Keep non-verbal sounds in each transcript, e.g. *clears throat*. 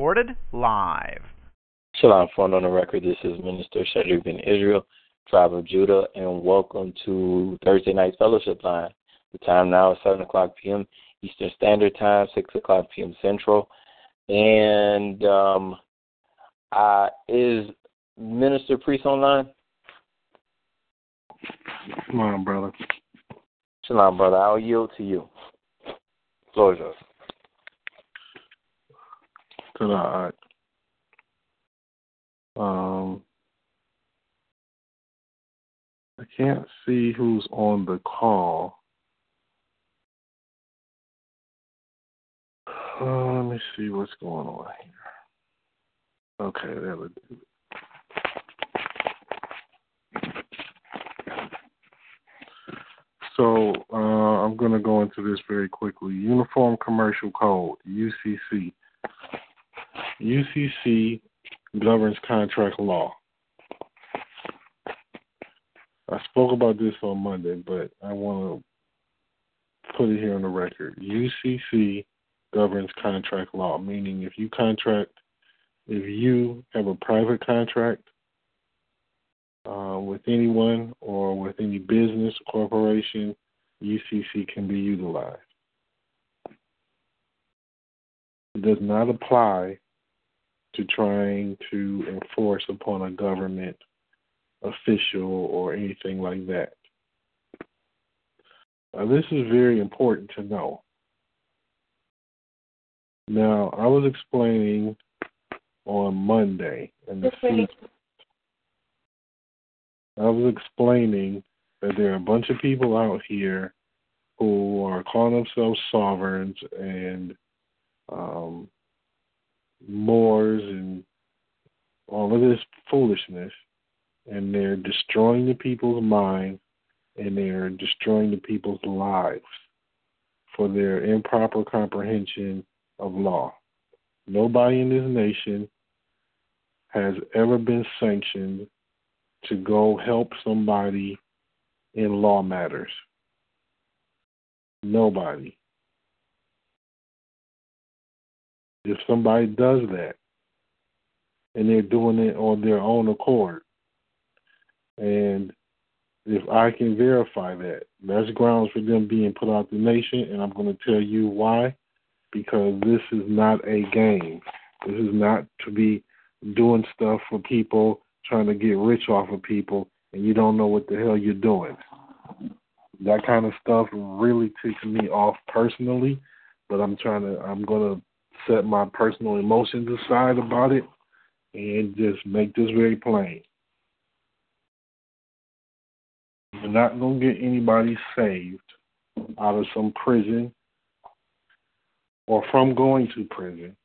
Recorded live. Shalom, phone on the record. This is Minister Shadrick bin Israel tribe of Judah, and welcome to Thursday Night Fellowship Line. The time now is 7 o'clock p.m. Eastern Standard Time, 6 o'clock p.m. Central. And um, uh, is Minister Priest online? Come on, brother. Shalom, brother. I'll yield to you. Floor is yours. Right. Um, I can't see who's on the call. Uh, let me see what's going on here. Okay, there we go. So uh, I'm going to go into this very quickly. Uniform Commercial Code, UCC. UCC governs contract law. I spoke about this on Monday, but I want to put it here on the record. UCC governs contract law, meaning if you contract, if you have a private contract uh, with anyone or with any business corporation, UCC can be utilized. It does not apply to trying to enforce upon a government official or anything like that. Now, this is very important to know. Now, I was explaining on Monday, and the I was explaining that there are a bunch of people out here who are calling themselves sovereigns and um, Moors and all of this foolishness and they're destroying the people's mind and they're destroying the people's lives for their improper comprehension of law. Nobody in this nation has ever been sanctioned to go help somebody in law matters. Nobody. If somebody does that and they're doing it on their own accord, and if I can verify that, that's grounds for them being put out the nation, and I'm going to tell you why. Because this is not a game. This is not to be doing stuff for people, trying to get rich off of people, and you don't know what the hell you're doing. That kind of stuff really ticks me off personally, but I'm trying to, I'm going to set my personal emotions aside about it and just make this very plain. You're not going to get anybody saved out of some prison or from going to prison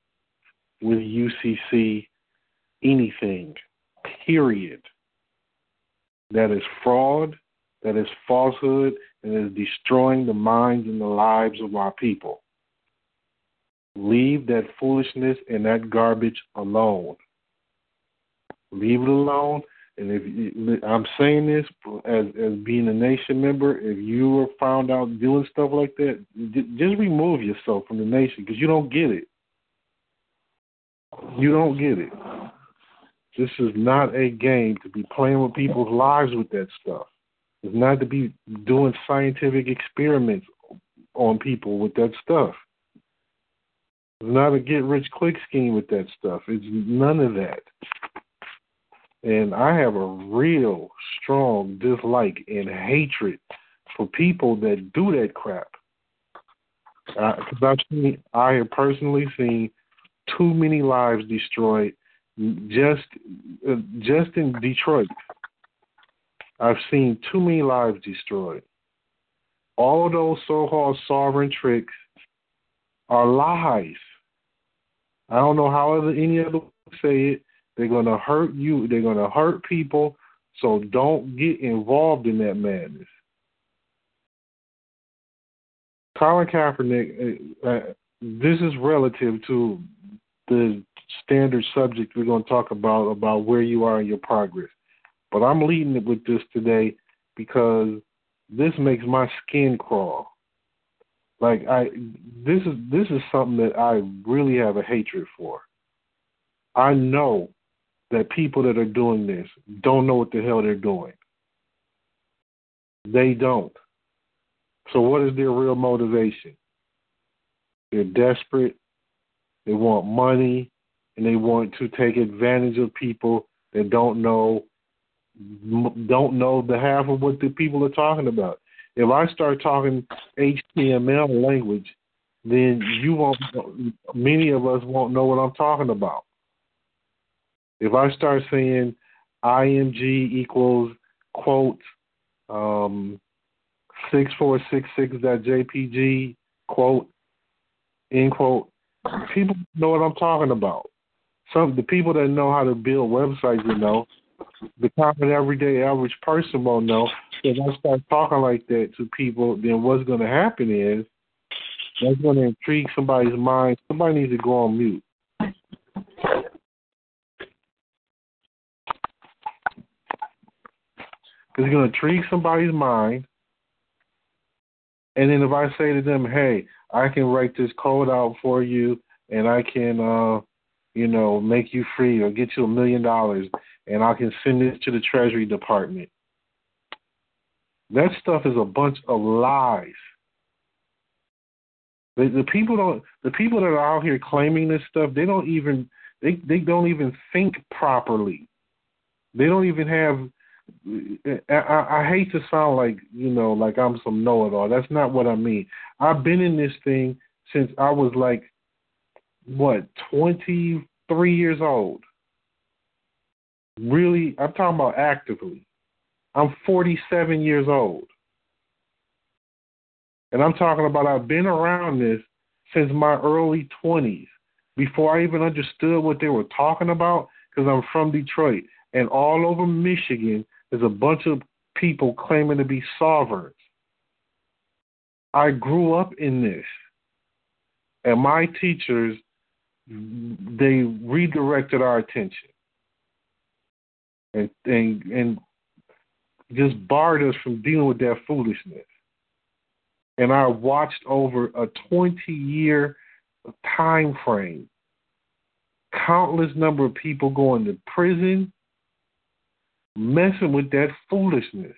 with UCC anything, period. That is fraud, that is falsehood, and is destroying the minds and the lives of our people. Leave that foolishness and that garbage alone. Leave it alone and if you, I'm saying this as as being a nation member, if you are found out doing stuff like that, just remove yourself from the nation because you don't get it. You don't get it. This is not a game to be playing with people's lives with that stuff. It's not to be doing scientific experiments on people with that stuff. It's not a get rich quick scheme with that stuff. It's none of that. And I have a real strong dislike and hatred for people that do that crap. Because uh, I've I have personally seen too many lives destroyed just uh, just in Detroit. I've seen too many lives destroyed all those so-called sovereign tricks are lies. I don't know how other, any other say it. They're going to hurt you. They're going to hurt people. So don't get involved in that madness. Colin Kaepernick, uh, uh, this is relative to the standard subject we're going to talk about about where you are in your progress. But I'm leading it with this today because this makes my skin crawl. Like I this is this is something that I really have a hatred for. I know that people that are doing this don't know what the hell they're doing. They don't. So what is their real motivation? They're desperate. They want money and they want to take advantage of people that don't know don't know the half of what the people are talking about. If I start talking HTML language, then you won't. Many of us won't know what I'm talking about. If I start saying IMG equals quote um, six four six six JPG quote end quote, people know what I'm talking about. Some the people that know how to build websites, you know, the common everyday average person won't know. If I start talking like that to people, then what's going to happen is that's going to intrigue somebody's mind. Somebody needs to go on mute. It's going to intrigue somebody's mind. And then if I say to them, hey, I can write this code out for you and I can, uh, you know, make you free or get you a million dollars and I can send this to the Treasury Department. That stuff is a bunch of lies. The, the people don't. The people that are out here claiming this stuff, they don't even. They they don't even think properly. They don't even have. I, I hate to sound like you know like I'm some know-it-all. That's not what I mean. I've been in this thing since I was like what 23 years old. Really, I'm talking about actively. I'm 47 years old. And I'm talking about I've been around this since my early 20s, before I even understood what they were talking about, because I'm from Detroit. And all over Michigan, there's a bunch of people claiming to be sovereigns. I grew up in this. And my teachers, they redirected our attention and and and just barred us from dealing with that foolishness. And I watched over a 20 year time frame countless number of people going to prison messing with that foolishness.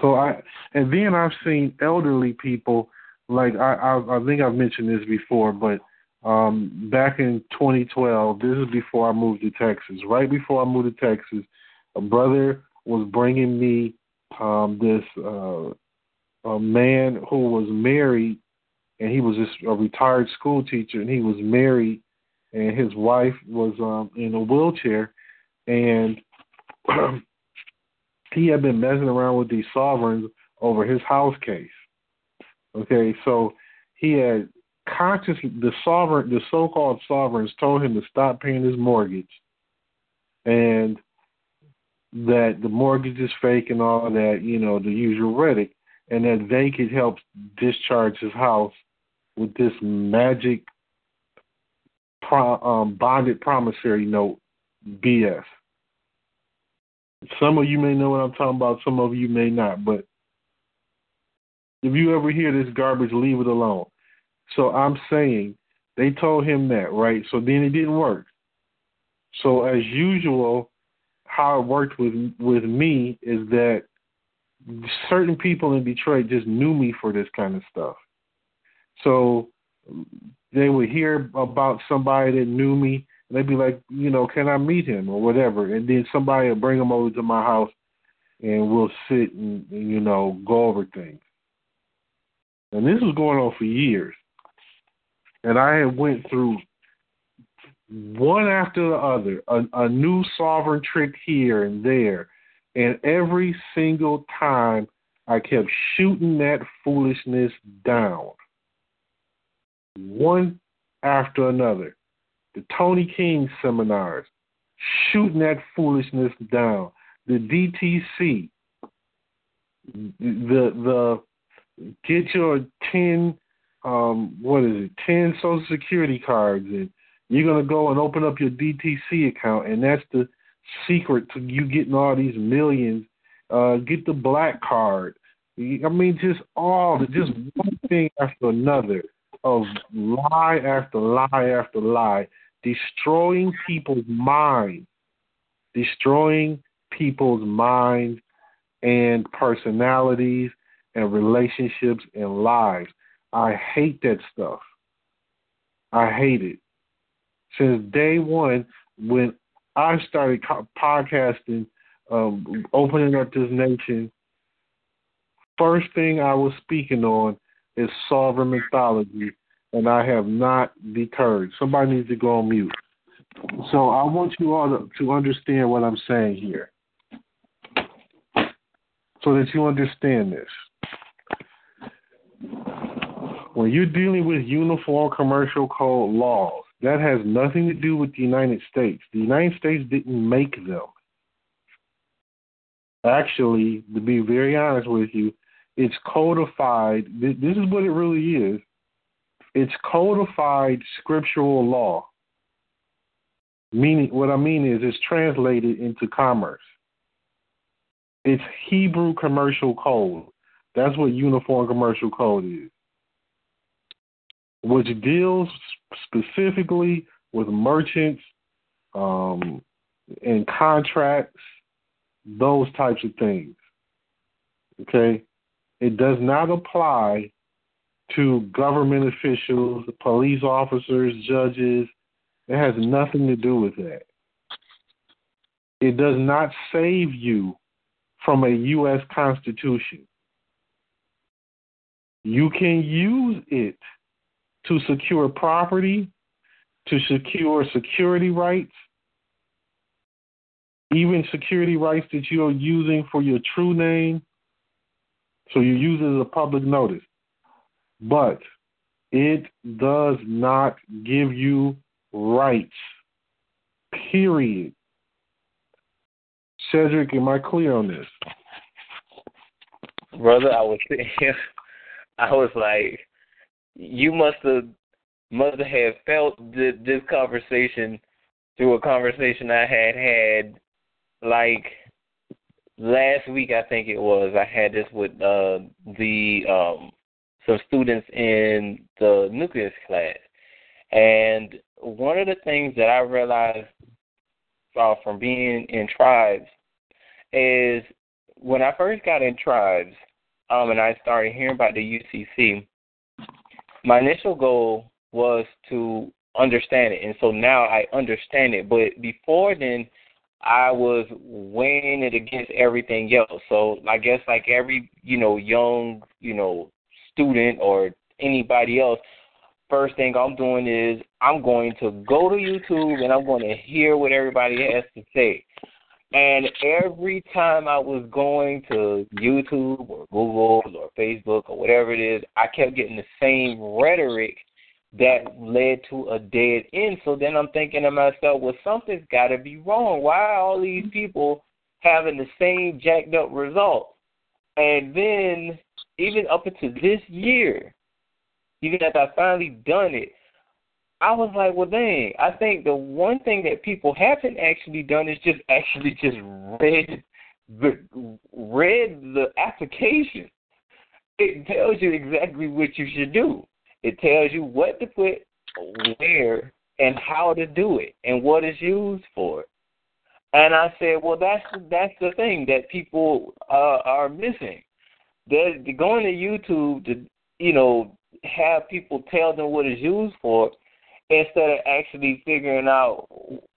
So I and then I've seen elderly people like I I, I think I've mentioned this before, but um, back in 2012. This is before I moved to Texas. Right before I moved to Texas, a brother was bringing me um, this uh, a man who was married, and he was just a retired school teacher, and he was married, and his wife was um, in a wheelchair, and *clears throat* he had been messing around with these sovereigns over his house case. Okay, so he had consciously the sovereign the so called sovereigns told him to stop paying his mortgage and that the mortgage is fake and all that, you know, the usual rhetoric, and that they could help discharge his house with this magic pro, um, bonded promissory note BS. Some of you may know what I'm talking about, some of you may not, but if you ever hear this garbage, leave it alone. So I'm saying they told him that, right? So then it didn't work. So as usual, how it worked with with me is that certain people in Detroit just knew me for this kind of stuff. So they would hear about somebody that knew me, and they'd be like, you know, can I meet him or whatever? And then somebody would bring him over to my house, and we'll sit and, and you know go over things. And this was going on for years and I had went through one after the other, a, a new sovereign trick here and there, and every single time I kept shooting that foolishness down. One after another. The Tony King seminars, shooting that foolishness down. The DTC, the the get your ten um what is it, ten social security cards and you're gonna go and open up your DTC account and that's the secret to you getting all these millions. Uh get the black card. I mean just all the just one thing after another of lie after lie after lie, destroying people's minds, destroying people's minds and personalities and relationships and lives. I hate that stuff. I hate it. Since day one, when I started podcasting, um, opening up this nation, first thing I was speaking on is sovereign mythology, and I have not deterred. Somebody needs to go on mute. So I want you all to, to understand what I'm saying here so that you understand this. When you're dealing with uniform commercial code laws, that has nothing to do with the United States. The United States didn't make them. Actually, to be very honest with you, it's codified. This is what it really is. It's codified scriptural law. Meaning, what I mean is, it's translated into commerce. It's Hebrew commercial code. That's what uniform commercial code is, which deals specifically with merchants um, and contracts, those types of things. Okay? It does not apply to government officials, police officers, judges. It has nothing to do with that. It does not save you from a U.S. Constitution. You can use it to secure property, to secure security rights, even security rights that you're using for your true name so you use it as a public notice. But it does not give you rights. Period. Cedric, am I clear on this? Brother, I was *laughs* I was like, you must have must have felt this conversation through a conversation I had had like last week I think it was I had this with uh the um some students in the nucleus class. And one of the things that I realized uh, from being in tribes is when I first got in tribes, um, and I started hearing about the UCC, my initial goal was to understand it, and so now I understand it. But before then, I was weighing it against everything else. So I guess like every you know young you know student or anybody else, first thing I'm doing is I'm going to go to YouTube and I'm going to hear what everybody has to say. And every time I was going to YouTube or Google or Facebook or whatever it is, I kept getting the same rhetoric that led to a dead end. So then I'm thinking to myself, well, something's got to be wrong. Why are all these people having the same jacked up results? And then, even up until this year, even after I finally done it, I was like, well, dang. I think the one thing that people haven't actually done is just actually just read the read the application. It tells you exactly what you should do. It tells you what to put where and how to do it and what it's used for. And I said, well, that's that's the thing that people uh, are missing. They're going to YouTube to you know have people tell them what it's used for instead of actually figuring out,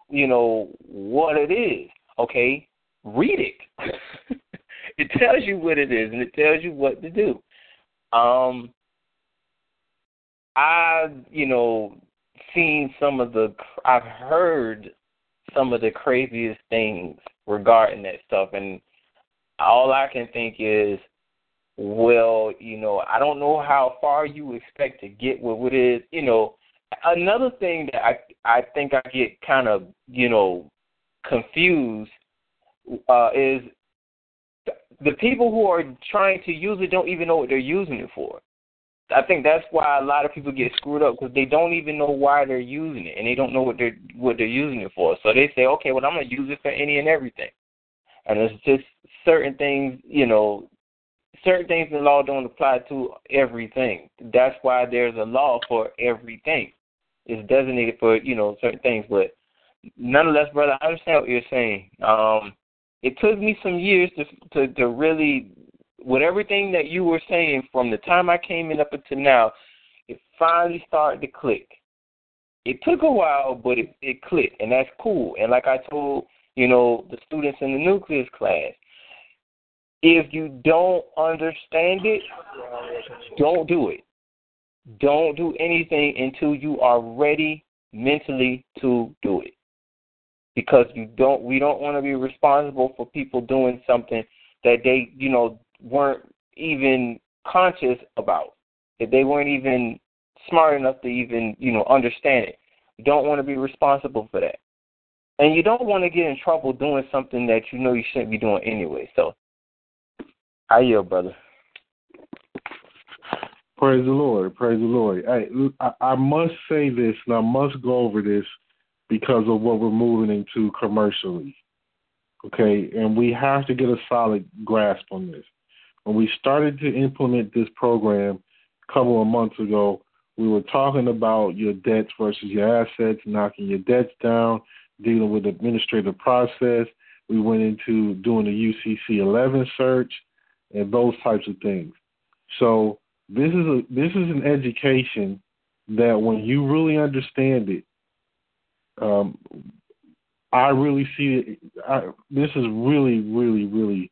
you know, what it is. Okay, read it. *laughs* it tells you what it is and it tells you what to do. Um, I've, you know, seen some of the, I've heard some of the craziest things regarding that stuff, and all I can think is well, you know, I don't know how far you expect to get with it is, you know. Another thing that I I think I get kind of, you know, confused uh, is the people who are trying to use it don't even know what they're using it for. I think that's why a lot of people get screwed up because they don't even know why they're using it and they don't know what they're what they're using it for. So they say, okay, well I'm gonna use it for any and everything, and it's just certain things, you know, certain things in law don't apply to everything. That's why there's a law for everything. It's designated for you know certain things, but nonetheless, brother, I understand what you're saying. Um, it took me some years to to, to really with everything that you were saying from the time I came in up until now, it finally started to click. It took a while, but it, it clicked, and that's cool. And like I told, you know, the students in the nucleus class, if you don't understand it, don't do it. Don't do anything until you are ready mentally to do it. Because you don't we don't want to be responsible for people doing something that they, you know, weren't even conscious about. That they weren't even smart enough to even, you know, understand it. You don't want to be responsible for that. And you don't want to get in trouble doing something that you know you shouldn't be doing anyway. So I yield, brother. Praise the Lord. Praise the Lord. I, I must say this and I must go over this because of what we're moving into commercially. Okay, and we have to get a solid grasp on this. When we started to implement this program a couple of months ago, we were talking about your debts versus your assets, knocking your debts down, dealing with administrative process. We went into doing the UCC 11 search and those types of things. So this is a this is an education that when you really understand it, um, I really see it. I, this is really, really, really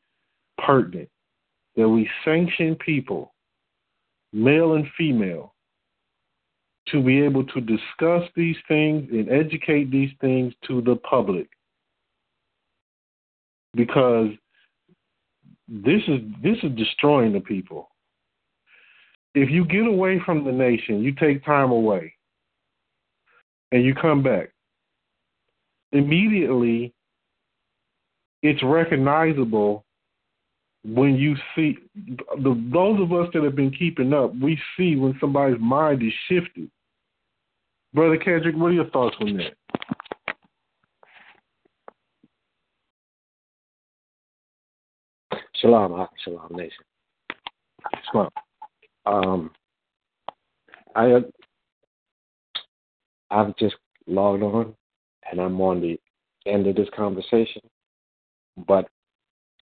pertinent that we sanction people, male and female, to be able to discuss these things and educate these things to the public. Because this is this is destroying the people. If you get away from the nation, you take time away, and you come back, immediately it's recognizable when you see the those of us that have been keeping up, we see when somebody's mind is shifted. Brother Kendrick, what are your thoughts on that? Shalom, Shalom Nation. Shalom. Um, I I've just logged on, and I'm on the end of this conversation. But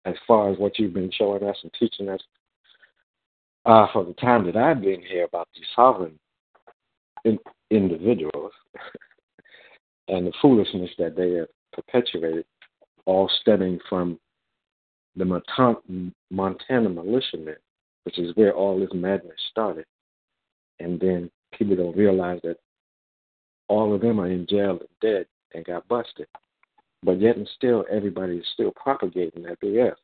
as far as what you've been showing us and teaching us uh, for the time that I've been here about these sovereign in, individuals *laughs* and the foolishness that they have perpetuated, all stemming from the Montana militiamen, which is where all this madness started. And then people don't realize that all of them are in jail and dead and got busted. But yet and still, everybody is still propagating that BS.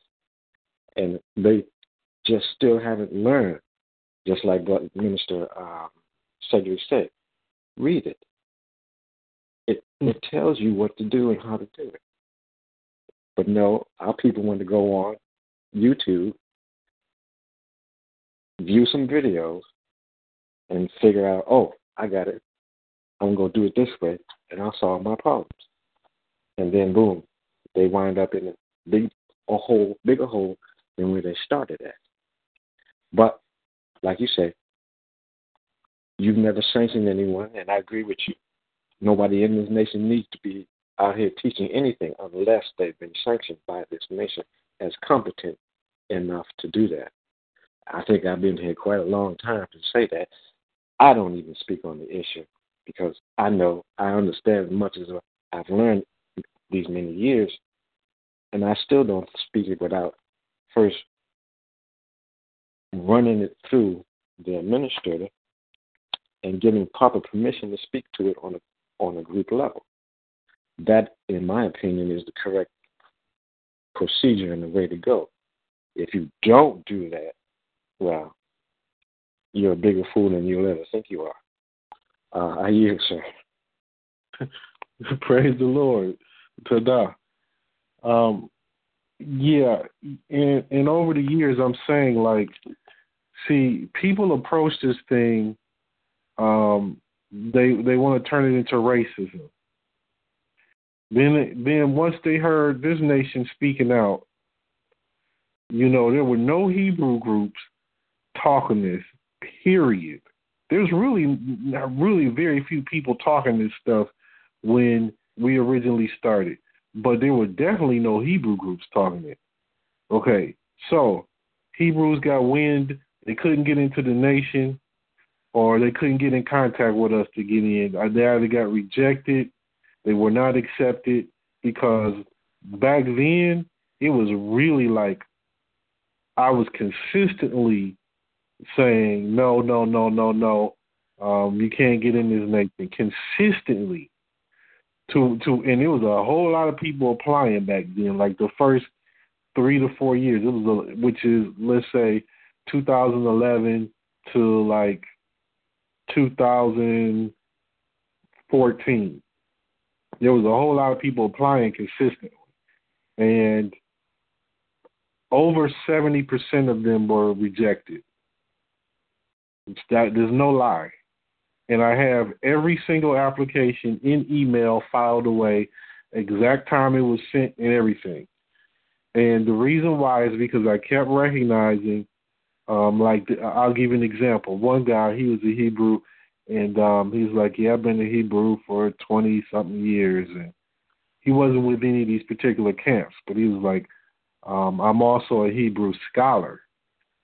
And they just still haven't learned, just like what Minister um, Cedric said. Read it. It it tells you what to do and how to do it. But no, our people want to go on YouTube, view some videos, and figure out, oh, I got it. I'm going to do it this way, and I'll solve my problems and then boom, they wind up in a big a hole, bigger hole than where they started at. But like you said, you've never sanctioned anyone, and I agree with you. Nobody in this nation needs to be out here teaching anything unless they've been sanctioned by this nation as competent enough to do that. I think I've been here quite a long time to say that. I don't even speak on the issue because I know I understand as much as I've learned these many years, and I still don't speak it without first running it through the administrator and getting proper permission to speak to it on a on a group level. That, in my opinion, is the correct procedure and the way to go. If you don't do that, Well, you're a bigger fool than you'll ever think you are. Uh, I yield, sir. *laughs* Praise the Lord. Tada. Um, yeah, and and over the years, I'm saying like, see, people approach this thing. Um, they they want to turn it into racism. Then then once they heard this nation speaking out, you know, there were no Hebrew groups talking this. Period. There's really really very few people talking this stuff when we originally started but there were definitely no Hebrew groups talking it. Okay, so Hebrews got wind. They couldn't get into the nation, or they couldn't get in contact with us to get in. They either got rejected, they were not accepted because back then it was really like I was consistently saying no, no, no, no, no. Um, you can't get in this nation consistently to to and it was a whole lot of people applying back then. Like the first three to four years, it was a, which is let's say 2011 to like 2014. There was a whole lot of people applying consistently, and over 70% of them were rejected. That, there's no lie and I have every single application in email filed away, exact time it was sent and everything. And the reason why is because I kept recognizing, um, like I'll give you an example. One guy, he was a Hebrew, and um, like, "Yeah, I've been a Hebrew for twenty something years," and he wasn't with any of these particular camps, but he was like, um, "I'm also a Hebrew scholar.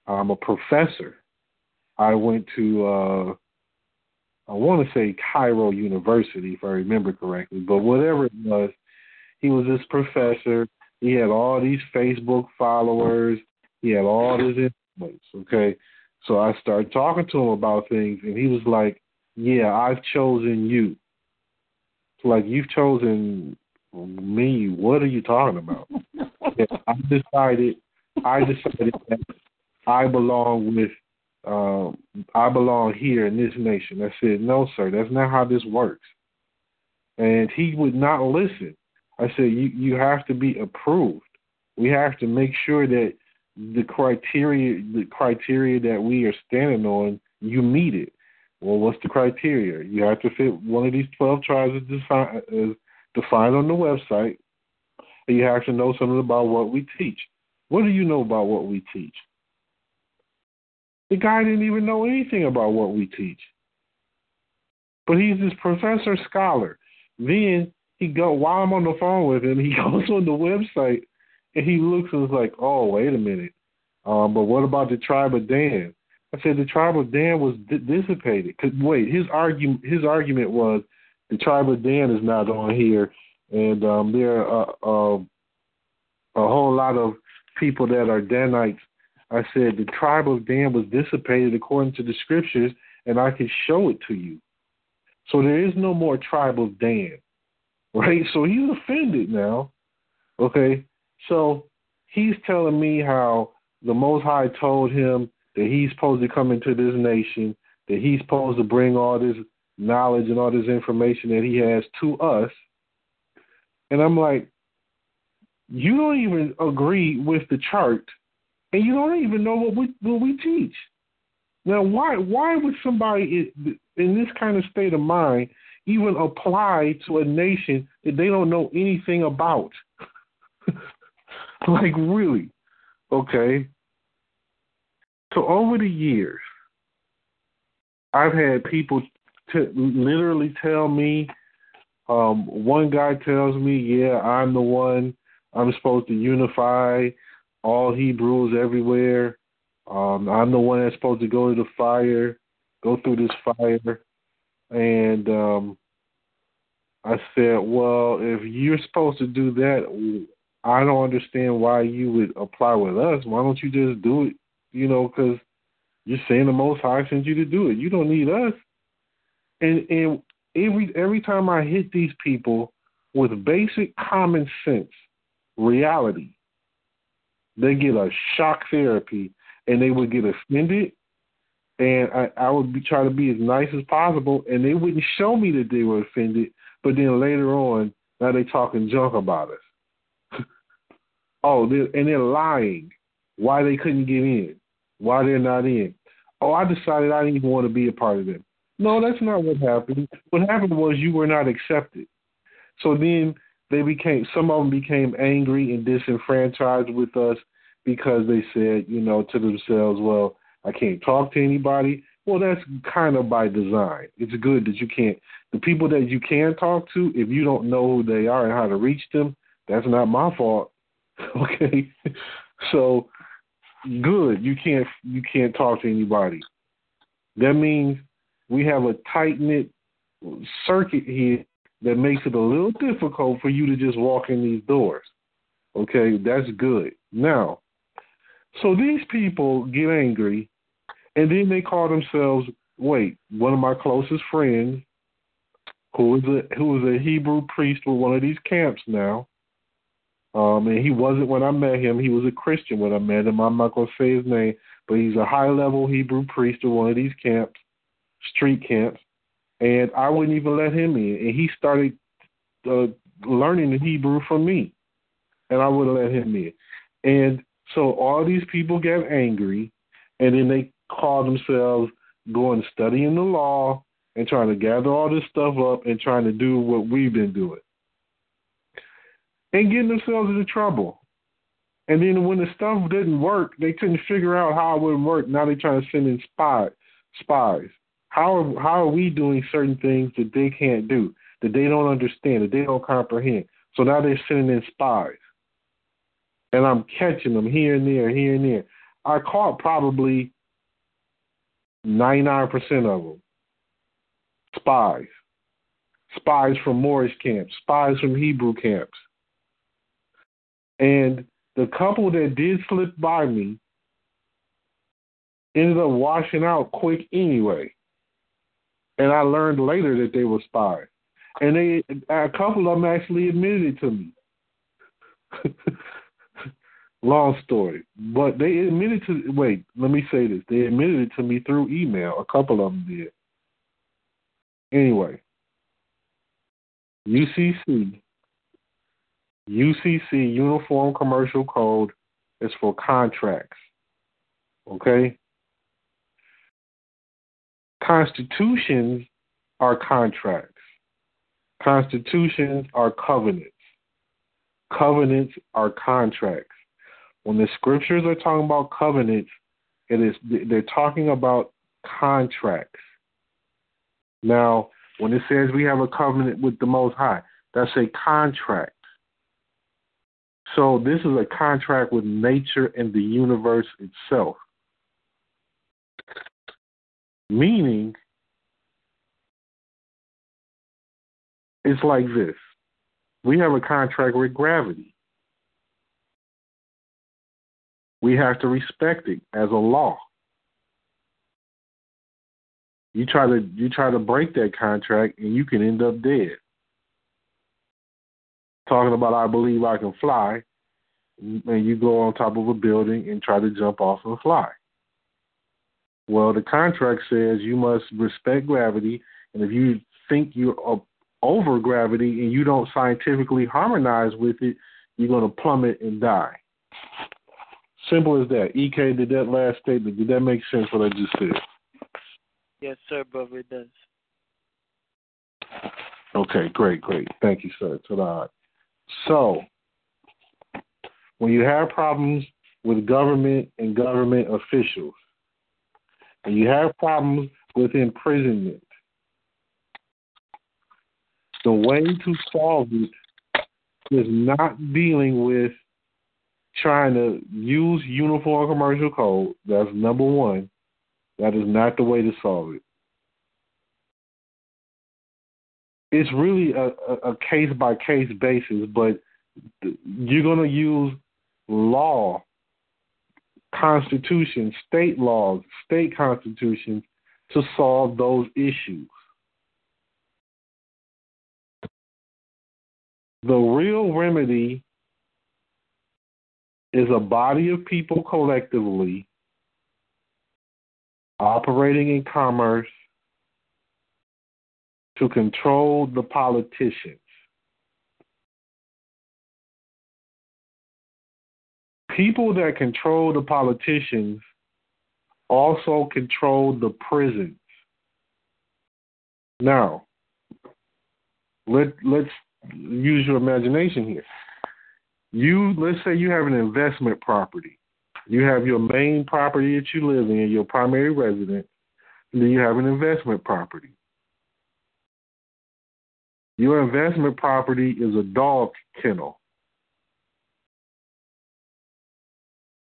I'm a professor. I went to uh, I want to say Cairo University, if I remember correctly, but whatever it was, he was this professor. He had all these Facebook followers. He had all this influence. Okay, so I started talking to him about things, and he was like, "Yeah, I've chosen you." like you've chosen me. What are you talking about? *laughs* I decided. I decided that I belong with um, I belong here in this nation. I said, no, sir, that's not how this works. And he would not listen. I said, you, you have to be approved. We have to make sure that the criteria, the criteria that we are standing on, you meet it. Well, what's the criteria? You have to fit one of these 12 tribes as defined, defined on the website, and you have to know something about what we teach. What do you know about what we teach? The guy didn't even know anything about what we teach. But he's this professor scholar. Then he go while I'm on the phone with him, *laughs* he goes on the website and he looks and is like, "Oh, wait a minute. Um, but what about the tribe of Dan?" I said the tribe of Dan was di- dissipated. Cause wait, his argument his argument was the tribe of Dan is not on here, and um, there are uh, uh, a whole lot of people that are Danites I said the tribe of Dan was dissipated according to the scriptures, and I can show it to you. So there is no more tribe of Dan, *laughs* right? So he's offended now. Okay, so he's telling me how the Most High told him that he's supposed to come into this nation, that he's supposed to bring all this knowledge and all this information that he has to us. And I'm like, you don't even agree with the chart and you don't even know what we what we teach. Now, why why would somebody in this kind of state of mind even apply to a nation that they don't know anything about? *laughs* like really? Okay. So over the years, I've had people t- literally tell me. Um, one guy tells me, "Yeah, I'm the one. I'm supposed to unify all Hebrews everywhere. Um, I'm the one that's supposed to go to the fire, go through this fire. And um, I said, well, if you're supposed to do that, I don't understand why you would apply with us. Why don't you just do it? You know, because you're saying the Most High sent you to do it. You don't need us. And and every every time I hit these people with basic common sense, reality, they get a shock therapy and they would get offended, and I, I would be try to be as nice as possible, and they wouldn't show me that they were offended, but then later on, now they talking junk about us. *laughs* oh, and they're lying why they couldn't get in, why they're not in. Oh, I decided I didn't even want to be a part of them. No, that's not what happened. What happened was you were not accepted. So then they became some of them became angry and disenfranchised with us because they said, you know, to themselves, well, I can't talk to anybody. Well, that's kind of by design. It's good that you can't. The people that you can talk to, if you don't know who they are and how to reach them, that's not my fault. *laughs* Okay, so good. You can't you can't talk to anybody. That means we have a tight knit circuit here that makes it a little difficult for you to just walk in these doors. Okay, that's good. Now, so these people get angry and then they call themselves wait, one of my closest friends who is a who is a Hebrew priest with one of these camps now. Um, and he wasn't when I met him. He was a Christian when I met him. I'm not gonna say his name, but he's a high level Hebrew priest of one of these camps, street camps and I wouldn't even let him in. And he started uh, learning the Hebrew from me, and I wouldn't let him in. And so all these people get angry, and then they call themselves going studying the law and trying to gather all this stuff up and trying to do what we've been doing, and getting themselves into trouble. And then when the stuff didn't work, they couldn't figure out how it wouldn't work. Now they're trying to send in spy, spies. How are, how are we doing certain things that they can't do, that they don't understand, that they don't comprehend? So now they're sending in spies. And I'm catching them here and there, here and there. I caught probably 99% of them. Spies. Spies from Moorish camps, spies from Hebrew camps. And the couple that did slip by me ended up washing out quick anyway and I learned later that they were spies. And they, a couple of them actually admitted it to me. *laughs* Long story, but they admitted to. Wait, let me say this. They admitted it to me through email. A couple of them did. Anyway, UCC, UCC Uniform Commercial Code is for contracts. Okay, Constitutions are contracts. Constitutions are covenants. Covenants are contracts. When the scriptures are talking about covenants, it is they're talking about contracts. Now, when it says we have a covenant with the Most High, that's a contract. So this is a contract with nature and the universe itself. Meaning, it's like this we have a contract with gravity. We have to respect it as a law. You try to you try to break that contract and you can end up dead. Talking about I believe I can fly, and you go on top of a building and try to jump off and fly. Well, the contract says you must respect gravity, and if you think you're over gravity and you don't scientifically harmonize with it, you're going to plummet and die. Simple as that. EK, did that last statement, did that make sense what I just said? Yes, sir, brother, it does. Okay, great, great. Thank you, sir. So, when you have problems with government and government officials, and you have problems with imprisonment, the way to solve it is not dealing with trying to use uniform commercial code. That's number one. That is not the way to solve it. It's really a case by case basis, but you're going to use law constitution, state laws, state constitutions to solve those issues. The real remedy is a body of people collectively operating in commerce to control the politicians. People that control the politicians also control the prisons. Now, let let's use your imagination here. You let's say you have an investment property. You have your main property that you live in, your primary residence, and then you have an investment property. Your investment property is a dog kennel.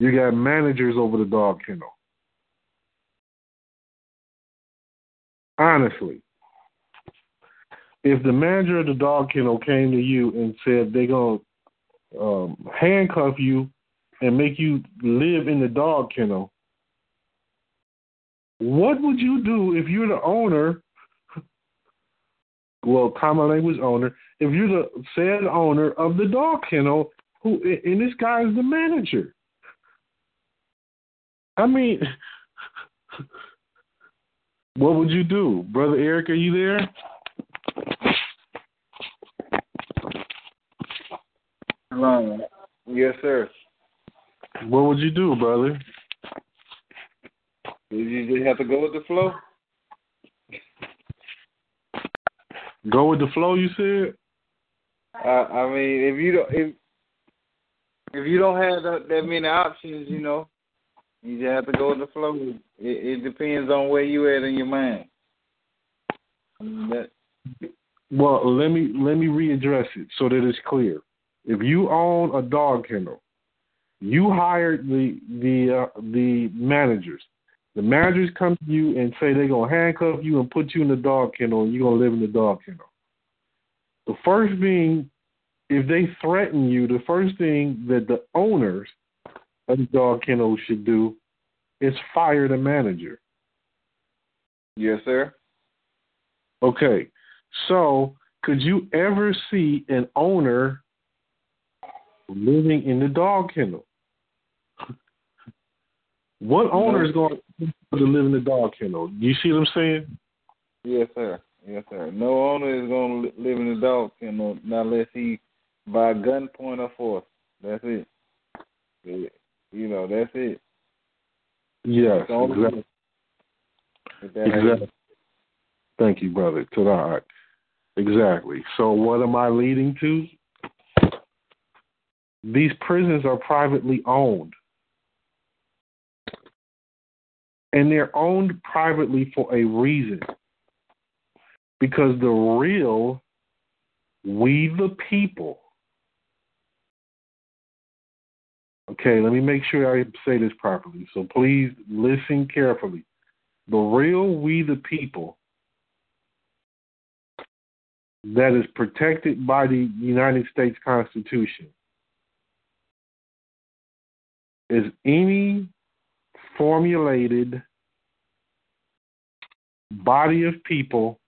You got managers over the dog kennel. Honestly, if the manager of the dog kennel came to you and said they're going to um, handcuff you and make you live in the dog kennel, what would you do if you're the owner? Well, common language owner. If you're the said owner of the dog kennel, who and this guy is the manager. I mean, *laughs* what would you do, brother Eric? Are you there? Hello. Yes, sir. What would you do, brother? Did you just have to go with the flow? Go with the flow, you said. I, I mean, if you don't, if if you don't have that, that many options, you know, you just have to go with the flow. It, it depends on where you at in your mind. I mean, that, well, let me let me readdress it so that it's clear. If you own a dog kennel, you hired the the uh, the managers. The managers come to you and say they're gonna handcuff you and put you in the dog kennel, and you're gonna live in the dog kennel. The first thing, if they threaten you, the first thing that the owners of the dog kennel should do is fire the manager. Yes, sir. Okay. So, could you ever see an owner living in the dog kennel? *laughs* what owner is going to live in the dog kennel? You see what I'm saying? Yes, sir. Yes, sir. No owner is going to live in the dog kennel unless he by gunpoint or force. That's it. You know, that's it. Yes, exactly. exactly. Thank you, brother. To the heart. Exactly. So, what am I leading to? These prisons are privately owned. And they're owned privately for a reason. Because the real, we the people, okay, let me make sure I say this properly. So please listen carefully. The real, we the people, that is protected by the United States Constitution is any formulated body of people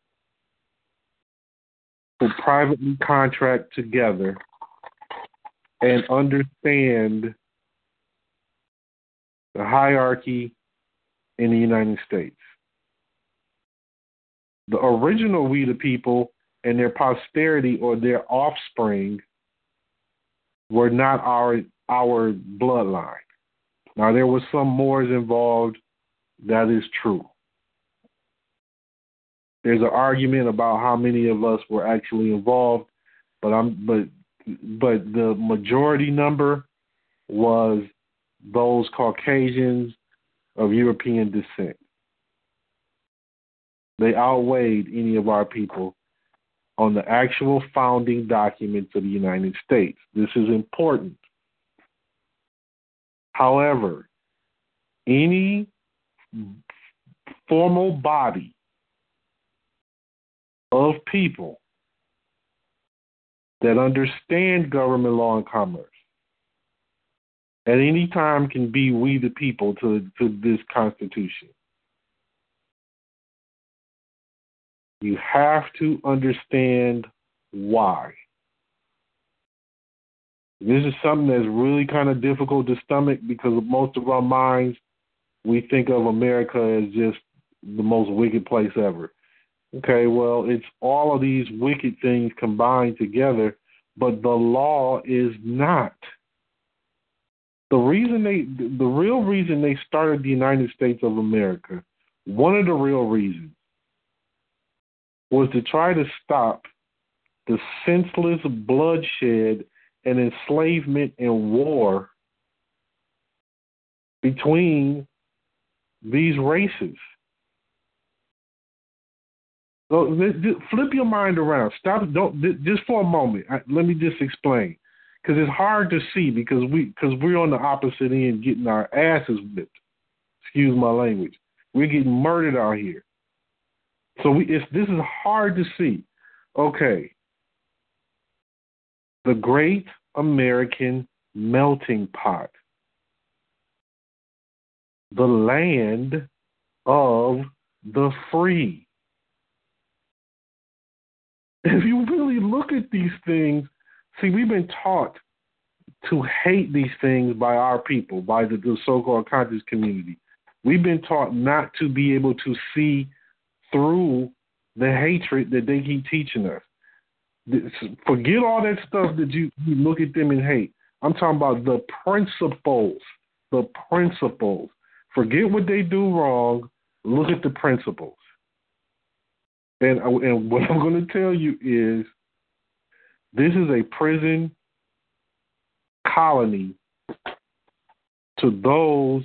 who privately contract together and understand the hierarchy in the United States. The original we the people and their posterity or their offspring were not our our bloodline. Now there was some Moors involved, that is true. There's an argument about how many of us were actually involved, but I'm but but the majority number was those Caucasians of European descent. They outweighed any of our people on the actual founding documents of the United States. This is important. However, any formal body of people that understand government law and commerce at any time can be we the people to, to this Constitution. You have to understand why. This is something that's really kind of difficult to stomach because most of our minds we think of America as just the most wicked place ever. Okay, well, it's all of these wicked things combined together, but the law is not. The reason they, the real reason they started the United States of America, one of the real reasons, was to try to stop the senseless bloodshed and enslavement and war between these races. So flip your mind around. Stop. Don't just for a moment. let me just explain, because it's hard to see because we because we're on the opposite end, getting our asses whipped. Excuse my language. We're getting murdered out here. So we, this is hard to see. Okay. The Great American Melting Pot. The land of the free. If you really look at these things, see, we've been taught to hate these things by our people, by the, the so called conscious community. We've been taught not to be able to see through the hatred that they keep teaching us. Forget all that stuff that you, you look at them and hate. I'm talking about the principles. The principles. Forget what they do wrong. Look at the principles. And, and what I'm going to tell you is this is a prison colony to those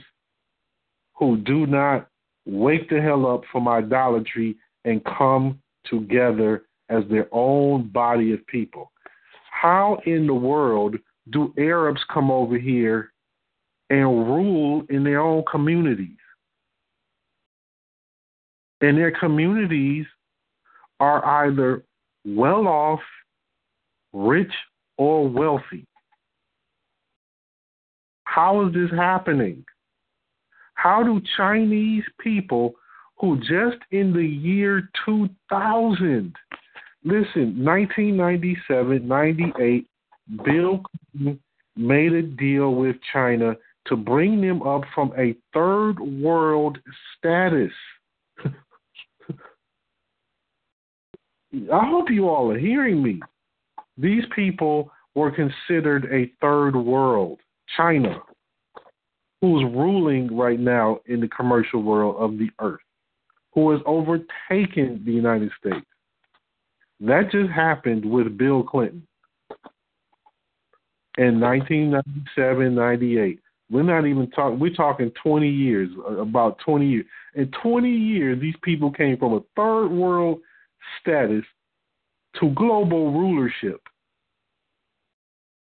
who do not wake the hell up from idolatry and come together as their own body of people. How in the world do Arabs come over here and rule in their own communities? And their communities are either well off, rich, or wealthy. How is this happening? How do Chinese people who just in the year 2000, listen, 1997, 98, Bill Clinton made a deal with China to bring them up from a third world status. I hope you all are hearing me. These people were considered a third world, China who's ruling right now in the commercial world of the earth, who has overtaken the United States. That just happened with Bill Clinton in 1997, 98. We're not even talking, we're talking 20 years, uh, about 20 years. In 20 years, these people came from a third world status to global rulership.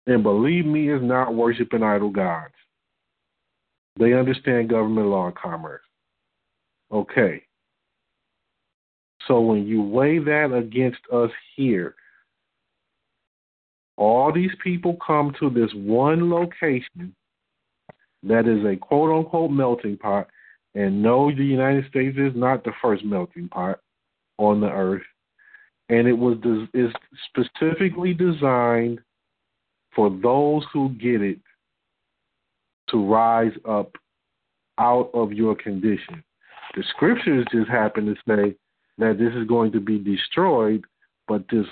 And believe me, is not worshiping idol gods. They understand government law and commerce. Okay. So when you weigh that against us here, all these people come to this one location that is a quote unquote melting pot. And no, the United States is not the first melting pot on the earth. And it was is specifically designed for those who get it to rise up out of your condition. The scriptures just happen to say that this is going to be destroyed, but this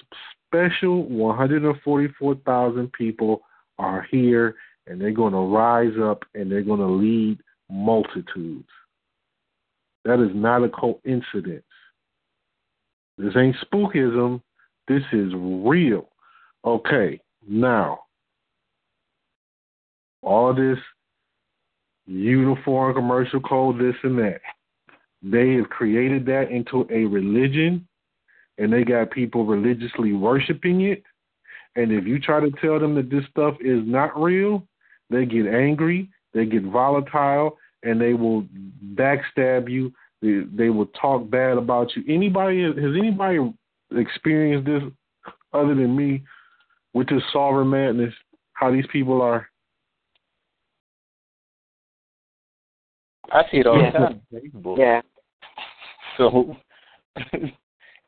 special 144,000 people are here and they're going to rise up and they're going to lead multitudes. That is not a coincidence. This ain't spookism. This is real. Okay, now, all this uniform commercial code, this and that. They have created that into a religion and they got people religiously worshiping it. And if you try to tell them that this stuff is not real, they get angry, they get volatile, and they will backstab you. They, they will talk bad about you. Anybody has anybody experienced this other than me with this sovereign madness? How these people are I see it all yeah. the time. Yeah. So, *laughs*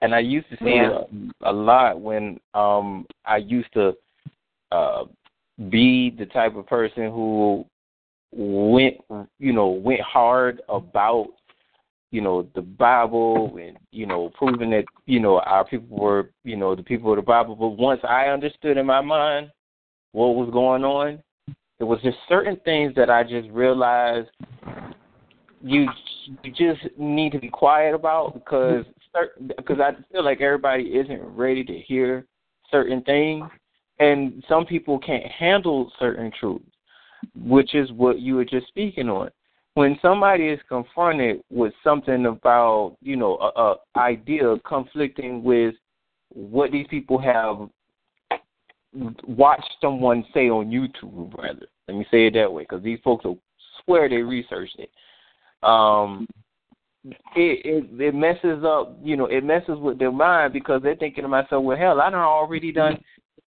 and I used to see yeah. it a, a lot when um I used to uh be the type of person who went you know went hard about you know the Bible and you know proving that you know our people were you know the people of the Bible. But once I understood in my mind what was going on, it was just certain things that I just realized you you just need to be quiet about because because I feel like everybody isn't ready to hear certain things, and some people can't handle certain truths, which is what you were just speaking on. When somebody is confronted with something about you know a, a idea conflicting with what these people have watched someone say on YouTube, rather. Let me say it that way, because these folks will swear they researched it. Um, it, it it messes up, you know, it messes with their mind because they're thinking to myself, well, hell, I done already done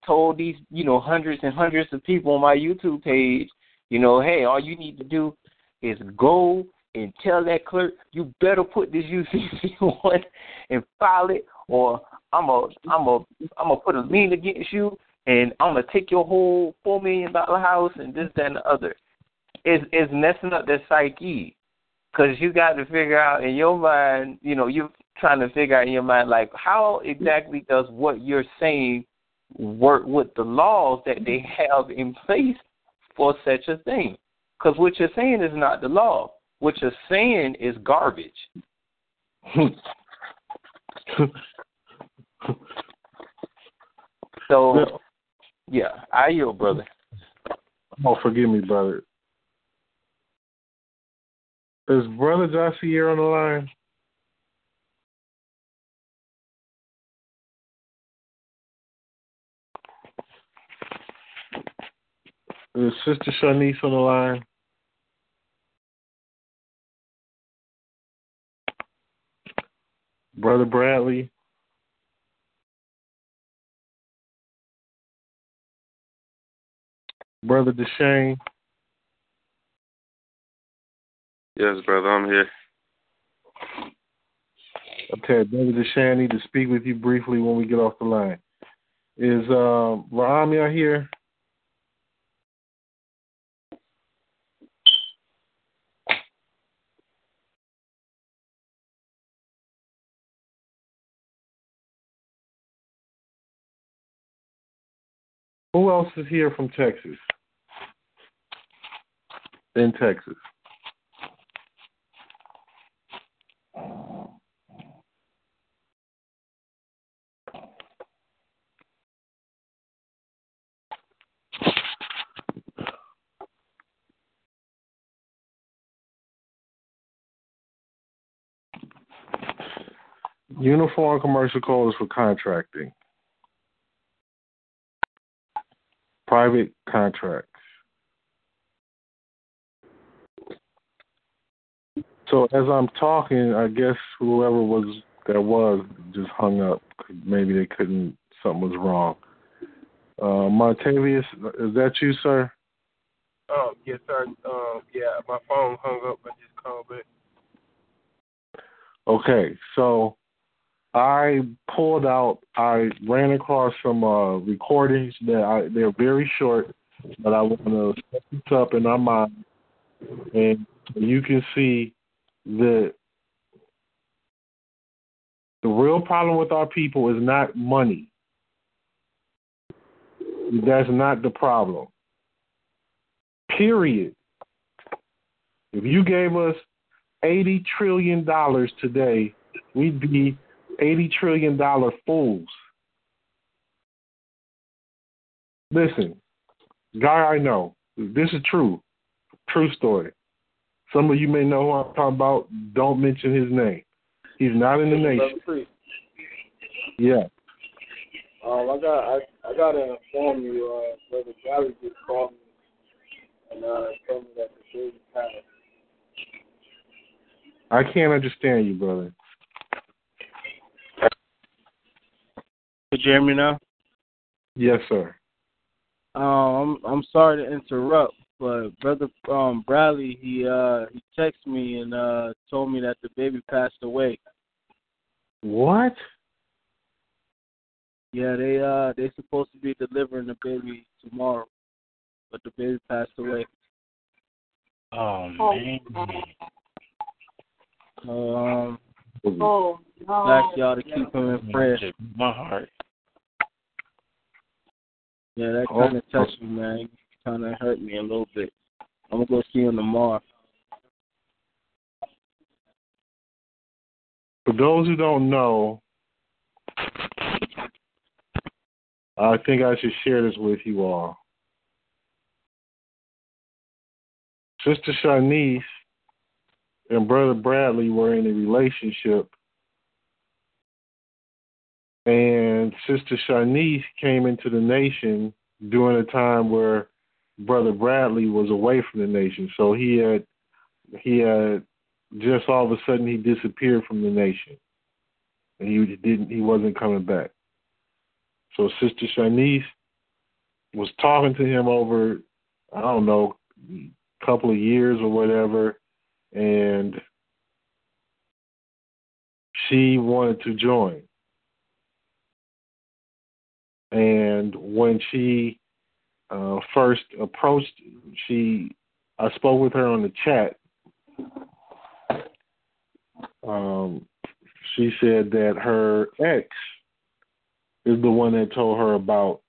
told these, you know, hundreds and hundreds of people on my YouTube page, you know, hey, all you need to do is go and tell that clerk, you better put this UCC *laughs* on and file it, or I'm a I'm a I'm gonna put a lien against you, and I'm gonna take your whole four million dollar house and this that and the other. It's it's messing up their psyche because you got to figure out in your mind, you know, you're trying to figure out in your mind, like, how exactly does what you're saying work with the laws that they have in place for such a thing? Because what you're saying is not the law. What you're saying is garbage. *laughs* so, yeah, I yield, brother. Oh, forgive me, brother. Is Brother Jasier on the line? Is Sister Shanice on the line? Brother Bradley? Brother Deshane? Yes, brother, I'm here. Okay, Brother Deshane, I need to speak with you briefly when we get off the line. Is uh, Rahamia here? Who else is here from Texas? In Texas. Uniform commercial code is for contracting. Private contracts. So as I'm talking, I guess whoever was that was just hung up. Maybe they couldn't. Something was wrong. Uh, Montavious, is that you, sir? Um, yes, sir. Um, yeah, my phone hung up. I just called back. Okay, so I pulled out. I ran across some uh, recordings that I, they're very short, but I want to set this up in our mind, and you can see that the real problem with our people is not money. That's not the problem. Period. If you gave us eighty trillion dollars today, we'd be eighty trillion dollar fools. Listen, guy I know, this is true, true story. Some of you may know who I'm talking about. Don't mention his name. He's not in the nation. Yeah. Um, I got I I gotta inform you, uh, Brother Gary just called me and uh told me that the baby passed. I can't understand you, brother. Could you hear me now? Yes, sir. Um, I'm I'm sorry to interrupt, but brother um Bradley he uh he texted me and uh told me that the baby passed away. What? Yeah, they uh they supposed to be delivering the baby tomorrow, but the baby passed away. Oh man. Um, Oh, no. ask y'all to keep him in prayer. My heart. Yeah, that Oh. kind of touched me, man. Kind of hurt me a little bit. I'm gonna go see him tomorrow. For those who don't know, I think I should share this with you all. Sister Shanice and Brother Bradley were in a relationship, and Sister Shanice came into the nation during a time where Brother Bradley was away from the nation. So he had he had just all of a sudden he disappeared from the nation, and he didn't he wasn't coming back. So Sister Shanice was talking to him over I don't know a couple of years or whatever, and she wanted to join. And when she uh, first approached, she I spoke with her on the chat. Um, she said that her ex is the one that told her about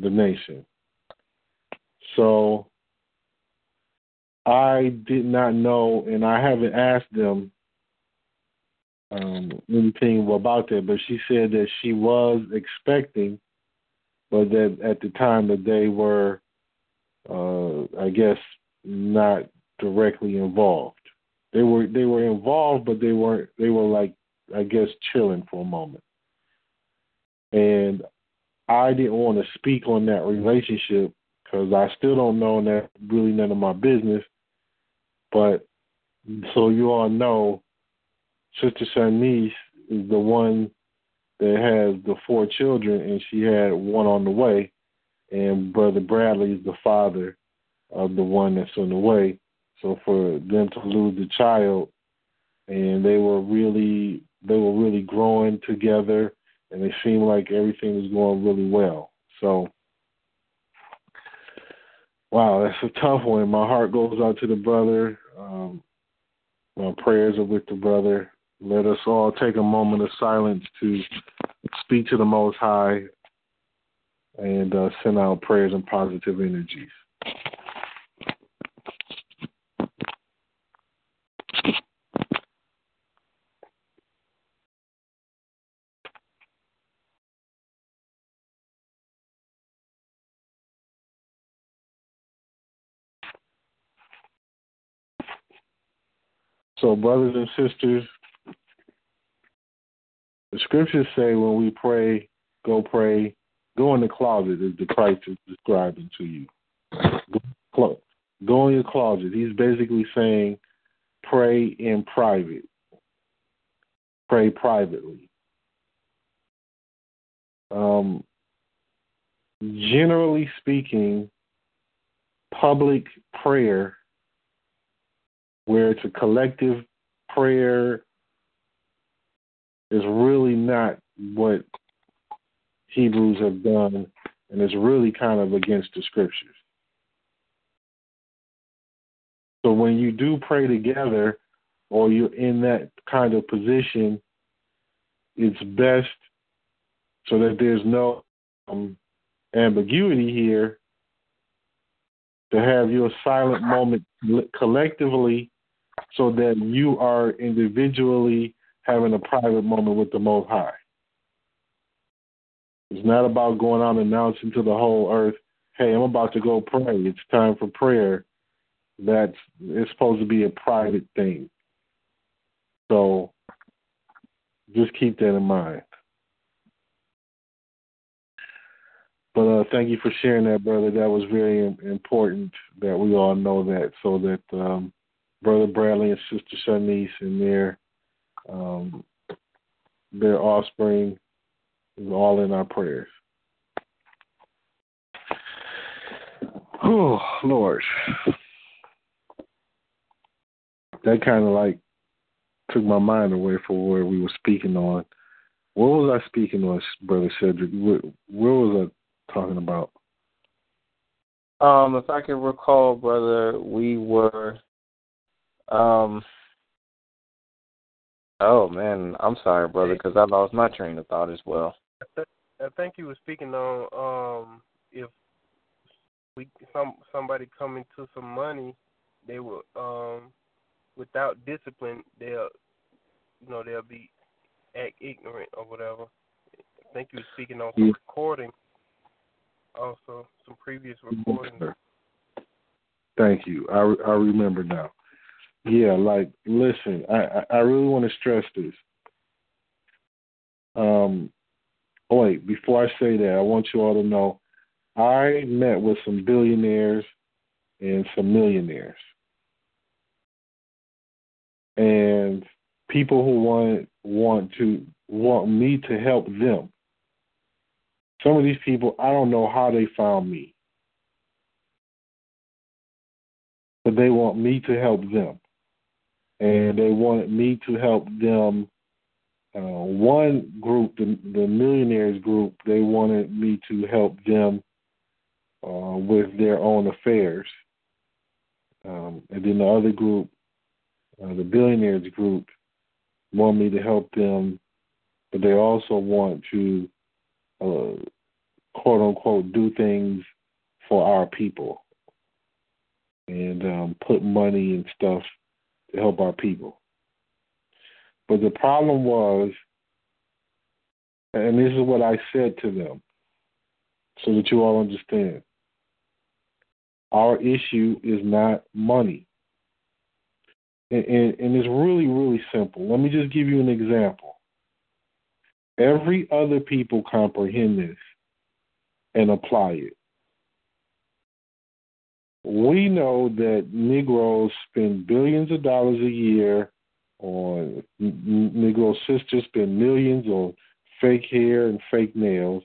the nation. So I did not know, and I haven't asked them um, anything about that. But she said that she was expecting, but that at the time that they were, uh, I guess, not directly involved. They were they were involved, but they weren't. They were like, I guess, chilling for a moment. And I didn't want to speak on that relationship because I still don't know, and that's really none of my business. But so you all know, Sister Shanice is the one that has the four children, and she had one on the way, and Brother Bradley is the father of the one that's on the way. So for them to lose the child, and they were really they were really growing together, and it seemed like everything was going really well. So wow, that's a tough one. My heart goes out to the brother. Um, my prayers are with the brother. Let us all take a moment of silence to speak to the Most High and uh, send out prayers and positive energies. So, brothers and sisters, the scriptures say when we pray, go pray, go in the closet, as the Christ is describing to you. Go, go in your closet. He's basically saying, pray in private, pray privately. Um, generally speaking, public prayer where it's a collective prayer is really not what Hebrews have done, and it's really kind of against the scriptures. So when you do pray together, or you're in that kind of position, it's best so that there's no um, ambiguity here to have your silent moment collectively so that you are individually having a private moment with the Most High. It's not about going out and announcing to the whole earth, hey, I'm about to go pray. It's time for prayer. That's it's supposed to be a private thing. So just keep that in mind. But uh, thank you for sharing that, brother. That was very important that we all know that, so that um, Brother Bradley and Sister Shanice and their um, their offspring is all in our prayers. Oh Lord, that kind of like took my mind away from where we were speaking on. What was I speaking on, Brother Cedric? Where, where was I talking about? Um, if I can recall, brother, we were. Um. Oh man, I'm sorry, brother, because I lost my train of thought as well. I think you were speaking on um if we some somebody come into some money, they will um without discipline they'll you know they'll be act ignorant or whatever. I think you were speaking on some recording, also some previous recordings. Thank you. I I remember now. Yeah, like listen, I I really want to stress this. Um, oh wait, before I say that, I want you all to know I met with some billionaires and some millionaires. And people who want want to want me to help them. Some of these people I don't know how they found me. But they want me to help them. And they wanted me to help them uh, one group, the, the millionaires group, they wanted me to help them uh, with their own affairs. Um, and then the other group, uh, the billionaires group, want me to help them, but they also want to, uh, quote unquote, do things for our people and um, put money and stuff help our people. But the problem was, and this is what I said to them, so that you all understand. Our issue is not money. And, and, and, it's really, really simple. Let me just give you an example. Every other people comprehend this and apply it. We know that Negroes spend billions of dollars a year on Negro sisters spend millions on fake hair and fake nails.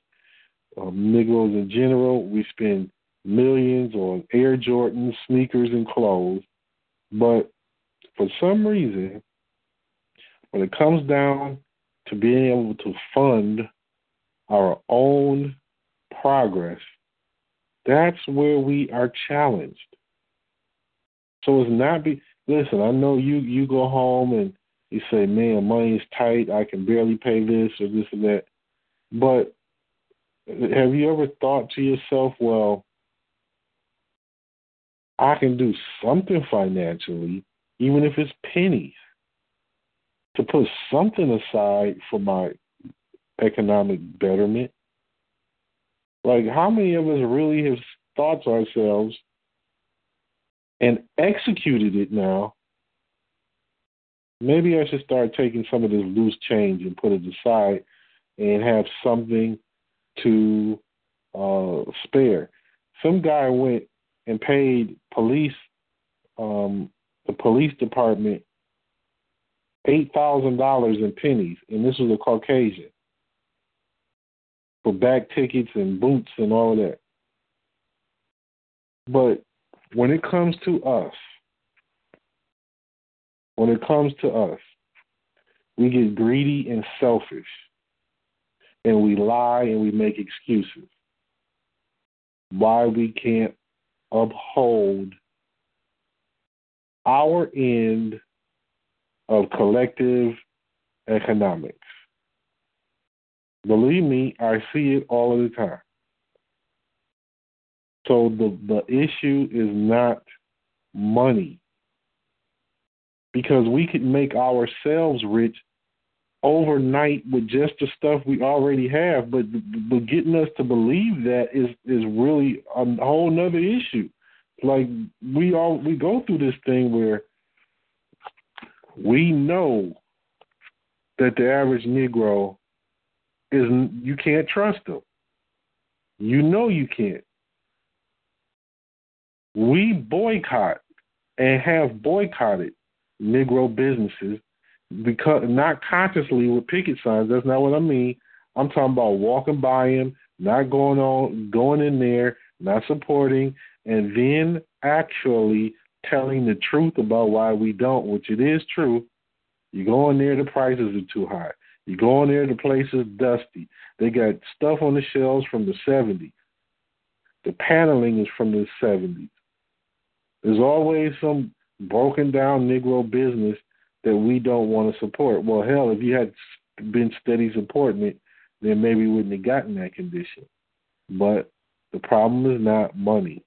Um, Negroes in general, we spend millions on Air Jordan sneakers and clothes. But for some reason, when it comes down to being able to fund our own progress, that's where we are challenged. So it's not be listen, I know you you go home and you say, Man, money is tight, I can barely pay this or this and that. But have you ever thought to yourself, well, I can do something financially, even if it's pennies, to put something aside for my economic betterment. Like, how many of us really have thought to ourselves and executed it now? Maybe I should start taking some of this loose change and put it aside and have something to uh, spare. Some guy went and paid police, um, the police department, eight thousand dollars in pennies, and this was a Caucasian for back tickets and boots and all that. But when it comes to us, when it comes to us, we get greedy and selfish, and we lie and we make excuses why we can't uphold our end of collective economics. Believe me, I see it all of the time. So the, the issue is not money. Because we could make ourselves rich overnight with just the stuff we already have, but but getting us to believe that is is really a whole nother issue. Like we all we go through this thing where we know that the average Negro is you can't trust them. You know you can't. We boycott and have boycotted Negro businesses because not consciously with picket signs. That's not what I mean. I'm talking about walking by them, not going on, going in there, not supporting, and then actually telling the truth about why we don't, which it is true. You go in there, the prices are too high. You go in there, the place is dusty. They got stuff on the shelves from the 70s. The paneling is from the 70s. There's always some broken down Negro business that we don't want to support. Well, hell, if you had been steady supporting it, then maybe we wouldn't have gotten that condition. But the problem is not money.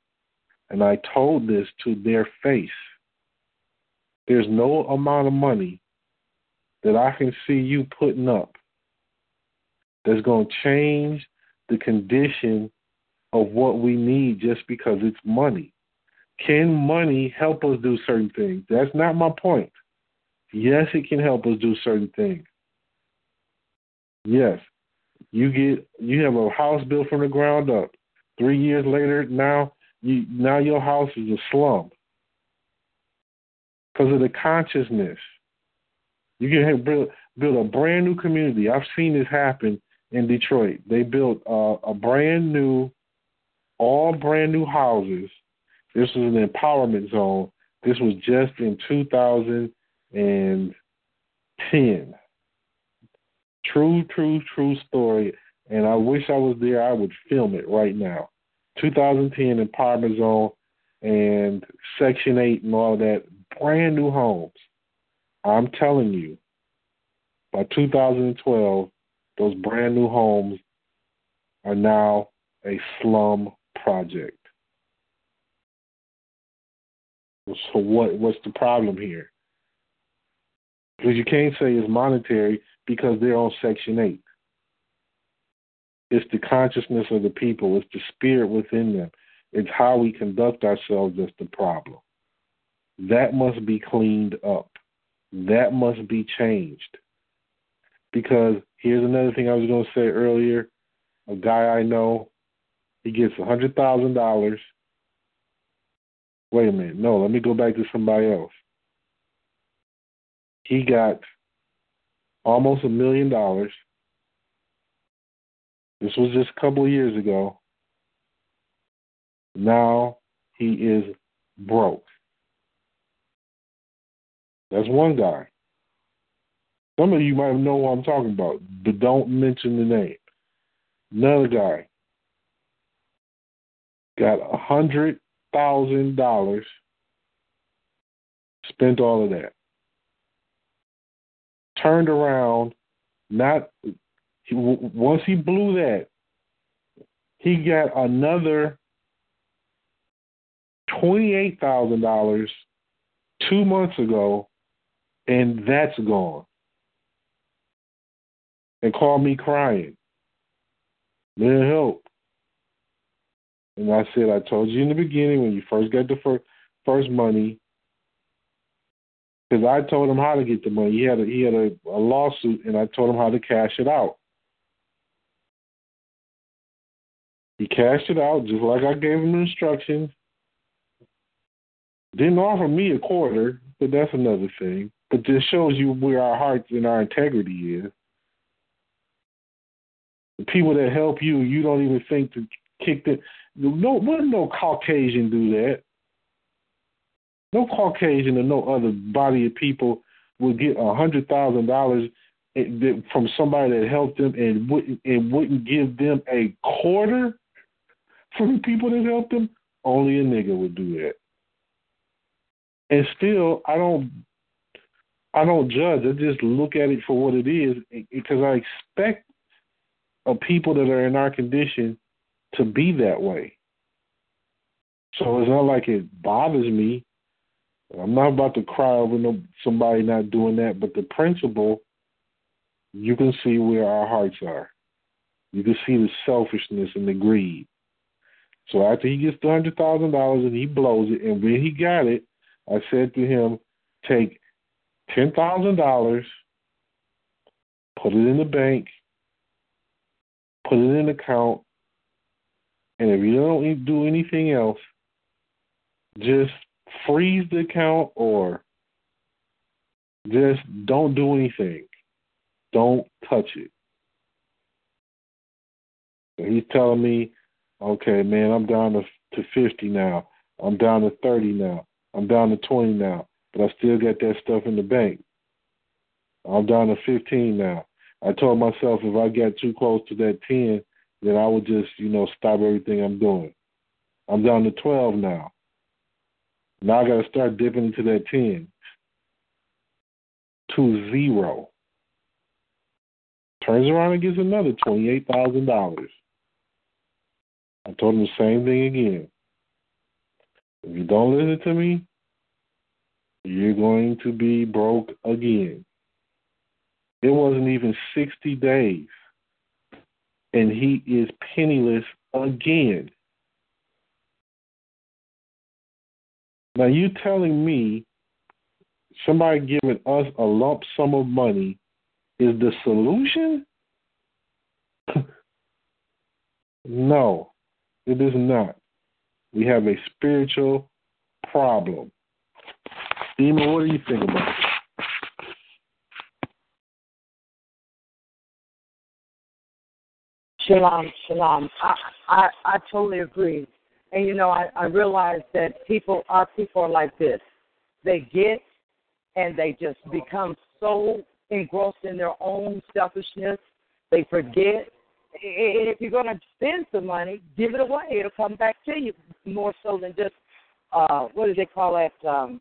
And I told this to their face. There's no amount of money that I can see you putting up that's going to change the condition of what we need just because it's money. Can money help us do certain things? That's not my point. Yes, it can help us do certain things. Yes. You get you have a house built from the ground up. Three years later, now you now your house is a slum because of the consciousness. You can build build a brand new community. I've seen this happen in Detroit. They built uh, a brand new, all brand new houses. This was an empowerment zone. This was just in 2010. True, true, true story. And I wish I was there. I would film it right now. 2010 empowerment zone and Section 8 and all that. Brand new homes. I'm telling you, by 2012, those brand new homes are now a slum project. So what what's the problem here? Because you can't say it's monetary because they're on Section 8. It's the consciousness of the people, it's the spirit within them. It's how we conduct ourselves that's the problem. That must be cleaned up. That must be changed. Because here's another thing I was going to say earlier. A guy I know, he gets a hundred thousand dollars. Wait a minute, no, let me go back to somebody else. He got almost a million dollars. This was just a couple of years ago. Now he is broke. That's one guy. Some of you might know what I'm talking about, but don't mention the name. Another guy got a hundred thousand dollars, spent all of that. Turned around, not once he blew that, he got another twenty-eight thousand dollars two months ago, and that's gone and called me crying. Man, help. And I said, I told you in the beginning when you first got the first, first money, because I told him how to get the money. He had a, he had a, a lawsuit, and I told him how to cash it out. He cashed it out just like I gave him instructions. Didn't offer me a quarter, but that's another thing. But this shows you where our hearts and our integrity is the people that help you, you don't even think to kick them. No, wouldn't no Caucasian do that. No Caucasian or no other body of people would get a hundred thousand dollars from somebody that helped them and wouldn't and wouldn't give them a quarter from the people that helped them. Only a nigga would do that. And still, I don't, I don't judge. I just look at it for what it is because I expect of people that are in our condition to be that way. So it's not like it bothers me. I'm not about to cry over no, somebody not doing that, but the principle, you can see where our hearts are. You can see the selfishness and the greed. So after he gets the hundred thousand dollars and he blows it, and when he got it, I said to him, take ten thousand dollars, put it in the bank, put it in an account, and if you don't do anything else, just freeze the account or just don't do anything. Don't touch it. So he's telling me, okay, man, I'm down to to 50 now. I'm down to 30 now. I'm down to 20 now, but I still got that stuff in the bank. I'm down to 15 now. I told myself if I got too close to that ten, then I would just, you know, stop everything I'm doing. I'm down to 12 now. Now I got to start dipping into that 10 to zero. Turns around and gets another $28,000. I told him the same thing again. If you don't listen to me, you're going to be broke again. It wasn't even 60 days, and he is penniless again. Now, you telling me somebody giving us a lump sum of money is the solution? *laughs* no, it is not. We have a spiritual problem. Steven, what do you think about it? Shalom, shalom. I, I I totally agree. And you know, I, I realize that people our people are like this. They get and they just become so engrossed in their own selfishness. They forget. And if you're going to spend some money, give it away. It'll come back to you more so than just uh what do they call that? Um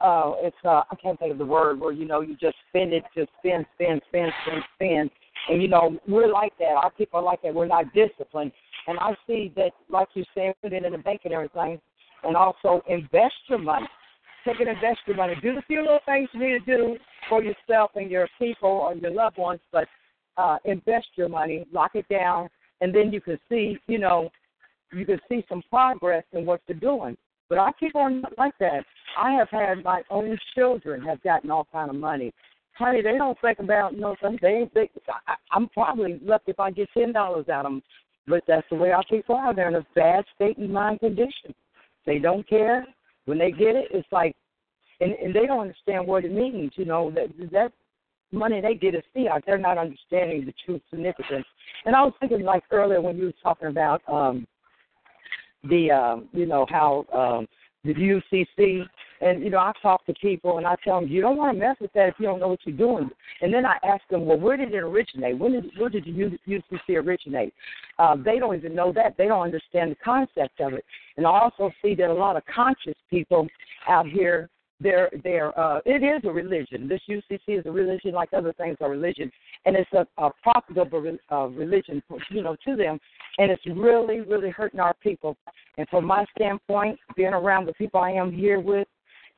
uh it's uh I can't think of the word where you know you just spend it, just spend, spend, spend, spend, spend. And you know, we're like that. Our people are like that. We're not disciplined. And I see that like you said, put it in the bank and everything and also invest your money. Take and invest your money. Do the few little things you need to do for yourself and your people or your loved ones, but uh invest your money, lock it down, and then you can see, you know, you can see some progress in what you're doing. But I keep on like that. I have had my own children have gotten all kind of money. Honey, they don't think about no thing. They think. I, I'm probably lucky if I get ten dollars out of them. But that's the way our people are. They're in a bad state of mind condition. They don't care. When they get it, it's like, and, and they don't understand what it means. You know that that money they get is fiat. They're not understanding the true significance. And I was thinking like earlier when you were talking about um the um, you know how um, the UCC and you know I talk to people and I tell them you don't want to mess with that if you don't know what you're doing. And then I ask them, well, where did it originate? When did where did the UCC originate? Uh, they don't even know that. They don't understand the concept of it. And I also see that a lot of conscious people out here they're they're uh it is a religion. This UCC is a religion like other things are religion, and it's a, a profitable uh, religion, you know, to them, and it's really really hurting our people. And from my standpoint, being around the people I am here with,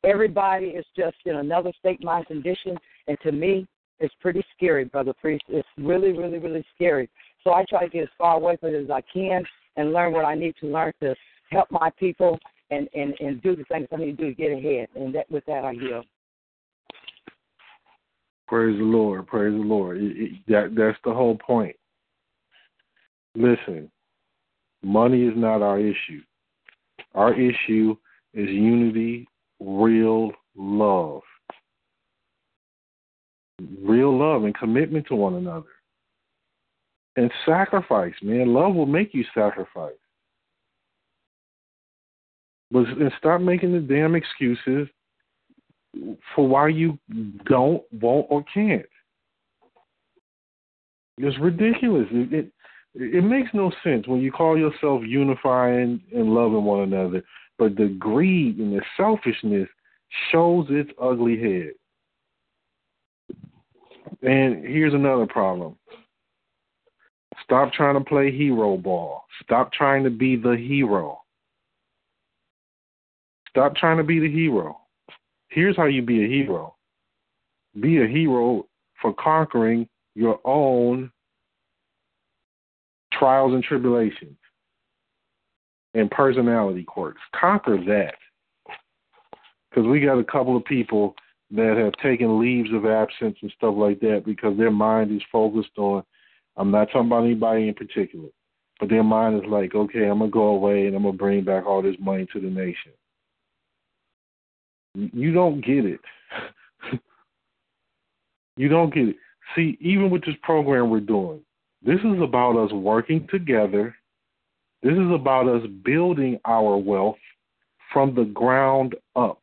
everybody is just in another state mind condition, and to me, it's pretty scary, brother priest. It's really really really scary. So I try to get as far away from it as I can and learn what I need to learn to help my people and, and, and do the things I need to do to get ahead. And that with that, I yield. Praise the Lord. Praise the Lord. It, it, that that's the whole point. Listen, money is not our issue. Our issue is unity, real love. Real love and commitment to one another. And sacrifice, man. Love will make you sacrifice. And stop making the damn excuses for why you don't, won't, or can't. It's ridiculous. It, it it makes no sense when you call yourself unifying and loving one another, but the greed and the selfishness shows its ugly head. And here's another problem. Stop trying to play hero ball. Stop trying to be the hero. Stop trying to be the hero. Here's how you be a hero be a hero for conquering your own trials and tribulations and personality quirks. Conquer that. Because we got a couple of people that have taken leaves of absence and stuff like that because their mind is focused on, I'm not talking about anybody in particular, but their mind is like, okay, I'm going to go away and I'm going to bring back all this money to the nation. You don't get it. *laughs* you don't get it. See, even with this program we're doing, this is about us working together. This is about us building our wealth from the ground up.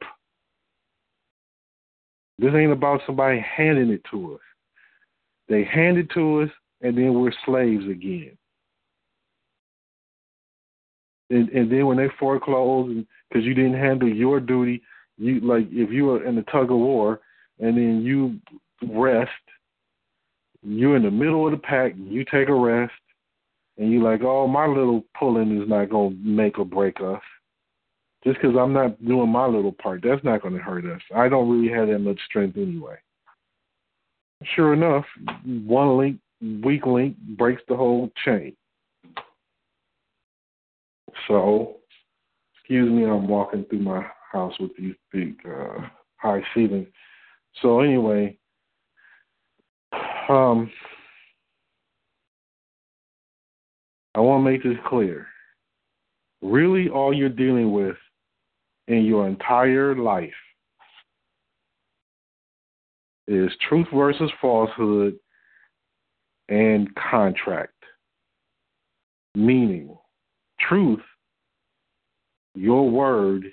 This ain't about somebody handing it to us. They hand it to us, and then we're slaves again. and and then when they foreclose because you didn't handle your duty, you like if you were in the tug of war and then you rest, you're in the middle of the pack, you take a rest, and you're like, oh, my little pulling is not gonna make or break us. Just because I'm not doing my little part, that's not going to hurt us. I don't really have that much strength anyway. Sure enough, one link, weak link, breaks the whole chain. So, excuse me, I'm walking through my house with these big uh, high ceilings. So anyway, um, I want to make this clear. Really, all you're dealing with in your entire life is truth versus falsehood and contract. Meaning, truth, your word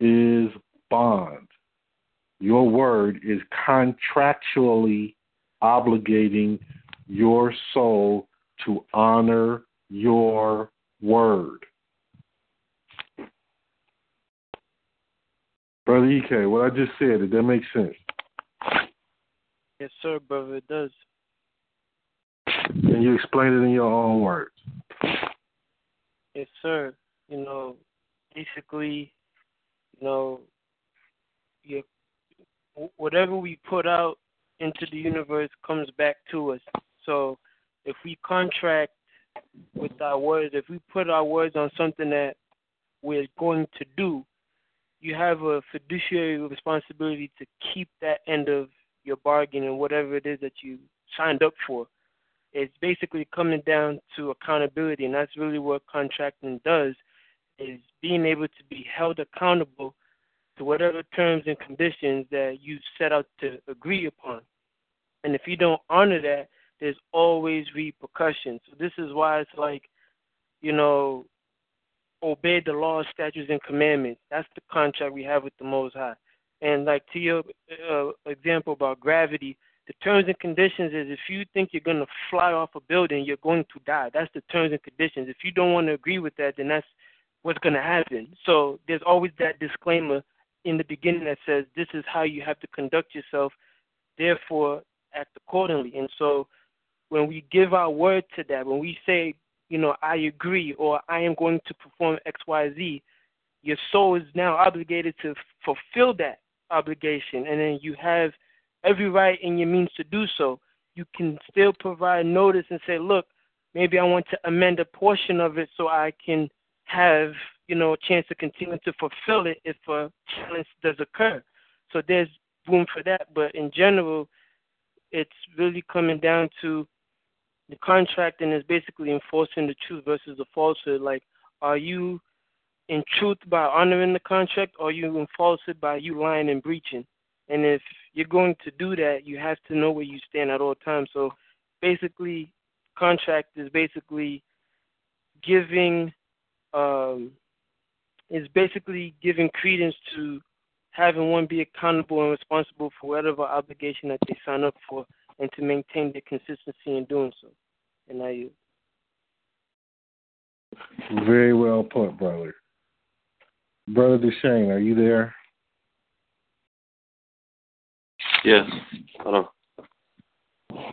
is bond. Your word is contractually obligating your soul to honor your word. Brother EK, what I just said, did that make sense? Yes, sir, brother, it does. Can you explain it in your own words? Yes, sir. You know, basically, you know, you, whatever we put out into the universe comes back to us. So if we contract with our words, if we put our words on something that we're going to do, you have a fiduciary responsibility to keep that end of your bargain and whatever it is that you signed up for. It's basically coming down to accountability, and that's really what contracting does is being able to be held accountable to whatever terms and conditions that you set out to agree upon. And if you don't honor that, there's always repercussions. So this is why it's like, you know, obey the laws, statutes, and commandments. That's the contract we have with the Most High. And like to your uh, example about gravity, the terms and conditions is if you think you're going to fly off a building, you're going to die. That's the terms and conditions. If you don't want to agree with that, then that's what's going to happen. So there's always that disclaimer in the beginning that says this is how you have to conduct yourself. Therefore, act accordingly. And so when we give our word to that, when we say you know, I agree or I am going to perform XYZ, your soul is now obligated to fulfill that obligation. And then you have every right in your means to do so. You can still provide notice and say, look, maybe I want to amend a portion of it so I can have, you know, a chance to continue to fulfill it if a challenge does occur. So there's room for that. But in general, it's really coming down to the contract and is basically enforcing the truth versus the falsehood. Like, are you in truth by honoring the contract, or are you in falsehood by you lying and breaching? And if you're going to do that, you have to know where you stand at all times. So, basically, contract is basically giving um, is basically giving credence to having one be accountable and responsible for whatever obligation that they sign up for and to maintain their consistency in doing so. And now you. Very well put, brother. Brother Deshane, are you there? Yes. Hello.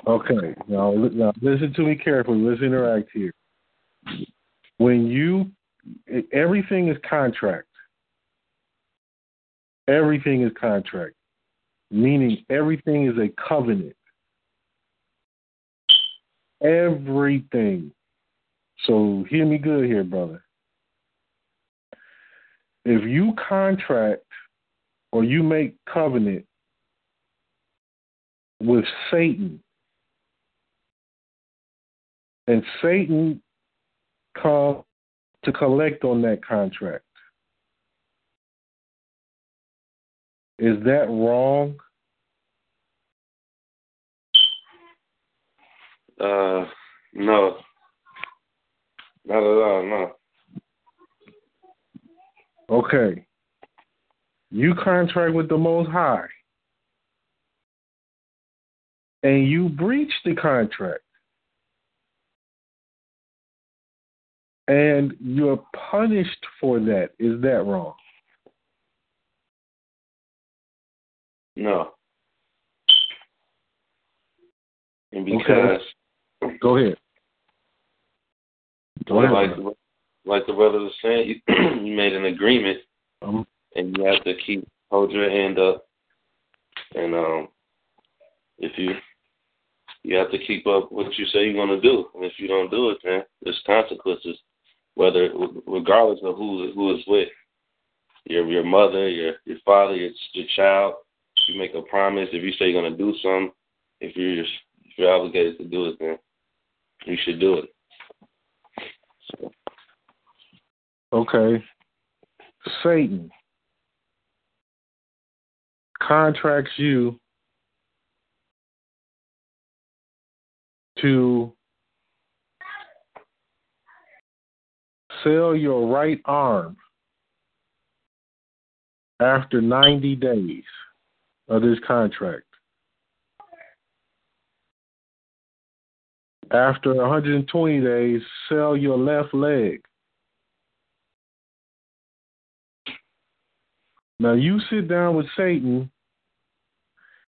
Okay. Now, now listen to me carefully. Let's interact here. When you, everything is contract. Everything is contract, meaning everything is a covenant everything. So hear me good here, brother. If you contract or you make covenant with Satan, and Satan come to collect on that contract, is that wrong? Uh, no. Not at all, no. Okay. You contract with the Most High. And you breach the contract. And you're punished for that. Is that wrong? No. And because okay. go ahead. Go ahead. Like, like the brother was saying, you, *clears throat* you made an agreement, um, and you have to keep hold your hand up, and um, if you you have to keep up what you say you're going to do, and if you don't do it, then there's consequences, whether regardless of who who is with your your mother, your your father, your your child. You make a promise. If you say you're to do something, if you're if you're obligated to do it, then you should do it. Okay. Satan contracts you to sell your right arm after 90 days of this contract. After 120 days, sell your left leg. Now you sit down with Satan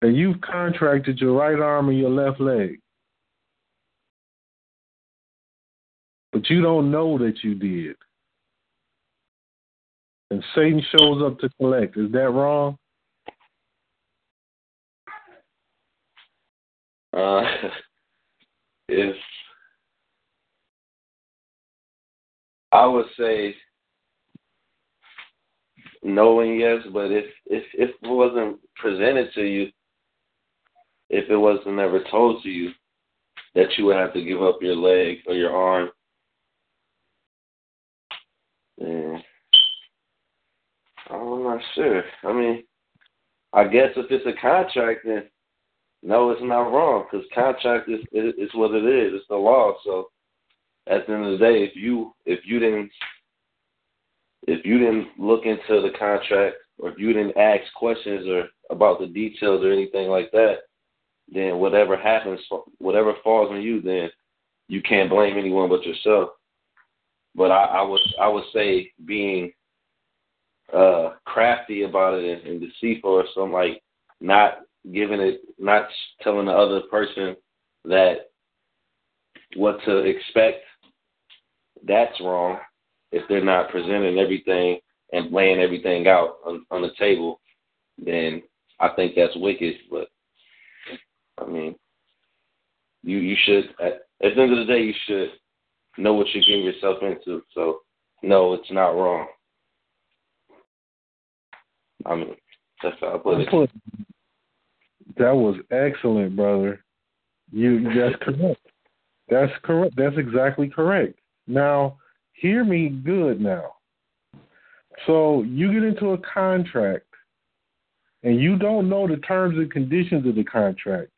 and you've contracted your right arm and your left leg. But you don't know that you did. And Satan shows up to collect. Is that wrong? Uh, if I would say knowing yes, but if if if it wasn't presented to you, if it wasn't ever told to you that you would have to give up your leg or your arm, then I'm not sure. I mean, I guess if it's a contract, then no, it's not wrong because contract is is what it is. It's the law. So at the end of the day, if you if you didn't if you didn't look into the contract or if you didn't ask questions or about the details or anything like that, then whatever happens, whatever falls on you, then you can't blame anyone but yourself. But I, I would I would say being uh crafty about it and, and deceitful or something like not giving it, not telling the other person that what to expect, that's wrong. If they're not presenting everything and laying everything out on, on the table, then I think that's wicked. But I mean, you you should at, at the end of the day you should know what you're getting yourself into. So no, it's not wrong. I mean, that's how I put it. That was excellent, brother. You that's correct. That's correct. That's exactly correct. Now, hear me good now. So you get into a contract and you don't know the terms and conditions of the contract,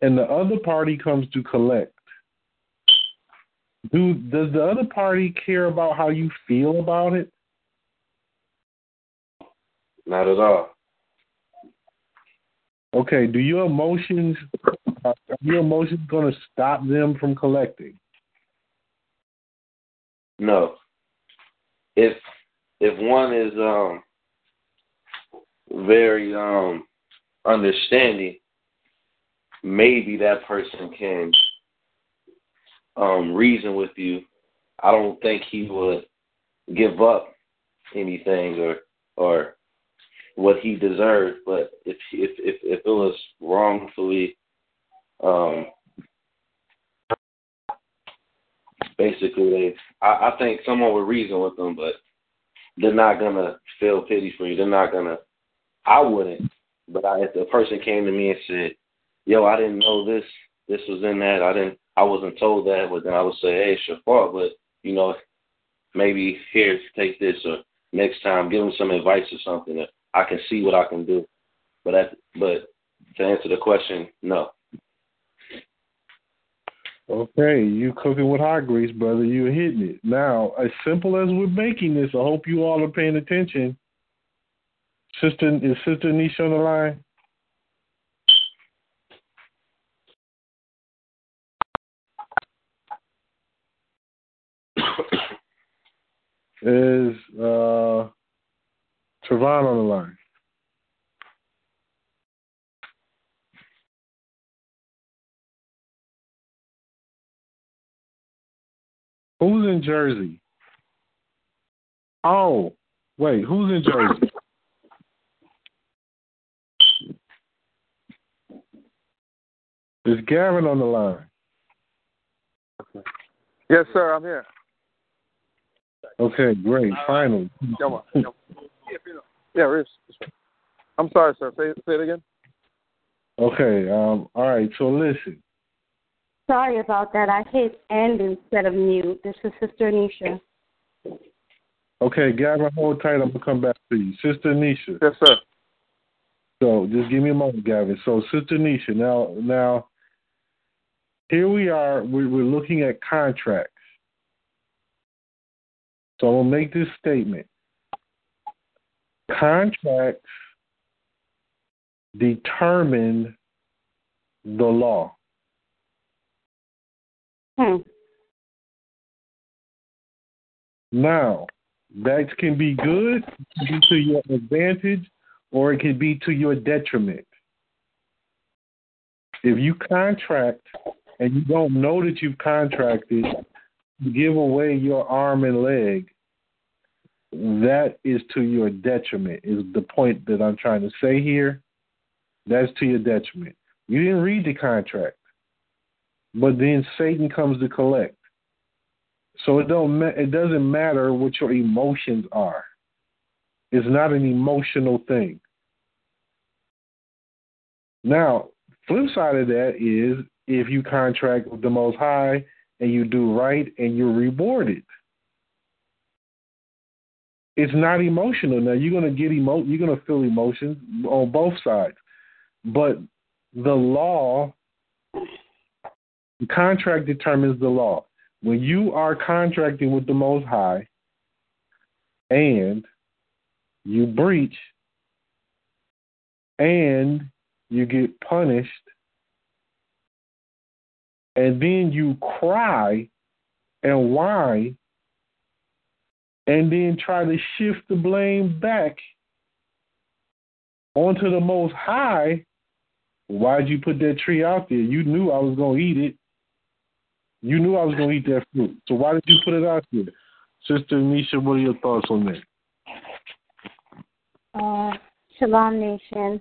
and the other party comes to collect. Do does the other party care about how you feel about it? Not at all. Okay, do your emotions are your emotions going to stop them from collecting? No. If if one is um very um understanding, maybe that person can um reason with you. I don't think he would give up anything or or what he deserved. But if if if, if it was wrongfully, um, basically, they I, I think someone would reason with them, but they're not gonna feel pity for you. They're not gonna. I wouldn't. But I, if the person came to me and said, "Yo, I didn't know this. This was in that. I didn't. I wasn't told that." But then I would say, "Hey, it's your fault." But you know, maybe here, take this, or next time, give them some advice or something. I can see what I can do. But that, but to answer the question, no. Okay, you cooking with hot grease, brother. You're hitting it. Now, as simple as we're making this, I hope you all are paying attention. Sister, is Sister Nisha on the line? *coughs* Is uh, Trevon on the line? Who's in Jersey? Oh, wait, who's in Jersey? Is Gavin on the line? Yes, sir. I'm here. Okay, great. Finally. Yeah, Rich. I'm sorry, sir. Say, say it again. Okay. Um. All right. So listen. Sorry about that. I hit end instead of mute. This is Sister Nisha. Okay, Gavin, hold tight. I'm gonna come back to you, Sister Nisha. Yes, sir. So just give me a moment, Gavin. So Sister Nisha, now now here we are. We're, we're looking at contracts. So I'm gonna make this statement. Contracts determine the law. Hmm. Now, that can be good, can be to your advantage, or it can be to your detriment. If you contract and you don't know that you've contracted, give away your arm and leg, that is to your detriment, is the point that I'm trying to say here. That's to your detriment. You didn't read the contract, but then Satan comes to collect. So it don't ma- it doesn't matter what your emotions are. It's not an emotional thing. Now, flip side of that is if you contract with the Most High and you do right and you're rewarded. It's not emotional. Now you're gonna get emo you're gonna feel emotions on both sides. But the law the contract determines the law. When you are contracting with the Most High and you breach and you get punished and then you cry and whine and then try to shift the blame back onto the Most High, why'd you put that tree out there? You knew I was going to eat it. You knew I was going to eat that fruit. So why did you put it out there? Sister Nisha, what are your thoughts on that? Uh, Shalom Nation.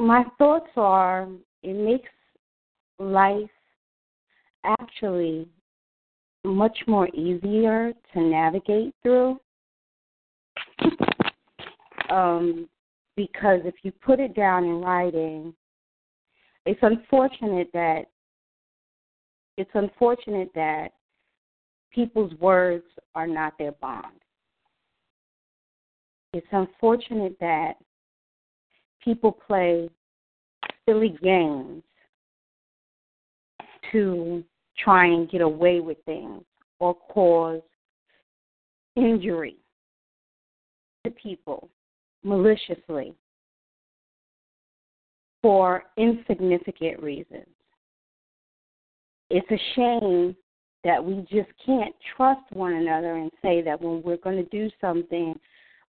My thoughts are it makes life actually much more easier to navigate through. um, because if you put it down in writing, it's unfortunate that it's unfortunate that people's words are not their bond. It's unfortunate that people play silly games to try and get away with things or cause injury to people maliciously for insignificant reasons. It's a shame that we just can't trust one another and say that when we're going to do something,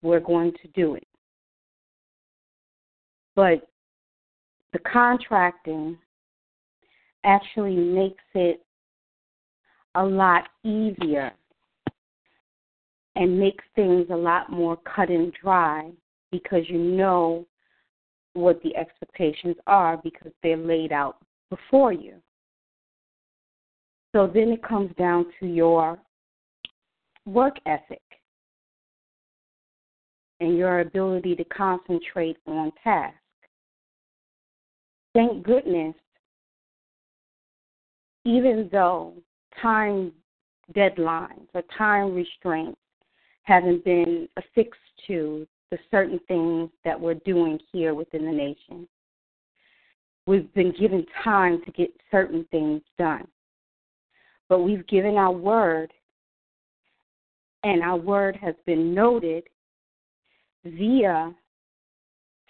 we're going to do it. But the contracting actually makes it a lot easier and makes things a lot more cut and dry because you know what the expectations are because they're laid out before you. So then it comes down to your work ethic and your ability to concentrate on task. Thank goodness, even though time deadlines or time restraints haven't been affixed to the certain things that we're doing here within the nation. We've been given time to get certain things done. But we've given our word, and our word has been noted via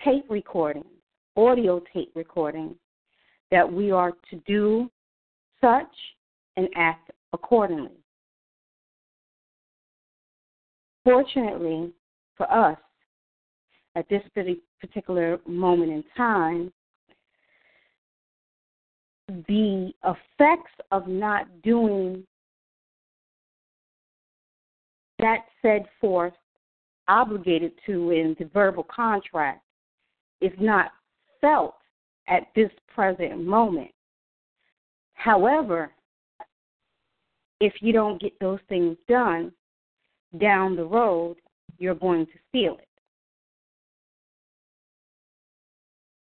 tape recordings, audio tape recordings, that we are to do such and act accordingly. Fortunately for us, at this particular moment in time, the effects of not doing that said forth obligated to in the verbal contract is not felt at this present moment. However, if you don't get those things done down the road, you're going to feel it.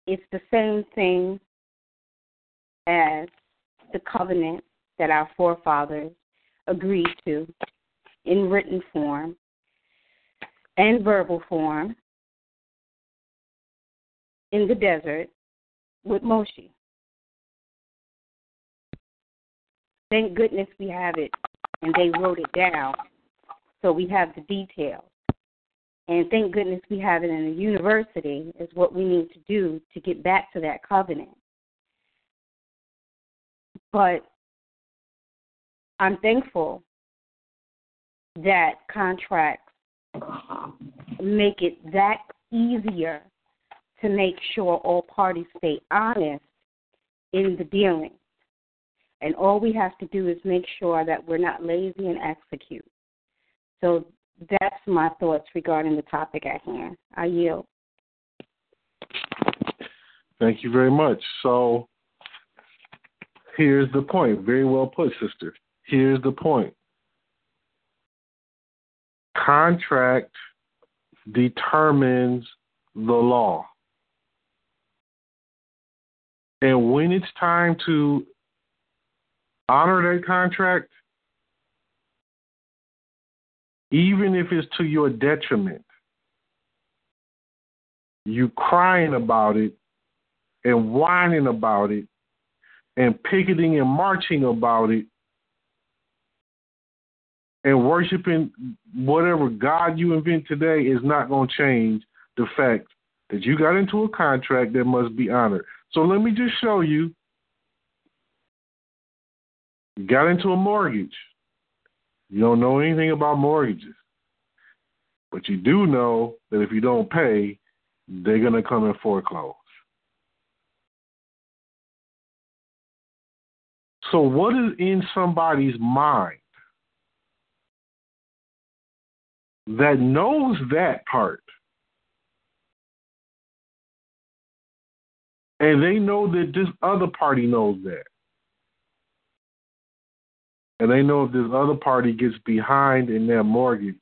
It's the same thing as the covenant that our forefathers agreed to in written form and verbal form in the desert with Moshe. Thank goodness we have it and they wrote it down so we have the details. And thank goodness we have it in a university, is what we need to do to get back to that covenant. But I'm thankful that contracts make it that easier to make sure all parties stay honest in the dealings. And all we have to do is make sure that we're not lazy and execute. So that's my thoughts regarding the topic at hand. I yield. Thank you very much. So here's the point. Very well put, sister. Here's the point. Contract determines the law. And when it's time to honor that contract, even if it's to your detriment, you crying about it and whining about it and picketing and marching about it and worshiping whatever God you invent today is not going to change the fact that you got into a contract that must be honored. So let me just show you. Got into a mortgage. You don't know anything about mortgages. But you do know that if you don't pay, they're going to come and foreclose. So, what is in somebody's mind that knows that part? And they know that this other party knows that. And they know if this other party gets behind in their mortgage,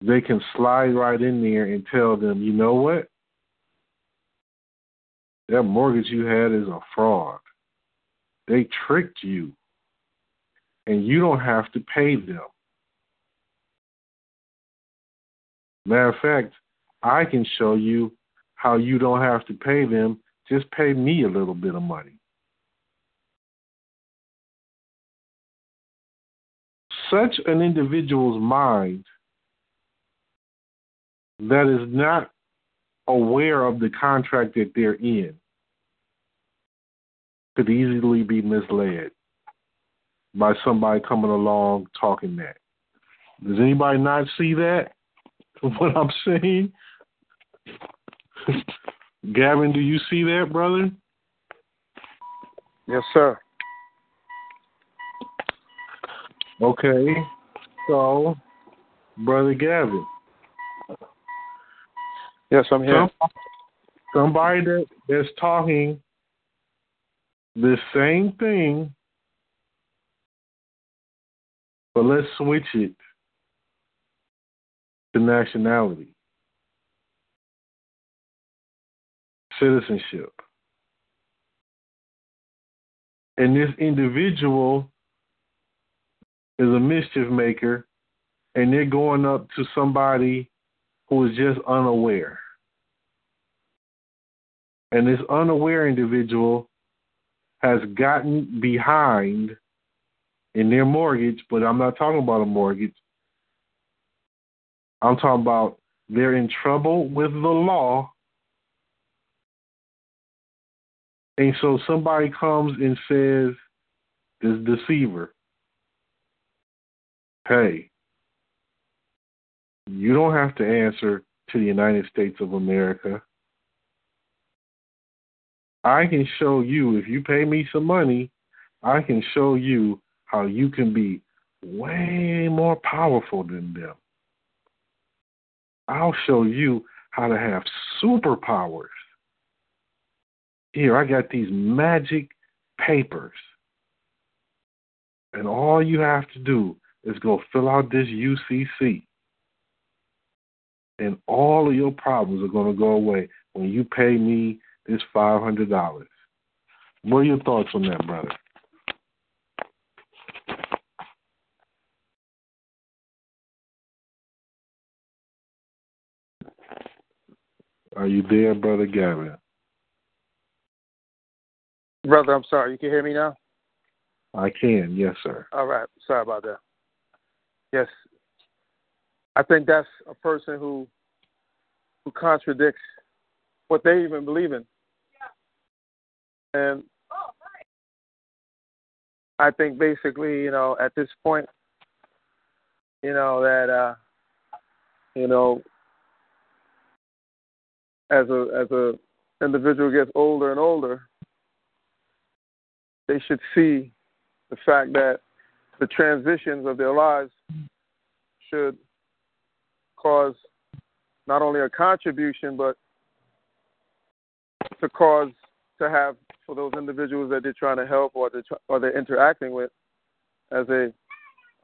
they can slide right in there and tell them, you know what? That mortgage you had is a fraud. They tricked you. And you don't have to pay them. Matter of fact, I can show you how you don't have to pay them. Just pay me a little bit of money. Such an individual's mind that is not aware of the contract that they're in could easily be misled by somebody coming along talking that. Does anybody not see that? *laughs* What I'm saying? *laughs* Gavin, do you see that, brother? Yes, sir. Okay. So, brother Gavin. Yes, I'm here. somebody that, that's talking the same thing, but let's switch it to nationality, citizenship. And this individual is a mischief maker, and they're going up to somebody who is just unaware. And this unaware individual has gotten behind in their mortgage, but I'm not talking about a mortgage. I'm talking about they're in trouble with the law. And so somebody comes and says, this deceiver, hey, you don't have to answer to the United States of America. I can show you, if you pay me some money, I can show you how you can be way more powerful than them. I'll show you how to have superpowers. Here, I got these magic papers. And all you have to do is go fill out this UCC. And all of your problems are going to go away when you pay me this $500. What are your thoughts on that, brother? Are you there, Brother Gavin? Brother, I'm sorry. You can hear me now? I can, yes, sir. All right. Sorry about that. Yes. I think that's a person who who contradicts what they even believe in. And I think basically, you know, at this point, you know, that uh you know as a as a individual gets older and older, they should see the fact that the transitions of their lives should cause not only a contribution but to cause to have for those individuals that they're trying to help or they're, or they're interacting with as a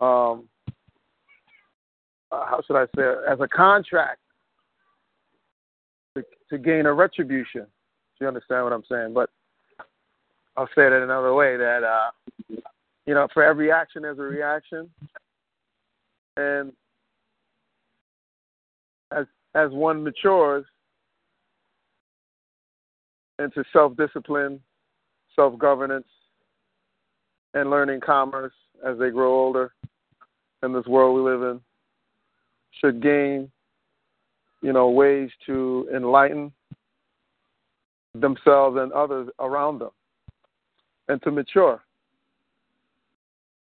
um, uh, how should I say it? as a contract to, to gain a retribution. Do you understand what I'm saying? But I'll say it another way that uh, you know, for every action there's a reaction, and as as one matures into self discipline, self governance, and learning commerce as they grow older in this world we live in, should gain, you know, ways to enlighten themselves and others around them and to mature.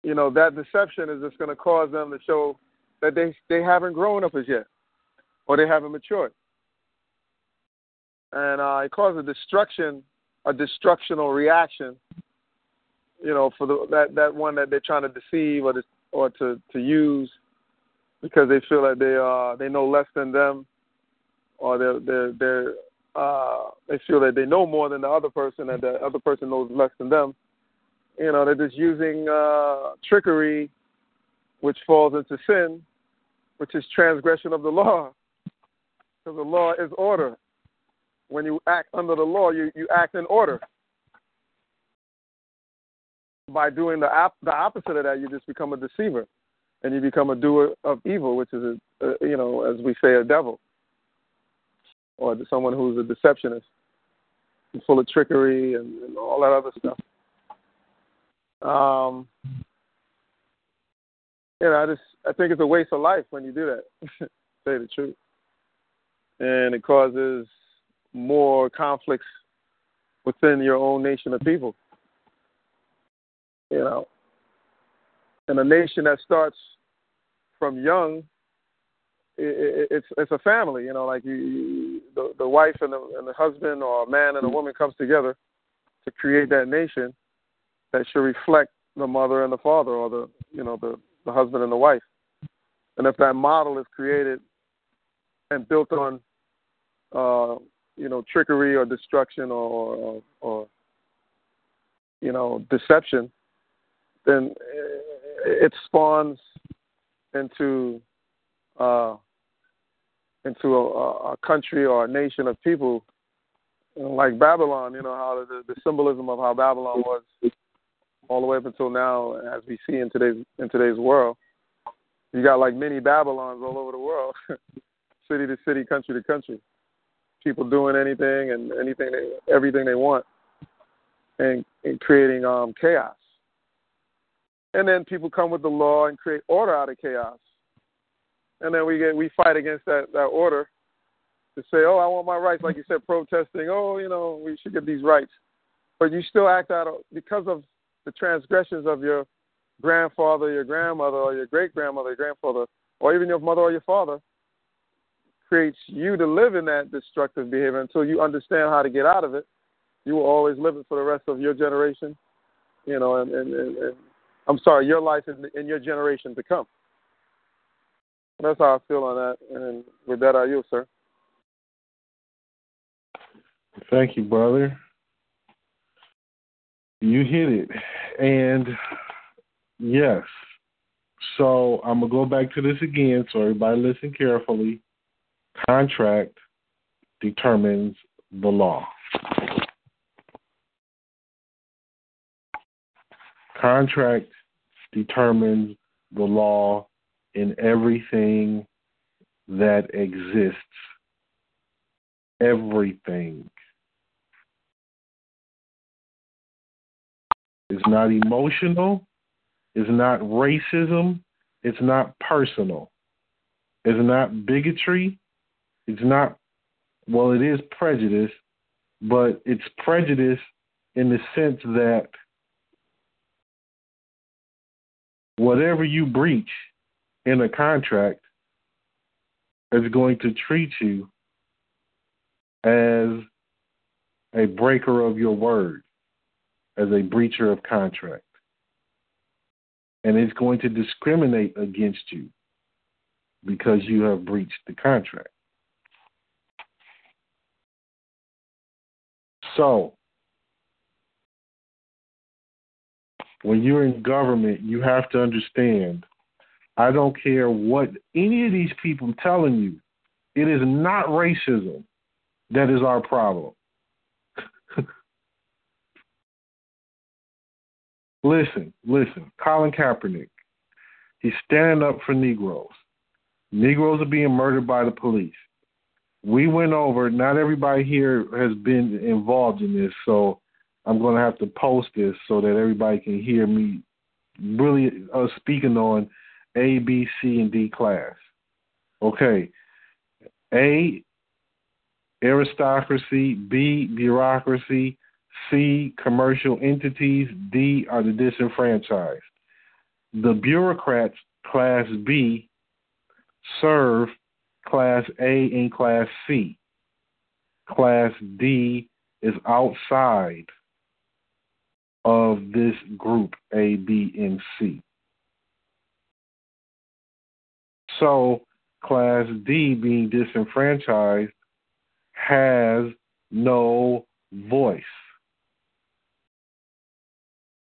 You know, that deception is just going to cause them to show that they they haven't grown up as yet, or they haven't matured, and uh, it causes a destruction, a destructional reaction. You know, for the that that one that they're trying to deceive or to, or to to use, because they feel that they uh they know less than them, or they're they're they're uh, they feel that they know more than the other person and the other person knows less than them. You know, they're just using uh, trickery, which falls into sin, which is transgression of the law. *laughs* Because the law is order. When you act under the law, you, you act in order. By doing the, op- the opposite of that, you just become a deceiver, and you become a doer of evil, which is, a, a you know, as we say, a devil or someone who's a deceptionist, full of trickery and, and all that other stuff. Um, you know, I just I think it's a waste of life when you do that. *laughs* say the truth, and it causes more conflicts within your own nation of people. You know, and a nation that starts from young it, it's it's a family, you know, like you, the the wife and the and the husband or a man and a woman comes together to create that nation that should reflect the mother and the father or the you know the the husband and the wife. And if that model is created and built on uh you know trickery or destruction or or, or you know deception, then it spawns into uh, into a, a country or a nation of people like Babylon. You know how the, the symbolism of how Babylon was all the way up until now, as we see in today's in today's world. You got like many Babylons all over the world, *laughs* city to city, country to country. People doing anything and anything they, everything they want, and, and creating um, chaos. And then people come with the law and create order out of chaos and then we get we fight against that that order to say, oh, I want my rights, like you said, protesting. Oh, you know, we should get these rights, but you still act out of, because of the transgressions of your grandfather, your grandmother, or your great grandmother, your grandfather, or even your mother or your father creates you to live in that destructive behavior until you understand how to get out of it. You will always live it for the rest of your generation, you know, and, and, and, and I'm sorry, your life and, and your generation to come. That's how I feel on that. And with that, I you, sir. Thank you, brother. You hit it. And yes. So I'm going to go back to this again so everybody listen carefully. Contract determines the law. Contract determines the law in everything that exists. Everything. It's not emotional. It's not racism. It's not personal. It's not bigotry. It's not, well, it is prejudice, but it's prejudice in the sense that whatever you breach in a contract is going to treat you as a breaker of your word, as a breacher of contract. And it's going to discriminate against you because you have breached the contract. So, when you're in government, you have to understand I don't care what any of these people are telling you. It is not racism that is our problem. Listen, listen. Colin Kaepernick, he's standing up for Negroes. Negroes are being murdered by the police. We went over, not everybody here has been involved in this, so I'm going to have to post this so that everybody can hear me really uh, speaking on a, B, C, and D class. Okay. A, aristocracy. B, bureaucracy. C, commercial entities. D are the disenfranchised. The bureaucrats, class B, serve class A and class C. Class D is outside of this group A, B, and C. So, Class D, being disenfranchised, has no voice.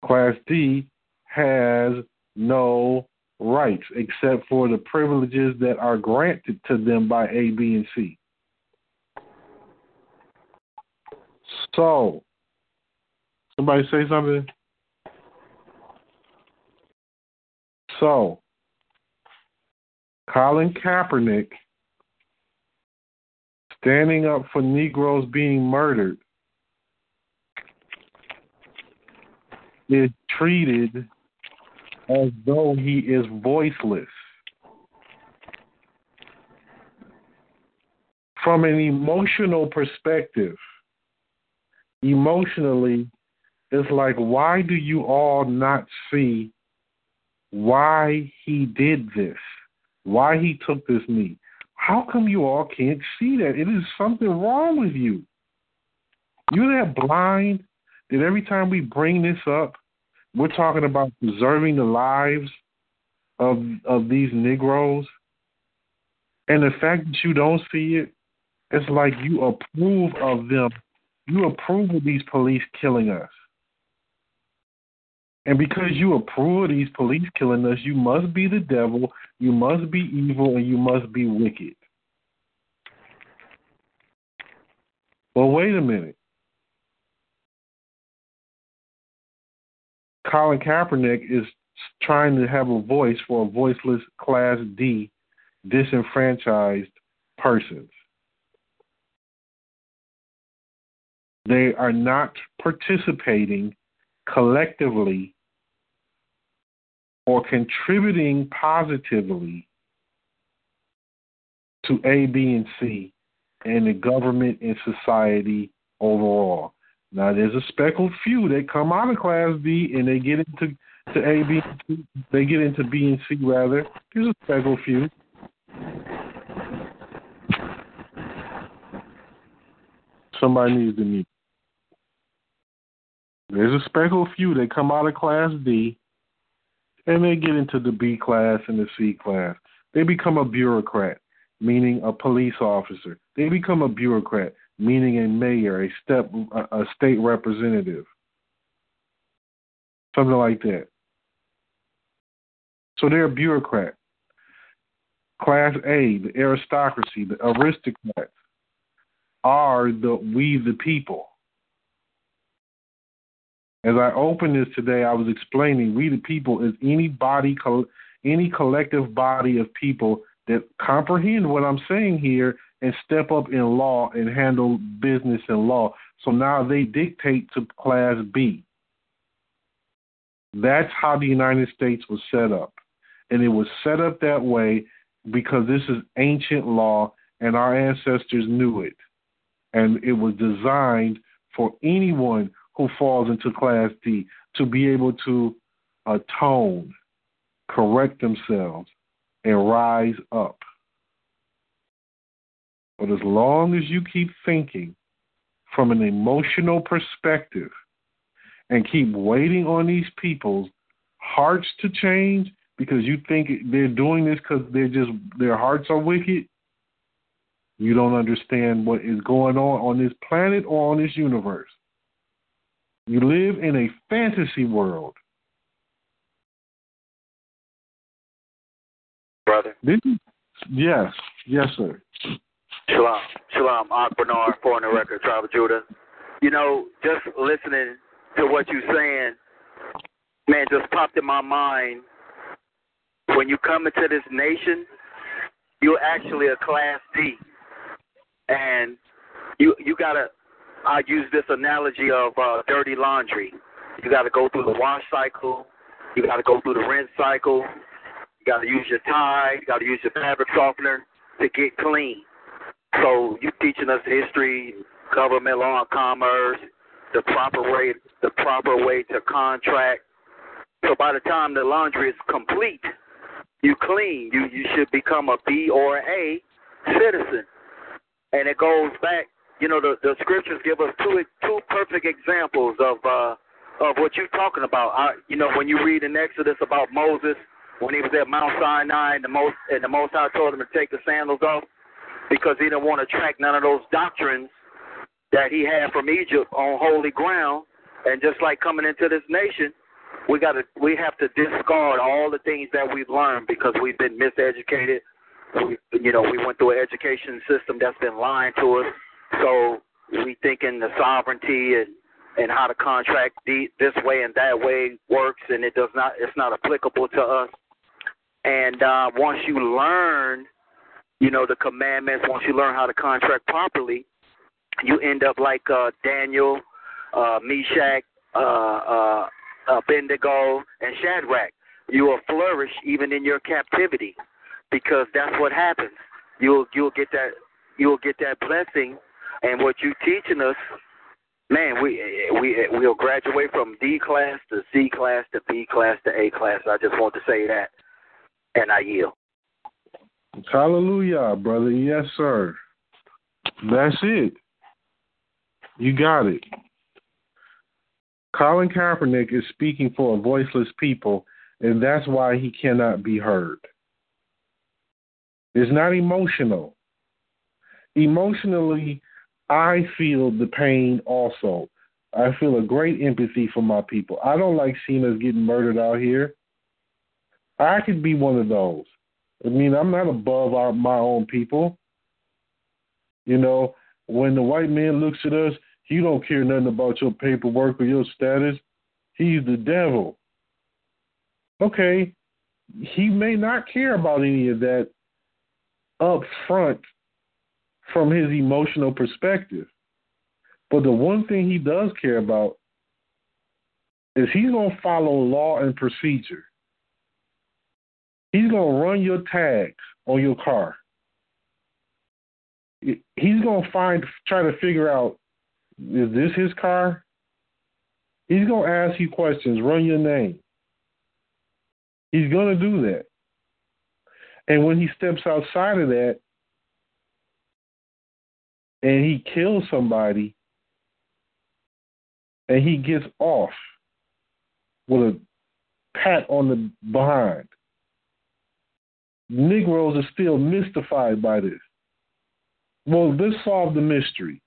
Class D has no rights except for the privileges that are granted to them by A, B, and C. So, somebody say something? So, Colin Kaepernick standing up for Negroes being murdered is treated as though he is voiceless. From an emotional perspective, emotionally, it's like, why do you all not see why he did this? why he took this knee. How come you all can't see that? It is something wrong with you. You're that blind that every time we bring this up, we're talking about preserving the lives of of these Negroes. And the fact that you don't see it, it's like you approve of them. You approve of these police killing us. And because you approve of these police killing us, you must be the devil, you must be evil, and you must be wicked. Well, wait a minute. Colin Kaepernick is trying to have a voice for a voiceless Class D disenfranchised persons. They are not participating collectively or contributing positively to A, B, and C and the government and society overall. Now there's a speckled few that come out of Class B and they get into to A, B, they get into B and C rather. There's a speckled few. Somebody needs to meet. There's a speckled few that come out of Class D and they get into the B class and the C class. They become a bureaucrat, meaning a police officer. They become a bureaucrat, meaning a mayor, a step, a, state representative, something like that. So they're a bureaucrat. Class A, the aristocracy, the aristocrats, are the we the people. As I opened this today, I was explaining we the people is any body, any collective body of people that comprehend what I'm saying here and step up in law and handle business in law. So now they dictate to Class B. That's how the United States was set up. And it was set up that way because this is ancient law and our ancestors knew it. And it was designed for anyone who falls into Class D to be able to atone, correct themselves, and rise up. But as long as you keep thinking from an emotional perspective and keep waiting on these people's hearts to change because you think they're doing this because they're just their hearts are wicked, you don't understand what is going on on this planet or on this universe. You live in a fantasy world. Brother? This is, yes, yes, sir. Shalom. Shalom. Ak Bernard, Foreign Record, Tribe of Judah. You know, just listening to what you're saying, man, just popped in my mind. When you come into this nation, you're actually a Class D. And you you gotta I use this analogy of uh, dirty laundry. You got to go through the wash cycle. You got to go through the rinse cycle. You got to use your Tide. You got to use your fabric softener to get clean. So you teaching us history, government law, and commerce, the proper way, the proper way to contract. So by the time the laundry is complete, you clean. You you should become a B or A citizen, and it goes back you know, the, the scriptures give us two two perfect examples of uh, of what you're talking about. I, you know, when you read in Exodus about Moses when he was at Mount Sinai, and the most and the Most High told him to take the sandals off because he didn't want to track none of those doctrines that he had from Egypt on holy ground. And just like coming into this nation, we got to we have to discard all the things that we've learned because we've been miseducated. We, you know, we went through an education system that's been lying to us so we thinking the sovereignty and and how the contract the, this way and that way works, and it does not. It's not applicable to us. And uh, once you learn, you know, the commandments. Once you learn how to contract properly, you end up like uh, Daniel, uh, Meshach, uh, uh, Abednego, and Shadrach. You will flourish even in your captivity, because that's what happens. You'll you'll get that you'll get that blessing and what you're teaching us, man, we we we'll graduate from D class to C class to B class to A class. I just want to say that, and I yield. Hallelujah, brother. Yes, sir. That's it. You got it. Colin Kaepernick is speaking for a voiceless people, and that's why he cannot be heard. It's not emotional. Emotionally, I feel the pain also. I feel a great empathy for my people. I don't like seeing us getting murdered out here. I could be one of those. I mean, I'm not above our, my own people. You know, when the white man looks at us, he don't care nothing about your paperwork or your status. He's the devil. Okay, he may not care about any of that up front from his emotional perspective. But the one thing he does care about is he's going to follow law and procedure. He's going to run your tags on your car. He's going to find, try to figure out, is this his car? He's gonna ask you questions, run your name. He's gonna do that. And when he steps outside of that and he kills somebody and he gets off with a pat on the behind. Negroes are still mystified by this. Well, this solved the mystery.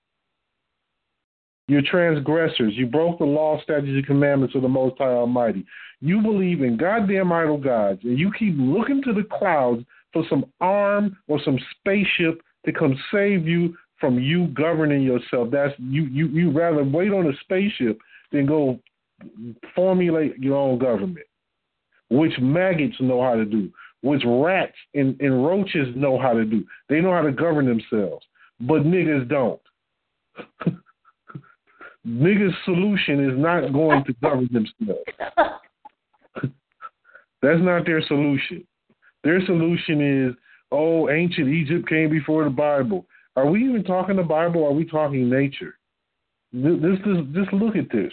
You're transgressors. You broke the law, statutes, and commandments of the Most High Almighty. You believe in goddamn idol gods, and you keep looking to the clouds for some arm or some spaceship to come save you from you governing yourself. That's you. You you rather wait on a spaceship than go formulate your own government, which maggots know how to do, which rats and, and roaches know how to do. They know how to govern themselves, but niggas don't. *laughs* niggas' solution is not going to govern themselves. *laughs* That's not their solution. Their solution is, oh, ancient Egypt came before the Bible. Are we even talking the Bible? Are we talking nature? This, this, just look at this.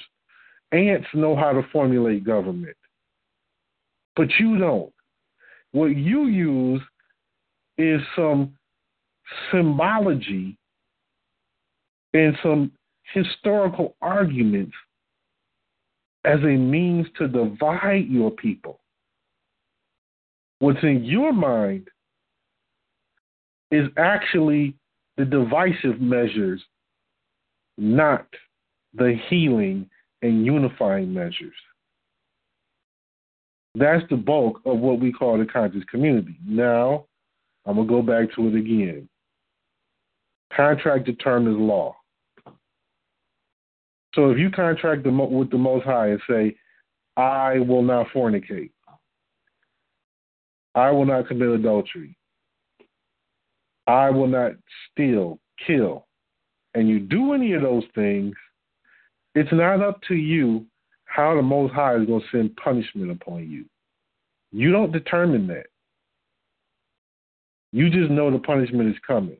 Ants know how to formulate government, but you don't. What you use is some symbology and some historical arguments as a means to divide your people. What's in your mind is actually the divisive measures, not the healing and unifying measures. That's the bulk of what we call the conscious community. Now, I'm going to go back to it again. Contract determines law. So if you contract with the Most High and say, I will not fornicate, I will not commit adultery, I will not steal, kill, and you do any of those things, it's not up to you how the Most High is going to send punishment upon you. You don't determine that. You just know the punishment is coming.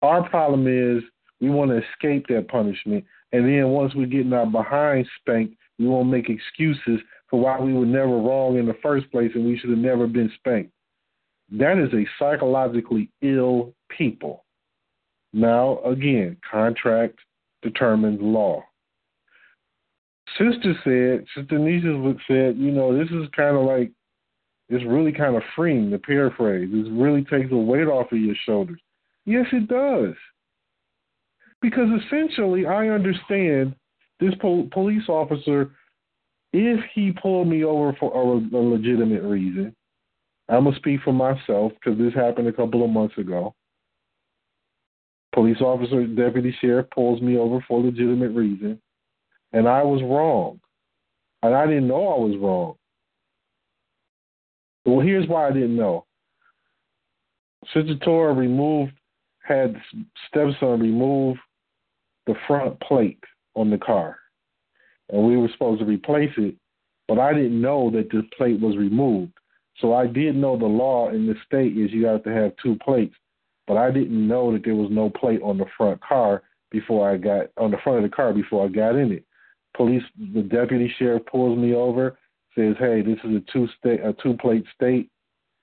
Our problem is we want to escape that punishment, and then once we get in our behind spanked, we won't make excuses for why we were never wrong in the first place and we should have never been spanked. That is a psychologically ill people. Now, again, contract determines law. Sister said, Sister Nisha said, you know, this is kind of like, it's really kind of freeing, the paraphrase. This really takes the weight off of your shoulders. Yes, it does. Because essentially, I understand this po- police officer, if he pulled me over for a, a legitimate reason, I'm going to speak for myself because this happened a couple of months ago. Police officer, deputy sheriff pulls me over for a legitimate reason, and I was wrong. And I didn't know I was wrong. Well, here's why I didn't know. Sister Torah removed, had stepson remove the front plate on the car. And we were supposed to replace it, but I didn't know that this plate was removed. So I did know the law in the state is you have to have two plates but I didn't know that there was no plate on the front car before I got on the front of the car before I got in it. Police, the deputy sheriff pulls me over, says, "Hey, this is a two state, a two plate state,"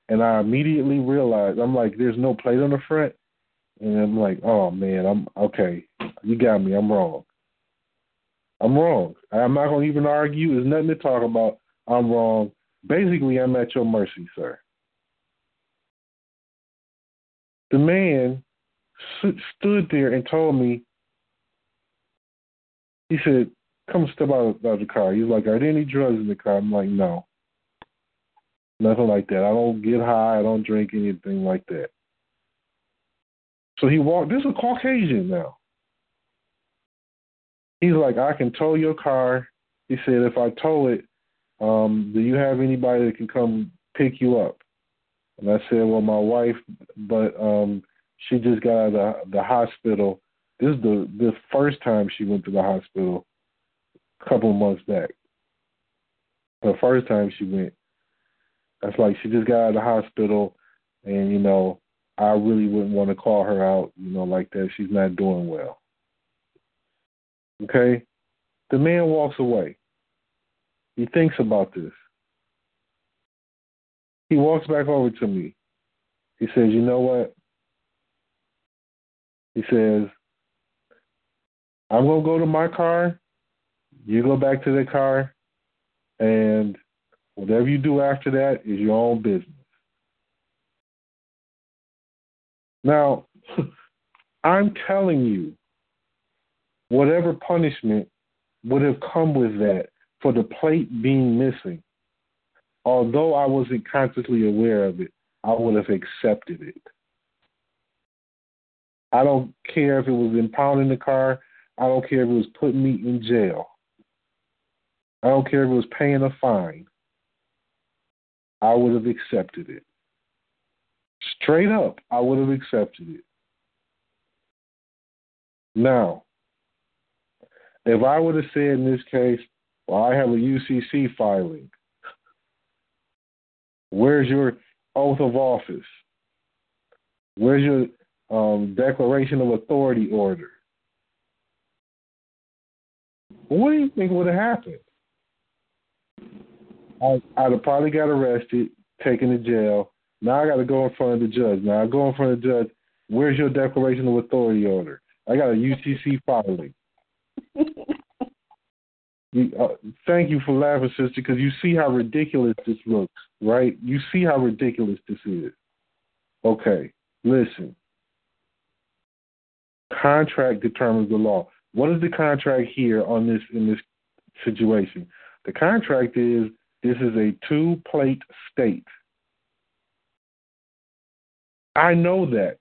and I immediately realize I'm like, "There's no plate on the front," and I'm like, "Oh man, I'm okay. You got me. I'm wrong. I'm wrong. I'm not gonna even argue. There's nothing to talk about. I'm wrong. Basically, I'm at your mercy, sir." The man stood there and told me, he said, come step out of the car. He's like, are there any drugs in the car? I'm like, no. Nothing like that. I don't get high. I don't drink anything like that. So he walked. This is a Caucasian now. He's like, I can tow your car. He said, if I tow it, um, do you have anybody that can come pick you up? And I said, well, my wife, but um, she just got out of the, the hospital. This is the the first time she went to the hospital couple months back. The first time she went, that's like she just got out of the hospital, and you know, I really wouldn't want to call her out, you know, like that. She's not doing well. Okay? The man walks away. He thinks about this. He walks back over to me. He says, You know what? He says, I'm going to go to my car. You go back to the car. And whatever you do after that is your own business. Now, *laughs* I'm telling you, whatever punishment would have come with that for the plate being missing, although I wasn't consciously aware of it, I would have accepted it. I don't care if it was impounding the car. I don't care if it was putting me in jail. I don't care if it was paying a fine. I would have accepted it. Straight up, I would have accepted it. Now, if I would have said in this case, well, I have a UCC filing, where's your oath of office? Where's your um, declaration of authority order? What do you think would have happened? I, I'd have probably got arrested, taken to jail. Now I got to go in front of the judge. Now I go in front of the judge. Where's your declaration of authority order? I got a UCC filing. *laughs* you, uh, thank you for laughing, sister, because you see how ridiculous this looks, right? You see how ridiculous this is. Okay, listen. Contract determines the law. What is the contract here on this in this situation? The contract is this is a two plate state. I know that.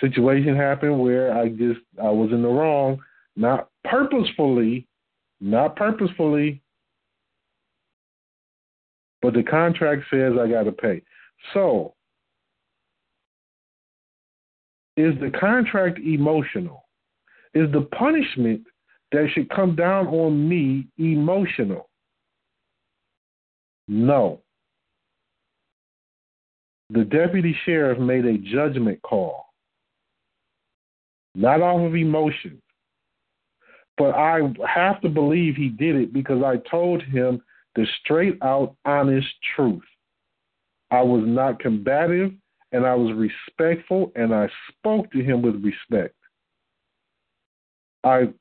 Situation happened where I just I was in the wrong, not purposefully, not purposefully, but the contract says I got to pay. So, is the contract emotional? Is the punishment that should come down on me emotional? No. The deputy sheriff made a judgment call, not off of emotion. But I have to believe he did it because I told him the straight out, honest truth. I was not combative and I was respectful and I spoke to him with respect. I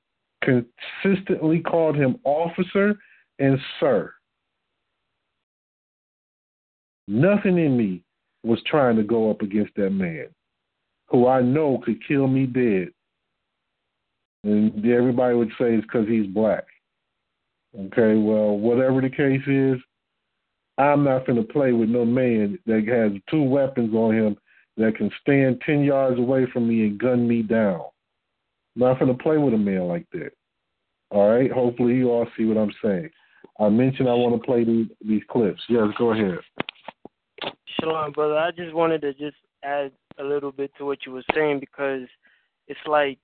consistently called him officer and sir. Nothing in me was trying to go up against that man who I know could kill me dead. And everybody would say it's because he's black. Okay, well, whatever the case is, I'm not going to play with no man that has two weapons on him that can stand 10 yards away from me and gun me down. I'm not going to play with a man like that. All right, hopefully you all see what I'm saying. I mentioned I want to play these, these clips. Yes, go ahead. Shalom, brother. I just wanted to just add a little bit to what you were saying because it's like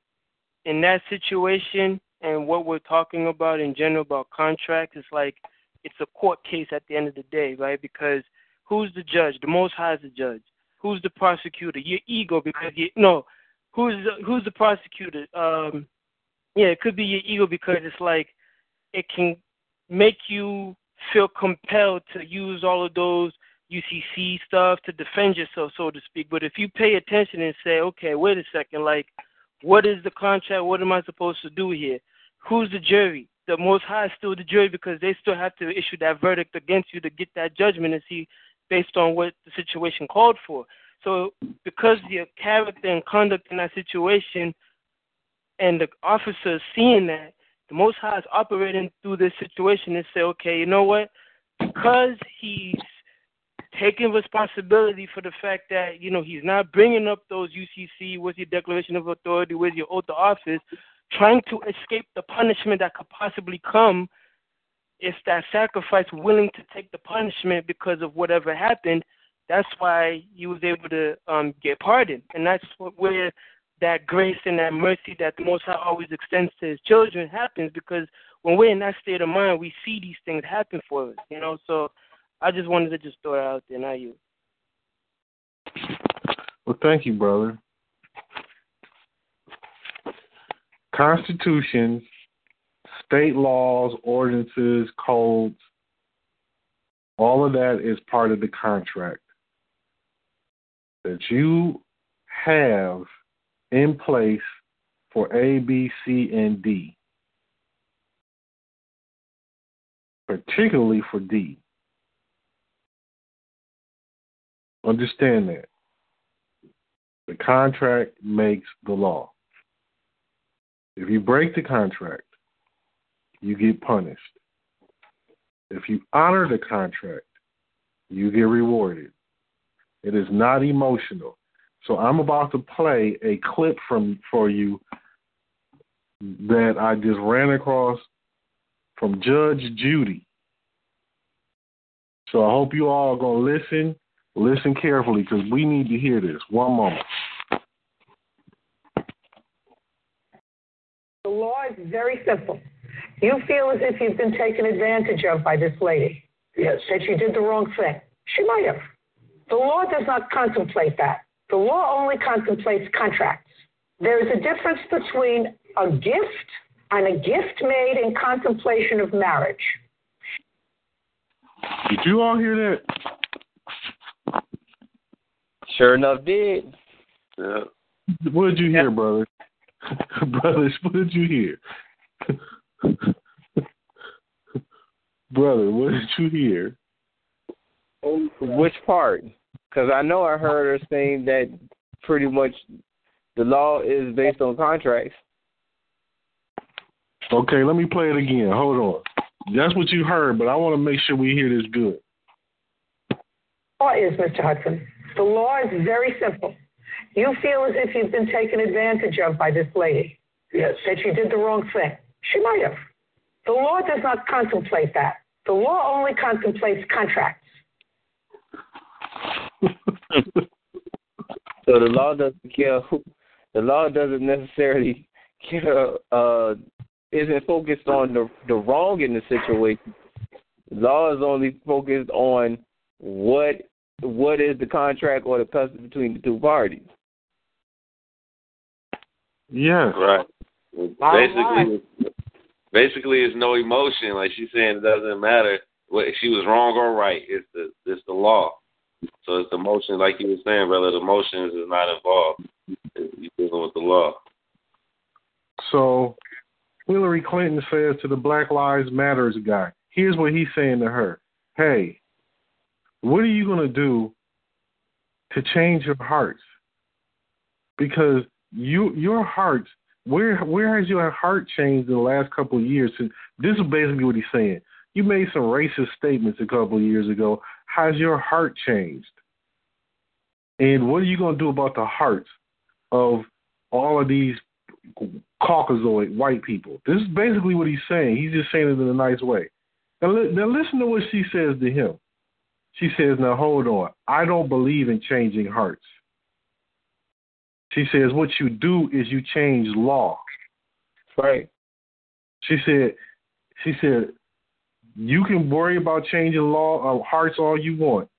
in that situation and what we're talking about in general about contracts, it's like it's a court case at the end of the day, right? Because who's the judge? The Most High is the judge. Who's the prosecutor? Your ego, because you no. Who's the, who's the prosecutor? Um, yeah, it could be your ego because it's like it can make you feel compelled to use all of those UCC stuff to defend yourself, so to speak. But if you pay attention and say, okay, wait a second, like, what is the contract? What am I supposed to do here? Who's the jury? The Most High is still the jury because they still have to issue that verdict against you to get that judgment and see based on what the situation called for. So, because your character and conduct in that situation, and the officer seeing that, the Most High is operating through this situation and say, okay, you know what? Because he's taking responsibility for the fact that you know he's not bringing up those UCC with your declaration of authority, with your oath of office, trying to escape the punishment that could possibly come if that sacrifice willing to take the punishment because of whatever happened. That's why he was able to um, get pardoned, and that's where that grace and that mercy that the Most High always extends to His children happens. Because when we're in that state of mind, we see these things happen for us. You know, so I just wanted to just throw it out there, not you. Well, thank you, brother. constitutions, state laws, ordinances, codes, all of that is part of the contract that you have in place for A, B, C, and D, particularly for D. Understand that. The contract makes the law. If you break the contract, you get punished. If you honor the contract, you get rewarded. It is not emotional. So I'm about to play a clip from for you that I just ran across from Judge Judy. So I hope you all are to listen, listen carefully because we need to hear this. One moment. The law is very simple. You feel as if you've been taken advantage of by this lady. Yes. That you did the wrong thing. She might have. The law does not contemplate that. The law only contemplates contracts. There is a difference between a gift and a gift made in contemplation of marriage. Did you all hear that? Sure enough, did. Yeah. What did *laughs* you hear, brother? Brothers, what did you hear? Brother, what did you hear? Which part? Because I know I heard her saying that pretty much the law is based on contracts. Okay, let me play it again. Hold on. That's what you heard, but I want to make sure we hear this good. Law is, Mr. Hudson. The law is very simple. You feel as if you've been taken advantage of by this lady. Yes. That you did the wrong thing. She might have. The law does not contemplate that. The law only contemplates contracts. *laughs* So the law doesn't care who. The law doesn't necessarily care. Uh, isn't focused on the the wrong in the situation. The law is only focused on what what is the contract or the custom between the two parties. Yeah, Right. Basically, basically, it's no emotion. Like she's saying, it doesn't matter what she was wrong or right. It's the it's the law. So it's the motion, like you were saying, brother. The motions is not involved. You're dealing with the law. So Hillary Clinton says to the Black Lives Matters guy, here's what he's saying to her. Hey, what are you going to do to change your hearts? Because you your hearts, where where has your heart changed in the last couple of years? This is basically what he's saying. You made some racist statements a couple of years ago. How's your heart changed? And what are you going to do about the hearts of all of these Caucasoid white people? This is basically what he's saying. He's just saying it in a nice way. Now, now listen to what she says to him. She says, Now hold on. I don't believe in changing hearts. She says, What you do is you change law. Right. She said, She said, You can worry about changing law uh, hearts all you want.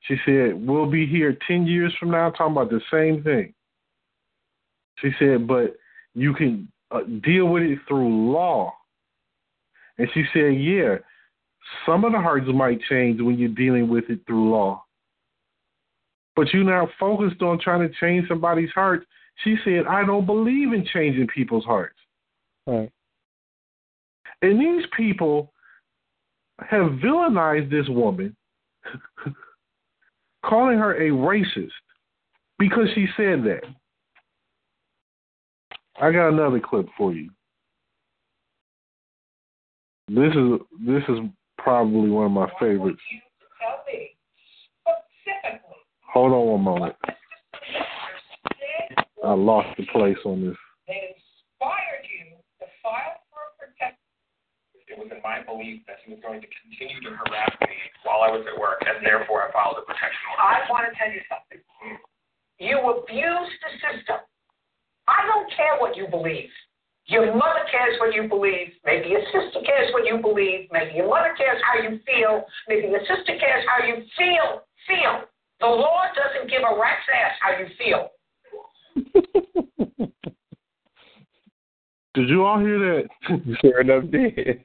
She said, We'll be here 10 years from now talking about the same thing. She said, But you can uh, deal with it through law. And she said, Yeah, some of the hearts might change when you're dealing with it through law. But you're not focused on trying to change somebody's heart. She said, I don't believe in changing people's hearts. Right. And these people have villainized this woman, *laughs* calling her a racist because she said that. I got another clip for you. This is this is probably one of my favorites. Hold on one moment. I lost the place on this. They inspired you to file for a protection. It was in my belief that he was going to continue to harass me while I was at work, and therefore I filed a protection order. I want to tell you something. You abuse the system. I don't care what you believe. Your mother cares what you believe. Maybe your sister cares what you believe. Maybe your mother cares how you feel. Maybe your sister cares how you feel. Feel. The law doesn't give a rat's ass how you feel. Did you all hear that? *laughs* sure enough did.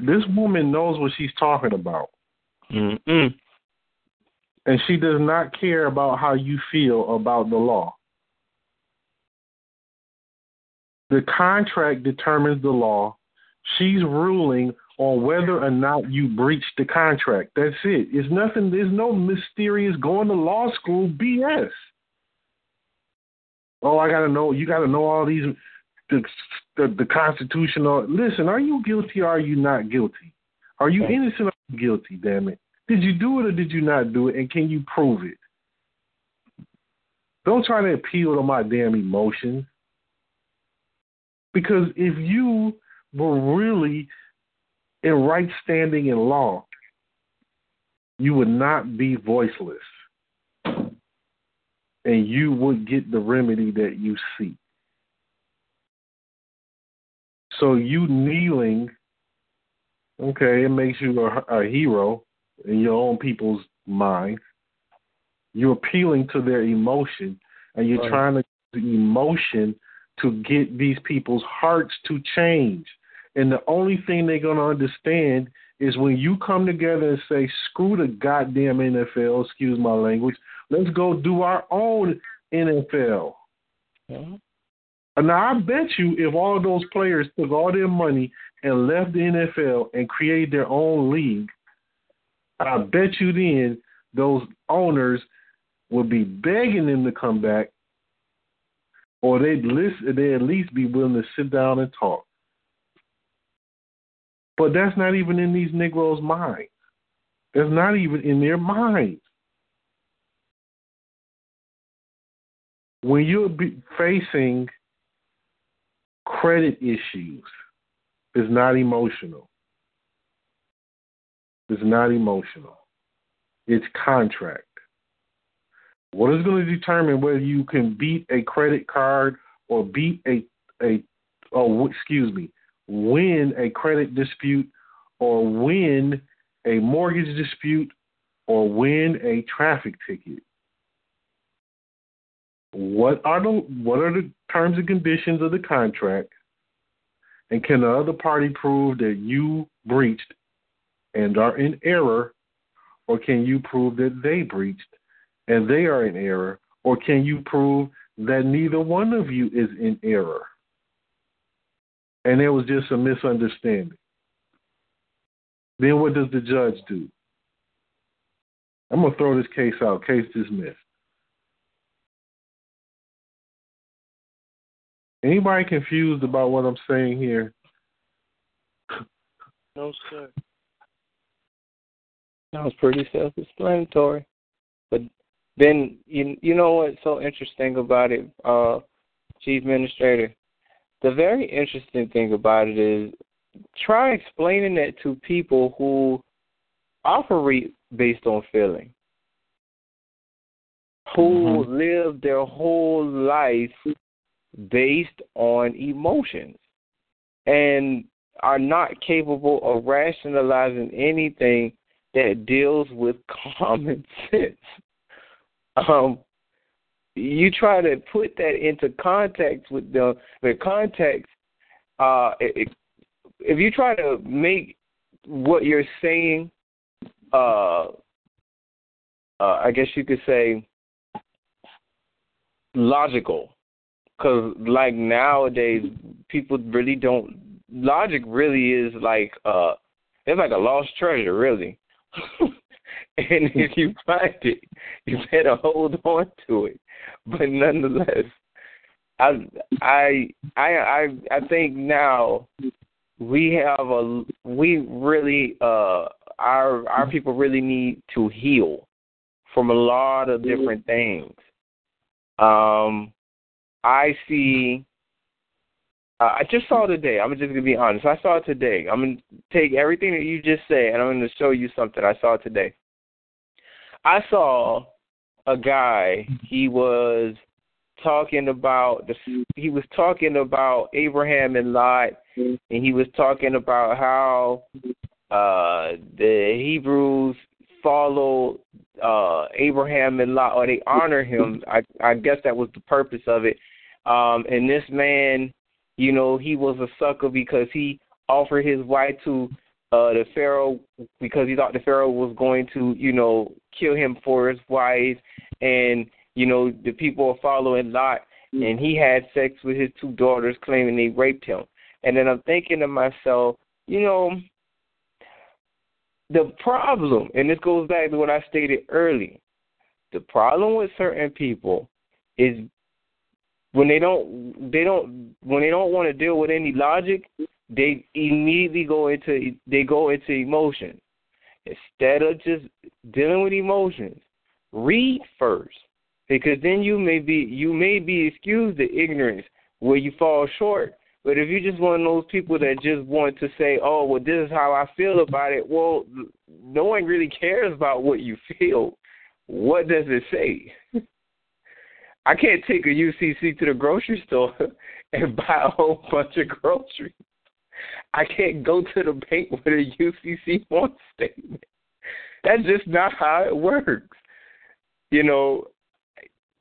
this woman knows what she's talking about. Mm-mm. And she does not care about how you feel about the law. The contract determines the law. She's ruling on whether or not you breached the contract. That's it. It's nothing. There's no mysterious going to law school BS. Oh, I gotta know. You gotta know all these the the, the constitutional. Listen, are you guilty or are you not guilty? Are you innocent or guilty? Damn it! Did you do it or did you not do it? And can you prove it? Don't try to appeal to my damn emotions. Because if you were really in right standing in law, you would not be voiceless. And you would get the remedy that you seek. So you kneeling, okay, it makes you a, a hero in your own people's mind. You're appealing to their emotion, and you're Right. trying to the emotion to get these people's hearts to change. And the only thing they're going to understand is when you come together and say, screw the goddamn NFL, excuse my language, let's go do our own NFL. And now I bet you if all those players took all their money and left the NFL and created their own league, I bet you then those owners would be begging them to come back or they'd listen, they'd at least be willing to sit down and talk. But that's not even in these Negroes' minds. That's not even in their minds. When you're facing credit issues, it's not emotional. It's not emotional. It's contract. What is going to determine whether you can beat a credit card or beat a a oh excuse me, win a credit dispute or win a mortgage dispute or win a traffic ticket? What are the what are the terms and conditions of the contract? And can the other party prove that you breached and are in error, or can you prove that they breached and they are in error, or can you prove that neither one of you is in error? And it was just a misunderstanding. Then what does the judge do? I'm going to throw this case out. Case dismissed. Anybody confused about what I'm saying here? No, sir. That was pretty self-explanatory. But then you you know what's so interesting about it, uh, Chief Administrator? The very interesting thing about it is try explaining that to people who operate based on feeling, who live their whole life based on emotions, and are not capable of rationalizing anything that deals with *laughs* common sense. Um, you try to put that into context with the the context. Uh, if, you try to make what you're saying, uh, uh, I guess you could say logical, because like nowadays people really don't. Logic really is like uh, it's like a lost treasure, really. *laughs* and if you find it, you better hold on to it. But nonetheless, I I I I think now we have a we really uh our our people really need to heal from a lot of different things. Um I see uh, I just saw today. I'm just gonna be honest. I saw it today. I'm gonna take everything that you just said, and I'm gonna show you something I saw today. I saw a guy. He was talking about the. He was talking about Abraham and Lot, and he was talking about how uh the Hebrews follow uh Abraham and Lot or they honor him. I I guess that was the purpose of it. Um and this man, you know, he was a sucker because he offered his wife to uh the Pharaoh because he thought the Pharaoh was going to, you know, kill him for his wife and you know, the people are following Lot and he had sex with his two daughters claiming they raped him. And then I'm thinking to myself, you know, the problem, and this goes back to what I stated earlier, the problem with certain people is when they don't they don't when they don't want to deal with any logic, they immediately go into they go into emotion. Instead of just dealing with emotions, read first. Because then you may be you may be excused the ignorance where you fall short but if you're just one of those people that just want to say, "Oh, well, this is how I feel about it," well, no one really cares about what you feel. What does it say? *laughs* I can't take a UCC to the grocery store *laughs* and buy a whole bunch of groceries. I can't go to the bank with a UCC one *laughs* statement. That's just not how it works. You know,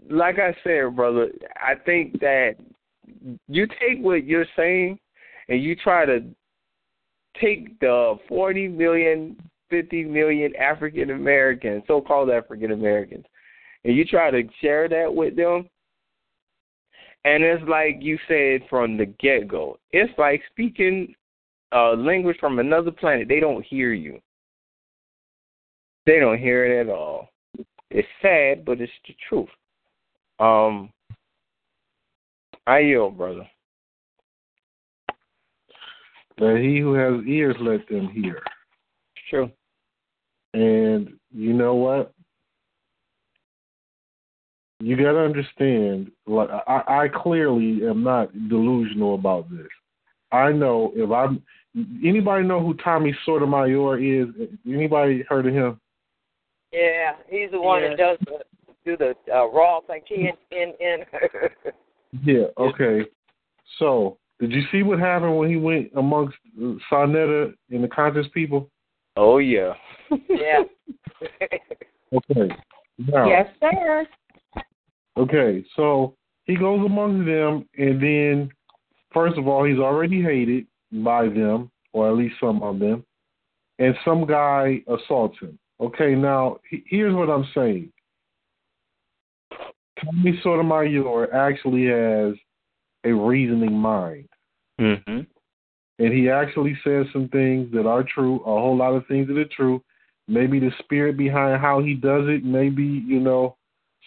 like I said, brother, I think that you take what you're saying and you try to take the 40 million, 50 million African Americans, so called African Americans, and you try to share that with them. And it's like you said from the get go. It's like speaking a language from another planet. They don't hear you. They don't hear it at all. It's sad, but it's the truth. Um, I yield, brother. That he who has ears, let them hear. True. And you know what? You got to understand. Like I, I clearly am not delusional about this. I know if I'm. Anybody know who Tommy Sotomayor is? Anybody heard of him? Yeah, he's the one Yeah. that does the, do the uh, raw thing. He in in. in Yeah. Okay. So, did you see what happened when he went amongst Sa Neter and the conscious people? Oh yeah. yeah. *laughs* Okay. Now, Yes, sir. Okay, so he goes among them, and then, first of all, he's already hated by them, or at least some of them, and some guy assaults him. Okay, now, he- here's what I'm saying. Tommy Sotomayor actually has a reasoning mind, Mm-hmm. and he actually says some things that are true, a whole lot of things that are true. Maybe the spirit behind how he does it, maybe, you know,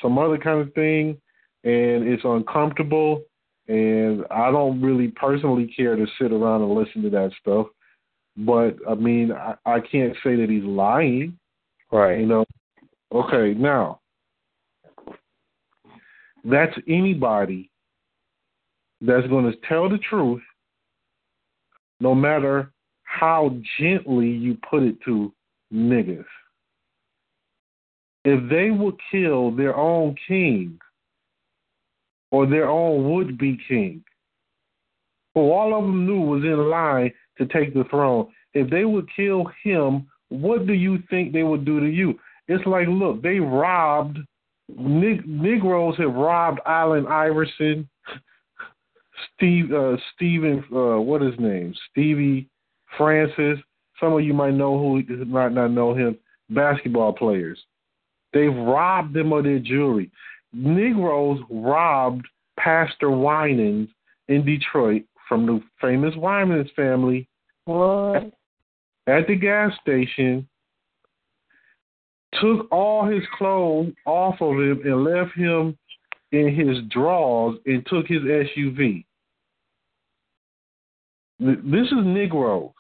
some other kind of thing, and it's uncomfortable. And I don't really personally care to sit around and listen to that stuff. But I mean, I, I can't say that he's lying. Right. You know. Okay, now that's anybody that's going to tell the truth, no matter how gently you put it to niggas. If they would kill their own king or their own would be king, who all of them knew was in line to take the throne, if they would kill him, what do you think they would do to you? It's like, look, they robbed, Nig- Negroes have robbed Allen Iverson, Steve, uh, Steven, uh, what is his name? Stevie Francis. Some of you might know who might not know him. Basketball players. They've robbed them of their jewelry. Negroes robbed Pastor Winans in Detroit from the famous Winans family What? at the gas station, took all his clothes off of him and left him in his drawers and took his SUV. This is Negroes.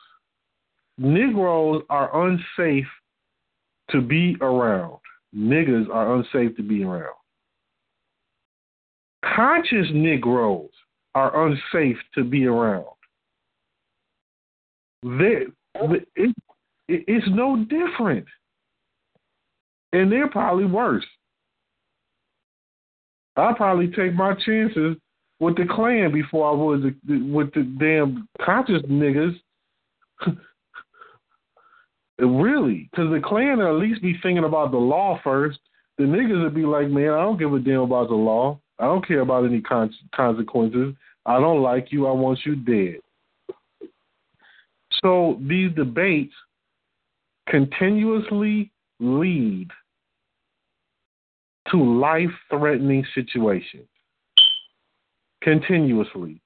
Negroes are unsafe to be around. Niggas are unsafe to be around. Conscious Negroes are unsafe to be around. They, it, it, it's no different. And they're probably worse. I'll probably take my chances with the Klan before I would with the damn conscious niggas. *laughs* Really, because the Klan will at least be thinking about the law first. The niggas would be like, man, I don't give a damn about the law. I don't care about any con- consequences. I don't like you. I want you dead. So these debates continuously lead to life threatening situations. Continuously.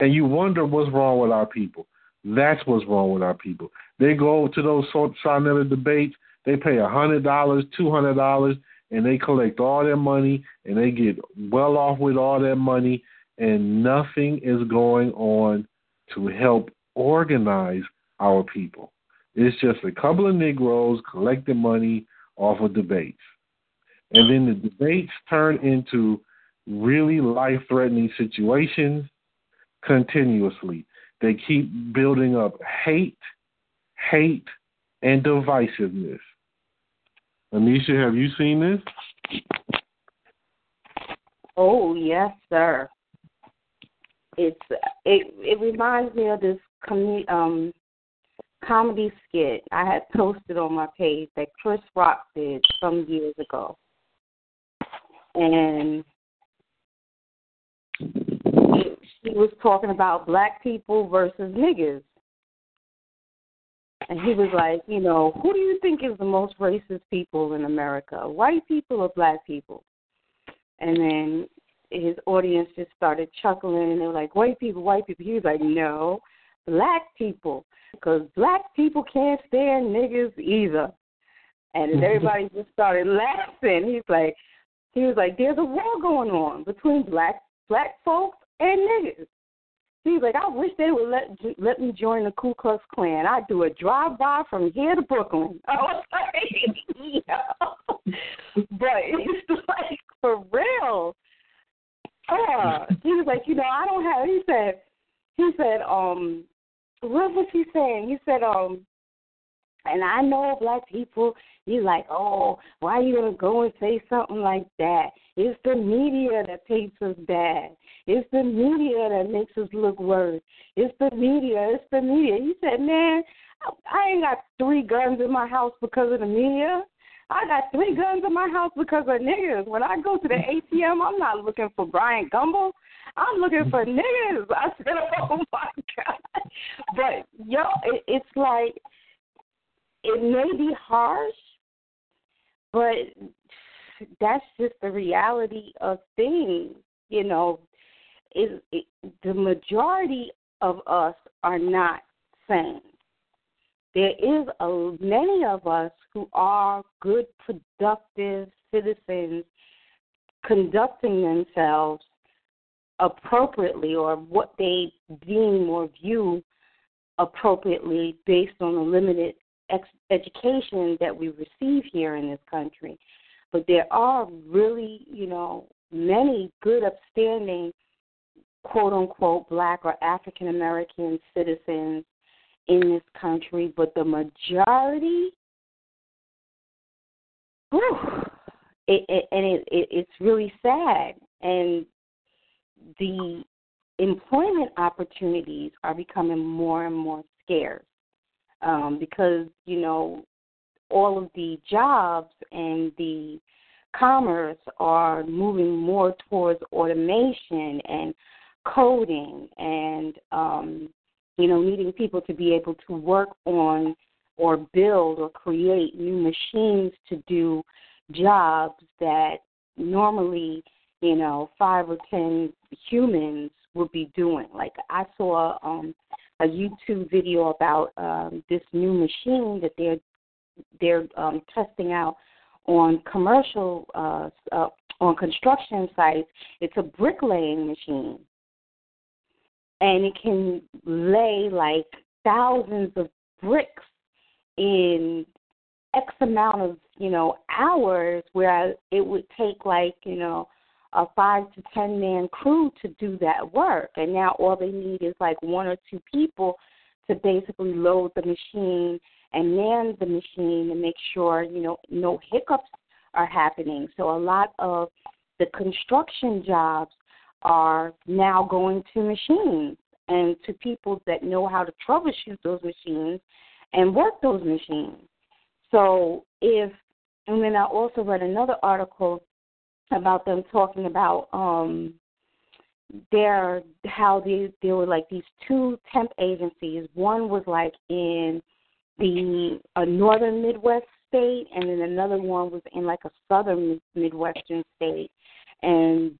And you wonder what's wrong with our people. That's what's wrong with our people. They go to those Sa Neter debates, they pay a hundred dollars, two hundred dollars, and they collect all their money and they get well off with all their money and nothing is going on to help organize our people. It's just a couple of Negroes collecting money off of debates. And then the debates turn into really life threatening situations continuously. They keep building up hate, hate, and divisiveness. Anisha, have you seen this? Oh yes, sir. It's it. It reminds me of this com- um, comedy skit I had posted on my page that Chris Rock did some years ago, and he was talking about black people versus niggas. And he was like, you know, who do you think is the most racist people in America? White people or black people? And then his audience just started chuckling and they were like, white people, white people. He was like, no, black people. Because black people can't stand niggas either. And *laughs* everybody just started laughing. He's like, he was like, there's a war going on between black black folks and niggas. He's like, I wish they would let let me join the Ku Klux Klan. I'd do a drive by from here to Brooklyn. I was like, yeah. but it's *laughs* like for real. Uh, he was like, you know, I don't have. He said, he said, um, what was he saying? He said, um, and I know black people, you like, oh, why are you gonna go and say something like that? It's the media that paints us bad. It's the media that makes us look worse. It's the media. It's the media. He said, man, I ain't got three guns in my house because of the media. I got three guns in my house because of niggas. When I go to the ATM, I'm not looking for Bryant Gumbel. I'm looking for niggas. I said, *laughs* oh my god. But yo, it, it's like it may be harsh, but that's just the reality of things. You know, is the majority of us are not sane. There is a many of us who are good, productive citizens conducting themselves appropriately or what they deem or view appropriately based on the limited ex- education that we receive here in this country. But there are really, you know, many good, upstanding, quote unquote, black or African American citizens in this country, but the majority, whew, it, it, and it, it, it's really sad. And the employment opportunities are becoming more and more scarce um, because you know all of the jobs and the commerce are moving more towards automation and coding and um, you know needing people to be able to work on or build or create new machines to do jobs that normally you know five or ten humans would be doing. Like i saw um a YouTube video about um, this new machine that they're they're um, testing out on commercial uh, uh, on construction sites. It's a bricklaying machine, and it can lay like thousands of bricks in X amount of you know hours, whereas it would take like you know a five to ten man crew to do that work. And now all they need is like one or two people to basically load the machine and man the machine and make sure, you know, no hiccups are happening. So a lot of the construction jobs are now going to machines. and to people that know how to troubleshoot those machines and work those machines. So if and then I also read another article about them talking about um their how they there were like these two temp agencies. One was like in the a northern Midwest state, and then another one was in like a southern Midwestern state, and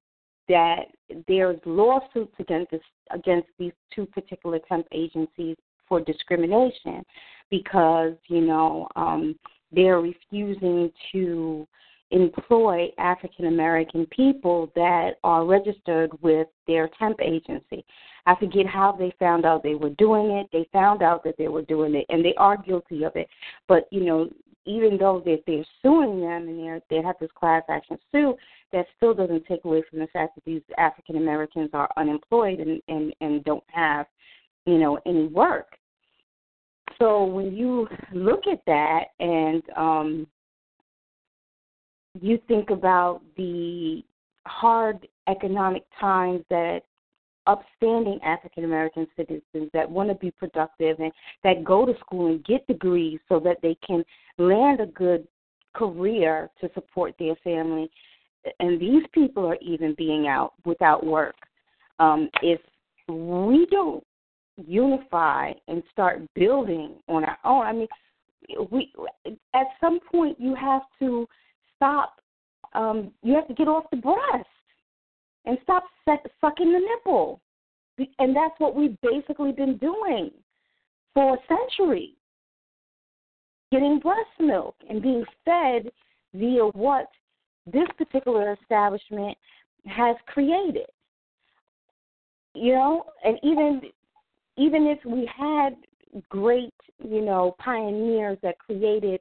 that there's lawsuits against this, against these two particular temp agencies for discrimination because you know um, they're refusing to employ African American people that are registered with their temp agency. I forget how they found out they were doing it. They found out that they were doing it, and they are guilty of it. But you know, even though that they're suing them and they're, they have this class action suit, that still doesn't take away from the fact that these African Americans are unemployed and, and and don't have, you know, any work. So when you look at that and um, you think about the hard economic times that upstanding African American citizens that want to be productive and that go to school and get degrees so that they can land a good career to support their family. And these people are even being out without work. Um, if we don't unify and start building on our own, I mean, we at some point you have to stop. Um, you have to get off the breast and stop sucking the nipple. And that's what we've basically been doing for a century getting breast milk and being fed via what this particular establishment has created. You know, and even even if we had great, you know, pioneers that created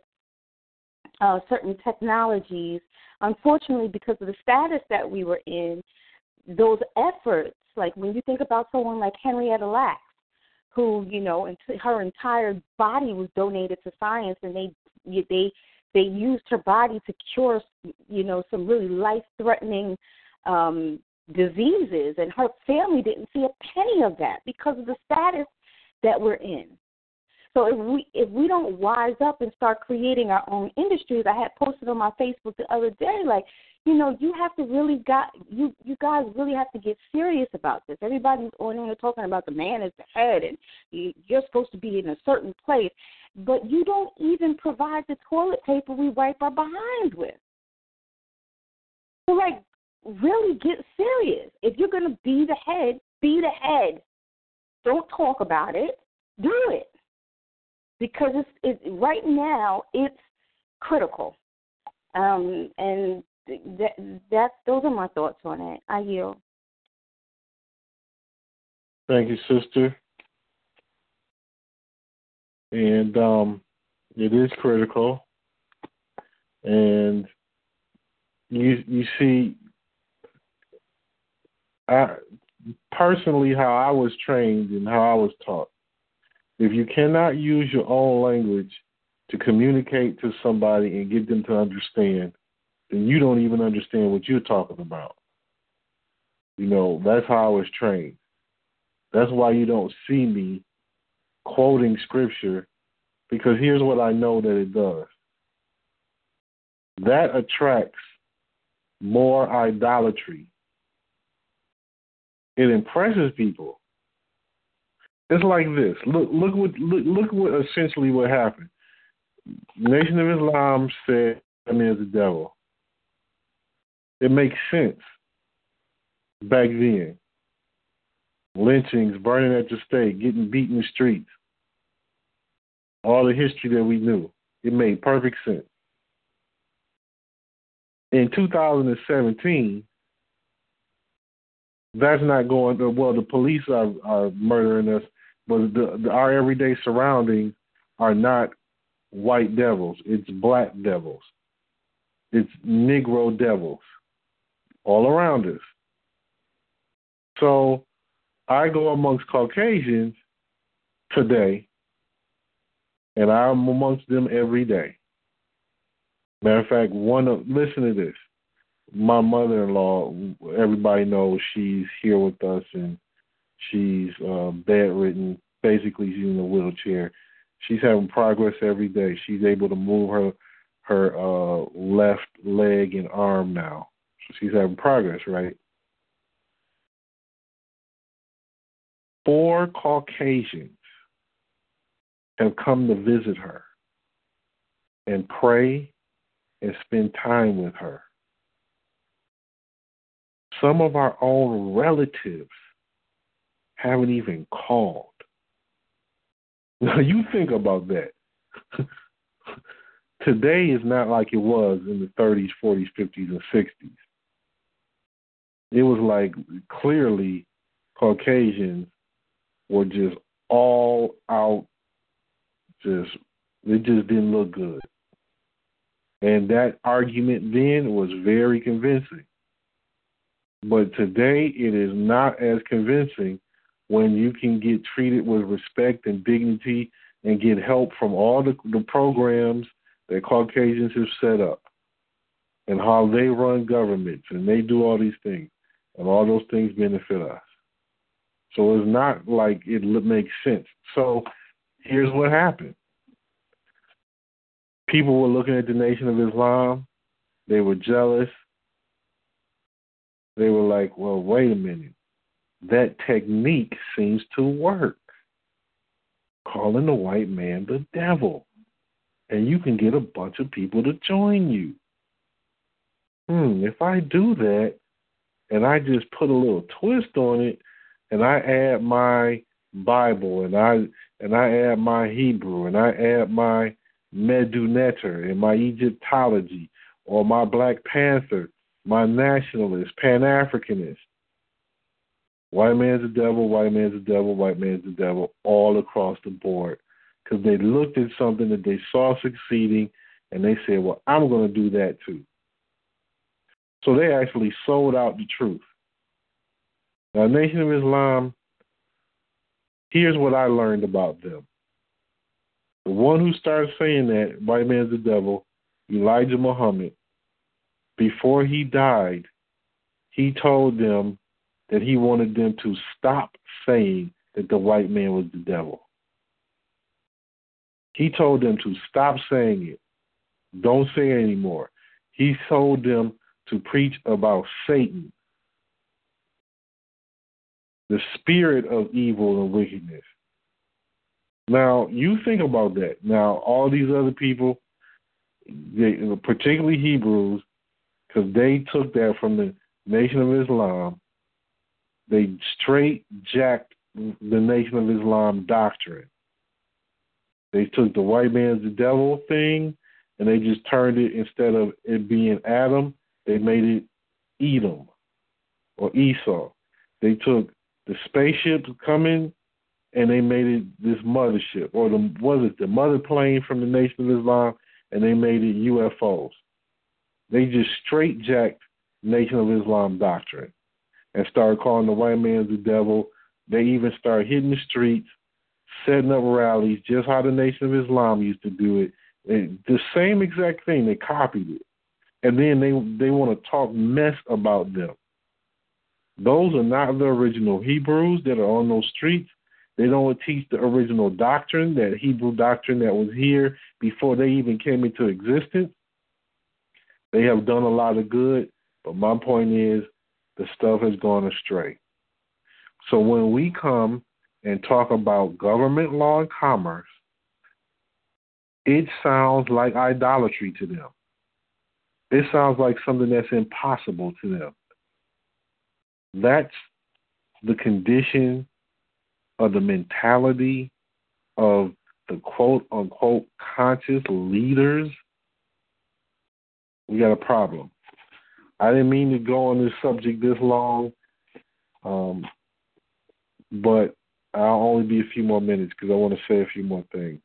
uh, certain technologies, unfortunately, because of the status that we were in, those efforts, like when you think about someone like Henrietta Lacks, who you know, and her entire body was donated to science, and they they they used her body to cure you know some really life threatening um, diseases, and her family didn't see a penny of that because of the status that we're in. So if we if we don't wise up and start creating our own industries, I had posted on my Facebook the other day, like you know, you have to really got you you guys really have to get serious about this. Everybody's on there talking about the man is the head and you're supposed to be in a certain place, but you don't even provide the toilet paper we wipe our behinds with. So like really get serious. If you're gonna be the head, be the head. Don't talk about it. Do it. Because it's it right now it's critical. Um, and that that those are my thoughts on it. I yield. Thank you, sister. And um, it is critical. And you you see, I personally how I was trained and how I was taught. If you cannot use your own language to communicate to somebody and get them to understand, then you don't even understand what you're talking about. You know, that's how I was trained. That's why you don't see me quoting scripture, because here's what I know that it does that attracts more idolatry. It impresses people. It's like this. Look, look what look, look what essentially what happened. Nation of Islam said, "I mean, the devil." It makes sense back then. Lynchings, burning at the stake, getting beat in the streets. All the history that we knew. It made perfect sense. In 2017, that's not going to, well, the police are, are murdering us, but the, the, our everyday surroundings are not white devils. It's black devils. It's Negro devils all around us. So I go amongst Caucasians today, and I'm amongst them every day. Matter of fact, one of listen to this. My mother-in-law, everybody knows she's here with us, and She's uh, bedridden. Basically, she's in a wheelchair. She's having progress every day. She's able to move her her uh, left leg and arm now. She's having progress, right? Four Caucasians have come to visit her and pray and spend time with her. Some of our own relatives haven't even called. *laughs* Now, you think about that. *laughs* Today is not like it was in the 30s, 40s, 50s, and 60s. It was like clearly Caucasians were just all out, just, it just didn't look good. And that argument then was very convincing. But today it is not as convincing when you can get treated with respect and dignity and get help from all the, the programs that Caucasians have set up and how they run governments and they do all these things and all those things benefit us. So it's not like it makes sense. So here's what happened. People were looking at the Nation of Islam. They were jealous. They were like, well, wait a minute that technique seems to work. Calling the white man the devil. And you can get a bunch of people to join you. Hmm, if I do that and I just put a little twist on it and I add my Bible and I and I add my Hebrew and I add my Medu Neter and my Egyptology or my Black Panther, my nationalist, Pan Africanist, White man's the devil, white man's the devil, white man's the devil, all across the board. Because they looked at something that they saw succeeding and they said, well, I'm going to do that too. So they actually sold out the truth. Now, Nation of Islam, here's what I learned about them. The one who started saying that, white man's the devil, Elijah Muhammad, before he died, he told them that he wanted them to stop saying that the white man was the devil. He told them to stop saying it. Don't say it anymore. He told them to preach about Satan, the spirit of evil and wickedness. Now, you think about that. Now, all these other people, they, particularly Hebrews, because they took that from the Nation of Islam they straight jacked the Nation of Islam doctrine. They took the white man's the devil thing and they just turned it instead of it being Adam, they made it Edom or Esau. They took the spaceships coming and they made it this mothership or the was it the mother plane from the Nation of Islam and they made it UFOs. They just straight jacked Nation of Islam doctrine and started calling the white man the devil. They even started hitting the streets, setting up rallies, just how the Nation of Islam used to do it. And the same exact thing. They copied it, and then they they want to talk mess about them. Those are not the original Hebrews that are on those streets. They don't teach the original doctrine, that Hebrew doctrine that was here before they even came into existence. They have done a lot of good, but my point is the stuff has gone astray. So when we come and talk about government law and commerce, it sounds like idolatry to them. It sounds like something that's impossible to them. That's the condition of the mentality of the quote unquote conscious leaders. We got a problem. I didn't mean to go on this subject this long, um, but I'll only be a few more minutes because I want to say a few more things.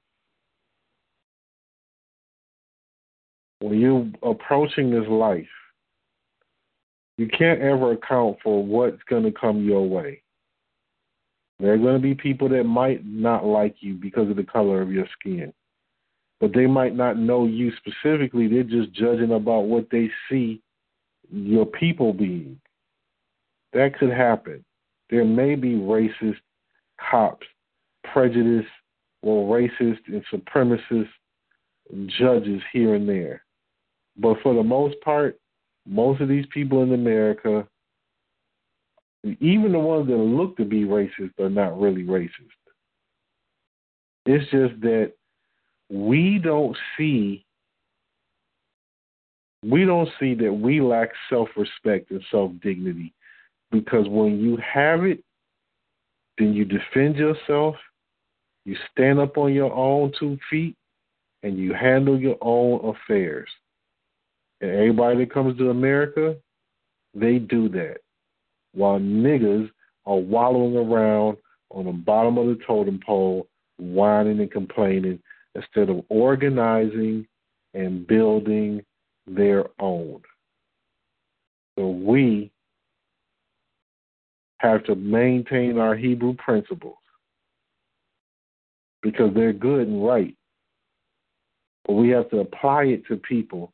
When you're approaching this life, you can't ever account for what's going to come your way. There are going to be people that might not like you because of the color of your skin, but they might not know you specifically. They're just judging about what they see your people being. That could happen. there may be racist cops, prejudice, or racist and supremacist judges here and there. But for the most part, most of these people in America, even the ones that look to be racist, are not really racist. It's just that we don't see we don't see that we lack self respect and self dignity because when you have it, then you defend yourself, you stand up on your own two feet, and you handle your own affairs. And everybody that comes to America, they do that. While niggas are wallowing around on the bottom of the totem pole, whining and complaining, instead of organizing and building their own. So we have to maintain our Hebrew principles because they're good and right. But we have to apply it to people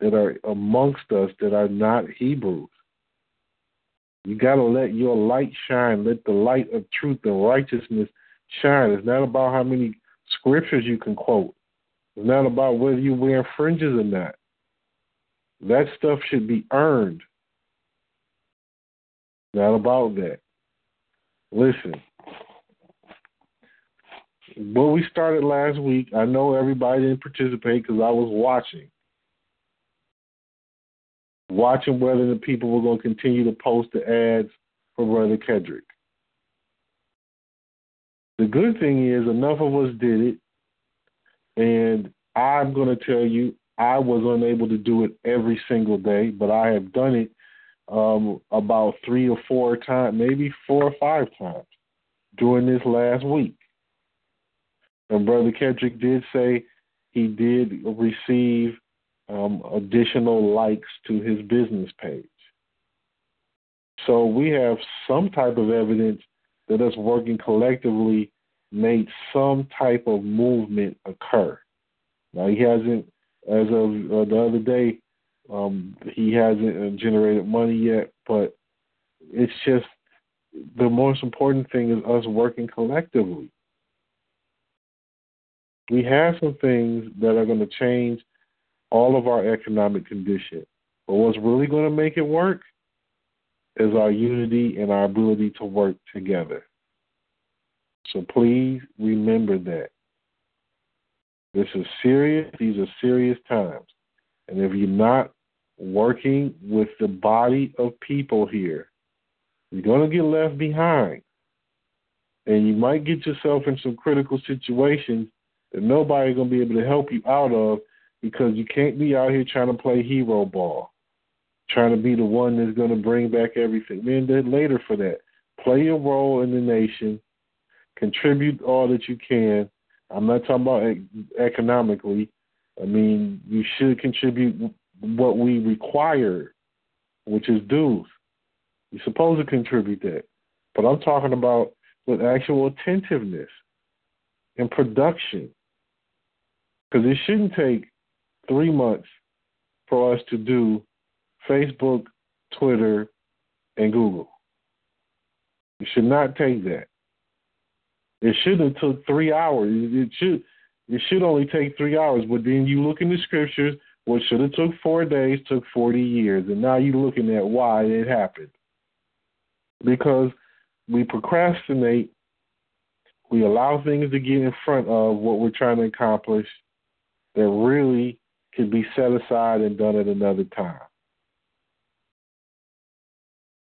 that are amongst us that are not Hebrews. You got to let your light shine. Let the light of truth and righteousness shine. It's not about how many scriptures you can quote. It's not about whether you're wearing fringes or not. That stuff should be earned. Not about that. Listen, what we started last week, I know everybody didn't participate because I was watching. Watching whether the people were going to continue to post the ads for Brother Kedrick. The good thing is, enough of us did it, and I'm going to tell you, I was unable to do it every single day, but I have done it um, about three or four times, maybe four or five times during this last week. And Brother Kedrick did say he did receive um, additional likes to his business page. So we have some type of evidence that us working collectively made some type of movement occur. Now he hasn't, as of uh, the other day, um, he hasn't uh, generated money yet, but it's just the most important thing is us working collectively. We have some things that are going to change all of our economic condition. But what's really going to make it work is our unity and our ability to work together. So please remember that. This is serious. These are serious times. And if you're not working with the body of people here, you're going to get left behind. And you might get yourself in some critical situations that nobody's going to be able to help you out of because you can't be out here trying to play hero ball, trying to be the one that's going to bring back everything. Man, later for that. Play your role in the nation, contribute all that you can. I'm not talking about economically. I mean, you should contribute what we require, which is dues. You're supposed to contribute that. But I'm talking about with actual attentiveness and production. Because it shouldn't take three months for us to do Facebook, Twitter, and Google. It should not take that. It should have took three hours. It should it should only take three hours. But then you look in the scriptures, what should have took four days took forty years, and now you're looking at why it happened. Because we procrastinate, we allow things to get in front of what we're trying to accomplish that really could be set aside and done at another time.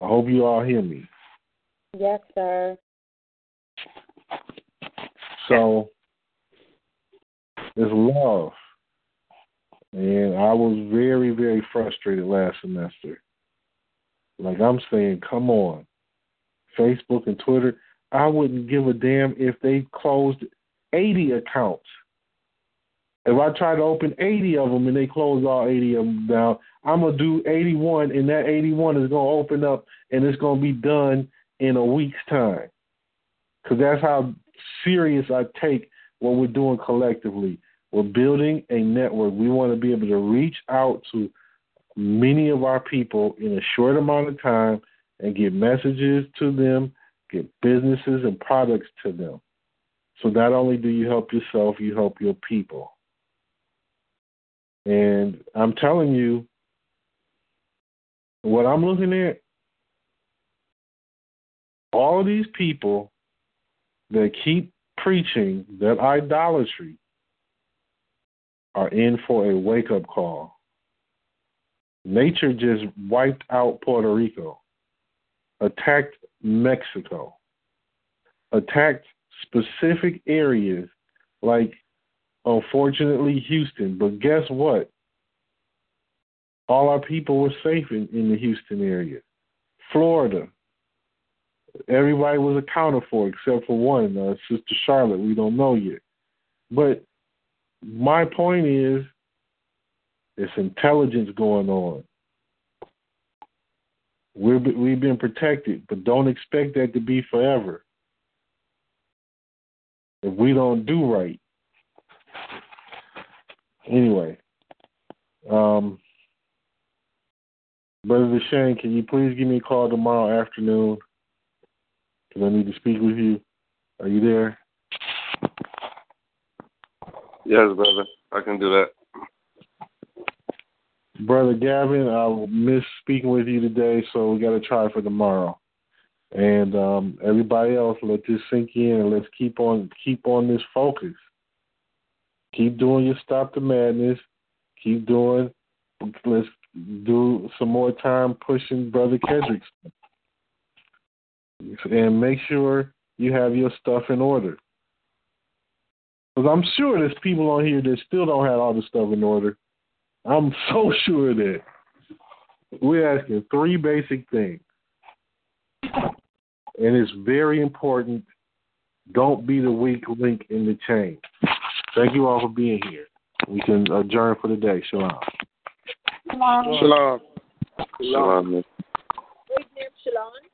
I hope you all hear me. Yes, sir. So it's love. And I was very, very frustrated last semester. Like I'm saying, come on. Facebook and Twitter, I wouldn't give a damn if they closed 80 accounts. If I try to open 80 of them and they close all 80 of them down, I'm going to do 81, and that 81 is going to open up and it's going to be done in a week's time. Because that's how serious I take what we're doing collectively. We're building a network. We want to be able to reach out to many of our people in a short amount of time and get messages to them get businesses and products to them. So not only do you help yourself, you help your people. And I'm telling you, what I'm looking at, all these people that keep preaching that idolatry are in for a wake up call. Nature just wiped out Puerto Rico, attacked Mexico, attacked specific areas like, unfortunately, Houston. But guess what? All our people were safe in, in the Houston area. Florida, everybody was accounted for except for one, uh, Sister Charlotte. We don't know yet. But my point is, there's intelligence going on. We're, we've been protected, but don't expect that to be forever. If we don't do right. Anyway, um, Brother Deshane, can you please give me a call tomorrow afternoon? Because I need to speak with you. Are you there? Yes, brother. I can do that. Brother Gavin, I will miss speaking with you today, so we got to try for tomorrow. And um, everybody else, let this sink in, and let's keep on keep on this focus. Keep doing your stop the madness. Keep doing. Let's do some more time pushing Brother Kedrick, and make sure you have your stuff in order. Because I'm sure there's people on here that still don't have all the stuff in order. I'm *laughs* so sure that we're asking three basic things. And it's very important. Don't be the weak link in the chain. Thank you all for being here. We can adjourn for the day. Shalom. Shalom. Shalom. Shalom. Shalom.